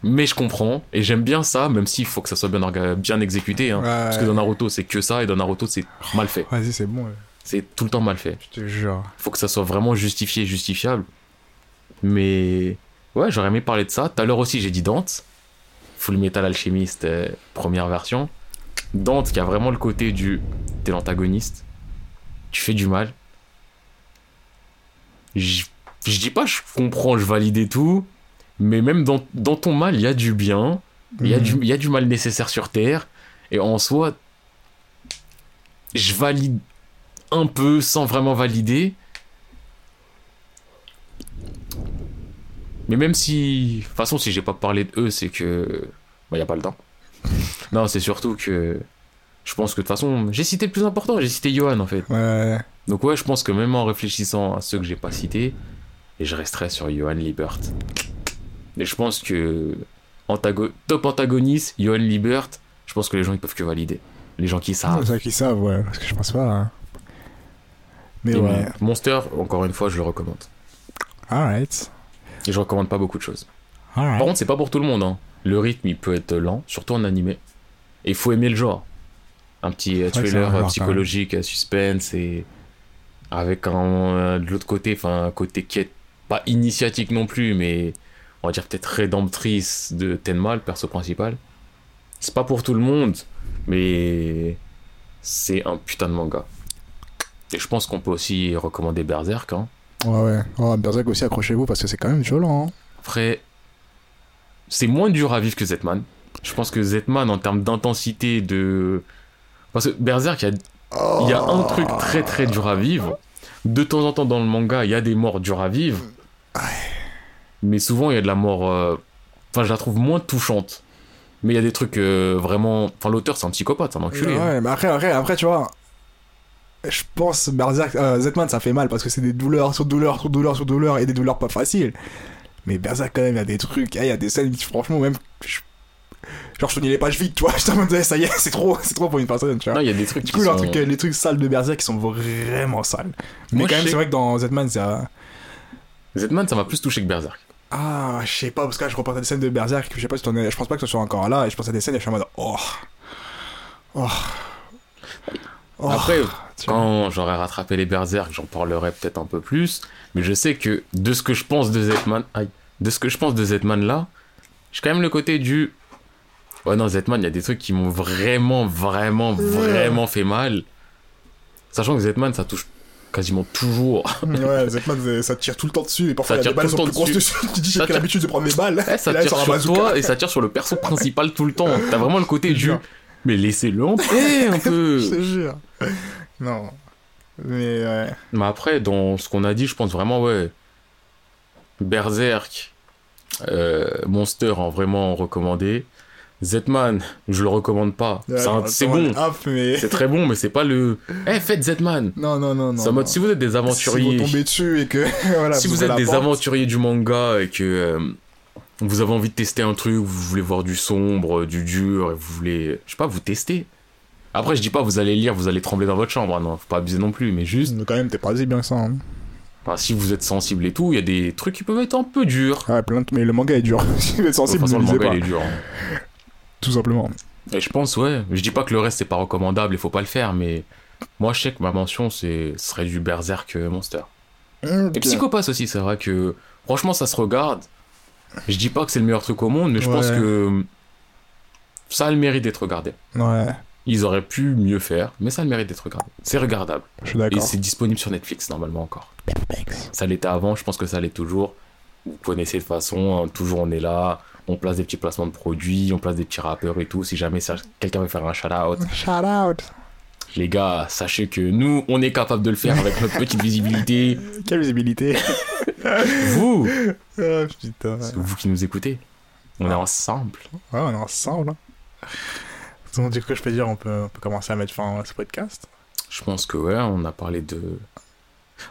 Mais je comprends. Et j'aime bien ça, même s'il faut que ça soit bien, bien exécuté. hein. Ouais. Parce que dans Naruto, c'est que ça. Et dans Naruto, c'est mal fait. Vas-y, c'est bon, ouais. C'est tout le temps mal fait. je te jure. faut que ça soit vraiment justifié et justifiable. Mais ouais, j'aurais aimé parler de ça. Tout à l'heure aussi, j'ai dit Dante. Full Metal Alchemist, euh, première version. Dante qui a vraiment le côté du. T'es l'antagoniste. Tu fais du mal. Je dis pas je comprends, je valide et tout. Mais même dans, dans ton mal, il y a du bien. Il y, a Mhm. du, il y a du mal nécessaire sur Terre. Et en soi, je valide un peu sans vraiment valider. Mais même si. De toute façon, si j'ai pas parlé de eux, c'est que. Bah, y a pas le temps. non, c'est surtout que. Je pense que de toute façon, j'ai cité le plus important, j'ai cité Johan en fait. Ouais. Donc, ouais, je pense que même en réfléchissant à ceux que j'ai pas cités, et je resterai sur Johan Liebert. Et je pense que. antago- top antagoniste, Johan Liebert, je pense que les gens ils peuvent que valider. Les gens qui savent. C'est ça qu'ils savent, ouais. Parce que je pense pas. hein. Mais Et ouais. Monster, encore une fois, je le recommande. Alright. Et je recommande pas beaucoup de choses. Alright. Par contre, c'est pas pour tout le monde. hein. Le rythme, il peut être lent, surtout en animé. Et il faut aimer le genre. Un petit euh, thriller euh, quand psychologique, euh, suspense, et avec un, de l'autre côté, enfin, un côté quête, pas initiatique non plus, mais on va dire peut-être rédemptrice de Tenma, le perso principal. C'est pas pour tout le monde, mais c'est un putain de manga. Et je pense qu'on peut aussi recommander Berserk. Hein. Ouais, ouais. Oh, Berserk aussi, accrochez-vous parce que c'est quand même violent. hein. Après, c'est moins dur à vivre que Zetman. Je pense que Zetman, en termes d'intensité, de. Parce que Berserk, il y a, il y a un truc très très dur à vivre. De temps en temps, dans le manga, il y a des morts dures à vivre. Mais souvent, il y a de la mort. euh, Enfin, je la trouve moins touchante. Mais il y a des trucs euh, vraiment. Enfin, l'auteur, c'est un psychopathe, c'est un enculé. hein. Ouais, mais après, après, après, tu vois. Je pense Berserk, euh, Zetman, ça fait mal parce que c'est des douleurs sur douleurs sur douleurs sur douleurs et des douleurs pas faciles. Mais Berserk, quand même, il y a des trucs, il y a des scènes qui, franchement, même. je- Genre, je tournais les pages vite, tu vois. Je t'en disais, ça y est, c'est trop, c'est trop pour une personne, tu vois. Non, il y a des trucs Du qui coup, sont... les, trucs, les trucs sales de Berserk qui sont vraiment sales. Mais Moi, quand même, sais- c'est vrai que dans Zetman, c'est. euh, Zetman, ça m'a plus touché que Berserk. Ah, je sais pas, parce que là, je reportais des scènes de Berserk, je sais pas si t'en es. Je pense pas que ce soit encore là, et je pense à des scènes et je suis en mode. Oh. Oh. Oh. Après. Quand j'aurai rattrapé les Berserk, j'en parlerai peut-être un peu plus. Mais je sais que de ce que je pense de Zetman, aïe, de ce que je pense de Zetman là, j'ai quand même le côté du. Ouais, non, Zetman, il y a des trucs qui m'ont vraiment, vraiment, vraiment fait mal. Sachant que Zetman, ça touche quasiment toujours. Ouais, Zetman, ça tire tout le temps dessus, et parfois Ça il y a tire des balles sont plus dessus. Tu dis, j'ai tire- l'habitude de prendre des balles. Ça et là, il tire sur toi et ça tire sur le perso principal tout le temps. T'as vraiment le côté du. Mais laissez-le en paix un peu. Je te jure. Non. Mais ouais. Mais après, dans ce qu'on a dit, je pense vraiment, ouais. Berserk, euh, Monster en vraiment recommandé. Zetman, je le recommande pas. C'est un- Ouais, c'est attends, bon. mais. C'est très bon, mais c'est pas le. Eh, faites Zetman. Non, non, non, non. Mode, si vous êtes des Si aventuriers, vous tombez dessus et que. voilà, si vous êtes des porte. aventuriers du manga et que euh, vous avez envie de tester un truc, vous voulez voir du sombre, du dur, et vous voulez, je sais pas, vous tester. Après, je dis pas, vous allez lire, vous allez trembler dans votre chambre, hein, non, faut pas abuser non plus, mais juste, Mais quand même, t'es pas si bien que ça. hein. enfin, si vous êtes sensible et tout, il y a des trucs qui peuvent être un peu durs. Ouais, plein de... Mais le manga est dur. si vous êtes De sensible, façon, le manga, pas. il est dur. hein. Tout simplement. Et je pense, ouais, je dis pas que le reste c'est pas recommandable, il faut pas le faire, mais moi je sais que ma mention c'est ce serait du Berserk euh, Monster. Et Psychopath aussi, c'est vrai que franchement ça se regarde. Je dis pas que c'est le meilleur truc au monde, mais je pense que ça a le mérite d'être regardé. Ouais, Ils auraient pu mieux faire, mais ça a le mérite d'être regardé. C'est regardable. je suis Et d'accord. c'est disponible sur Netflix normalement encore. Ça l'était avant, je pense que ça l'est toujours. Vous connaissez de toute façon, hein, toujours on est là, on place des petits placements de produits, on place des petits rappeurs et tout. Si jamais ça- quelqu'un veut faire un shout-out, Shout out. les gars, sachez que nous, on est capable de le faire avec notre petite visibilité. Quelle visibilité? Vous, Ah, putain. c'est vous qui nous écoutez. On est ensemble. Ouais, on est ensemble. hein. Donc, du coup, je peux dire, on peut, on peut commencer à mettre fin à ce podcast. Je pense que ouais, on a parlé de.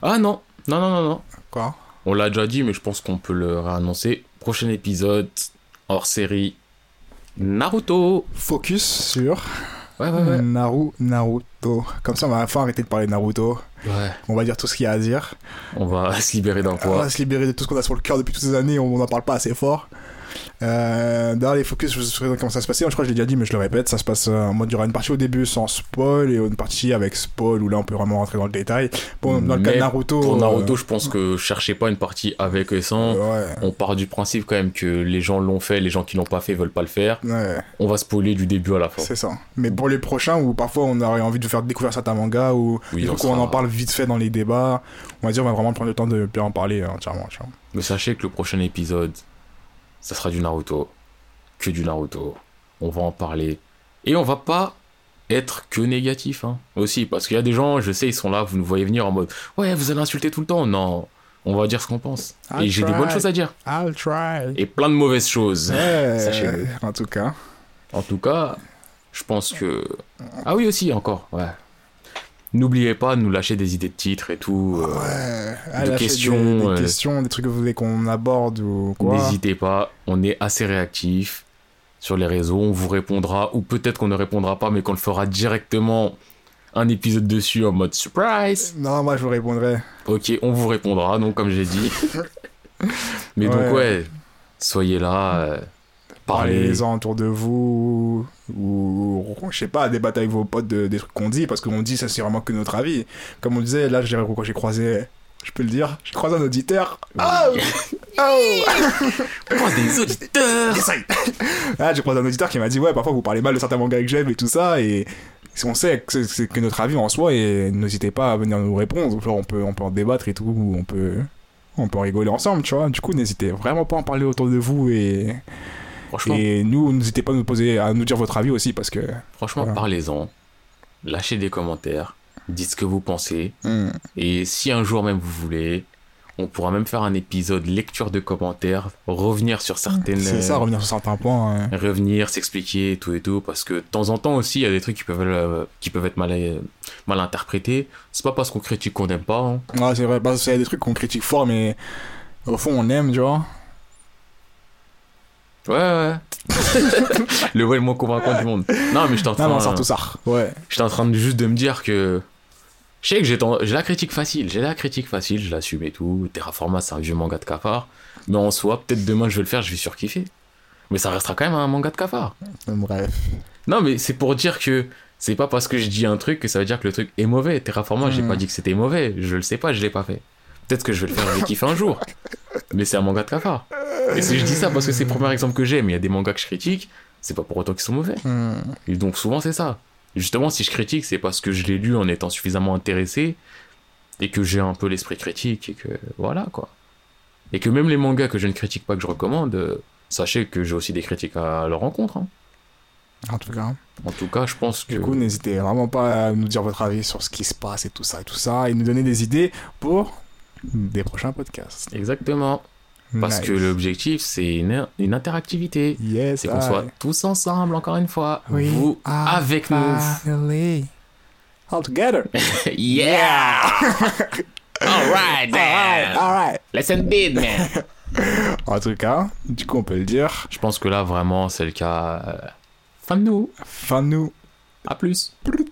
Ah non, non, non, non, non. Quoi? On l'a déjà dit, mais je pense qu'on peut le réannoncer. Prochain épisode, hors série, Naruto. Focus sur Ouais, ouais, ouais. Naru, Naruto. Comme ça, on va enfin arrêter de parler de Naruto. Ouais. On va dire tout ce qu'il y a à dire. On va se libérer d'un On poids. va se libérer de tout ce qu'on a sur le cœur depuis toutes ces années, on n'en parle pas assez fort. Euh, dans les focus, je pas comment ça se passait. Je crois que je l'ai déjà dit, mais je le répète. Ça se passe euh, en mode il y aura une partie au début sans spoil et une partie avec spoil où là on peut vraiment rentrer dans le détail. Bon, dans le cas de Naruto. Pour Naruto, euh, je pense que cherchez pas une partie avec et sans. ouais, On part du principe quand même que les gens l'ont fait, les gens qui l'ont pas fait veulent pas le faire. ouais, On va spoiler du début à la fin. c'est ça. Mais pour les prochains où parfois on aurait envie de faire découvrir certains mangas ou Oui, du on coup on sera- en parle vite fait dans les débats, on va dire on va vraiment prendre le temps de bien en parler euh, entièrement. tu vois. Mais sachez que le prochain épisode, ça sera du Naruto. Que du Naruto. On va en parler. Et on va pas être que négatif, hein. Aussi, parce qu'il y a des gens, je sais, ils sont là, vous nous voyez venir en mode Ouais, vous allez insulter tout le temps. Non, on va dire ce qu'on pense. I'll Et j'ai des bonnes choses à dire. I'll try. Et plein de mauvaises choses. Sachez-le. en tout cas. En tout cas, je pense que. Ah oui, aussi, encore, ouais. N'oubliez pas de nous lâcher des idées de titres et tout. euh, Ouais, de questions, Des, des euh, questions, des trucs que vous voulez qu'on aborde ou quoi. N'hésitez pas, on est assez réactif sur les réseaux, on vous répondra, ou peut-être qu'on ne répondra pas, mais qu'on le fera directement un épisode dessus en mode surprise. Non, moi je vous répondrai. Ok, on vous répondra, donc comme j'ai dit. mais donc Ouais. soyez là, euh. Parlez-en autour de vous, ou je sais pas, débattez avec vos potes de- des trucs qu'on dit, parce qu'on dit ça c'est vraiment que notre avis. Comme on disait, là j'ai croisé, je peux le dire, j'ai croisé un auditeur. Oh Oh Oh, des auditeurs Ah, j'ai croisé un auditeur qui m'a dit ouais, parfois vous parlez mal de certains mangas que j'aime et tout ça, et on sait que c'est- que notre avis en soi, et n'hésitez pas à venir nous répondre. Genre on peut, on peut en débattre et tout, on peut, on peut en rigoler ensemble, tu vois. Du coup, n'hésitez vraiment pas à en parler autour de vous et Franchement, Et nous, n'hésitez pas à nous poser, à nous dire votre avis aussi, parce que. franchement voilà. parlez-en. Lâchez des commentaires, dites ce que vous pensez. Hmm. Et si un jour même vous voulez, on pourra même faire un épisode lecture de commentaires, revenir sur certaines. C'est ça, revenir sur certains points. hein. revenir, s'expliquer et tout et tout, parce que de temps en temps aussi, il y a des trucs qui peuvent, euh, qui peuvent être mal, euh, mal interprétés. C'est pas parce qu'on critique qu'on n'aime pas. hein. C'est vrai, parce qu'il y a des trucs qu'on critique fort, mais au fond, on aime, tu vois. Ouais, ouais. le ouais le moins convaincant du monde. Non, mais j'étais en Non, train, non, surtout ça. Ouais. j'étais en train de juste de me dire que. Je sais que j'ai ten- la critique facile, j'ai la critique facile, je l'assume et tout. Terraforma, c'est un vieux manga de cafard. Mais en soi, peut-être demain je vais le faire, je vais surkiffer. Mais ça restera quand même un manga de cafard. Bref. Non, mais c'est pour dire que c'est pas parce que je dis un truc que ça veut dire que le truc est mauvais. Terraforma, j'ai Mhm. pas dit que c'était mauvais. Je le sais pas, je l'ai pas fait. Peut-être que je vais le faire, je vais kiffer un jour. Mais c'est un manga de cafard. Et si je dis ça parce que c'est le premier exemple que j'ai, mais il y a des mangas que je critique, c'est pas pour autant qu'ils sont mauvais. Hmm. Et donc souvent c'est ça. Justement, si je critique, c'est parce que je l'ai lu en étant suffisamment intéressé et que j'ai un peu l'esprit critique et que voilà quoi. Et que même les mangas que je ne critique pas, que je recommande, euh, sachez que j'ai aussi des critiques à leur rencontre. hein. En tout cas. En tout cas, je pense que. Du coup, n'hésitez vraiment pas à nous dire votre avis sur ce qui se passe et tout ça et tout ça, et nous donner des idées pour des prochains podcasts. Exactement. Parce Nice. que l'objectif, c'est une, une interactivité. Yes, C'est qu'on soit tous ensemble, encore une fois. We Vous avec nous. All together. yeah! Alright, Alright, alright. Let's bid, man! En tout cas, du coup, on peut le dire. Je pense que là, vraiment, c'est le cas. euh, Fin de nous. Fin de nous. À plus. Brrr.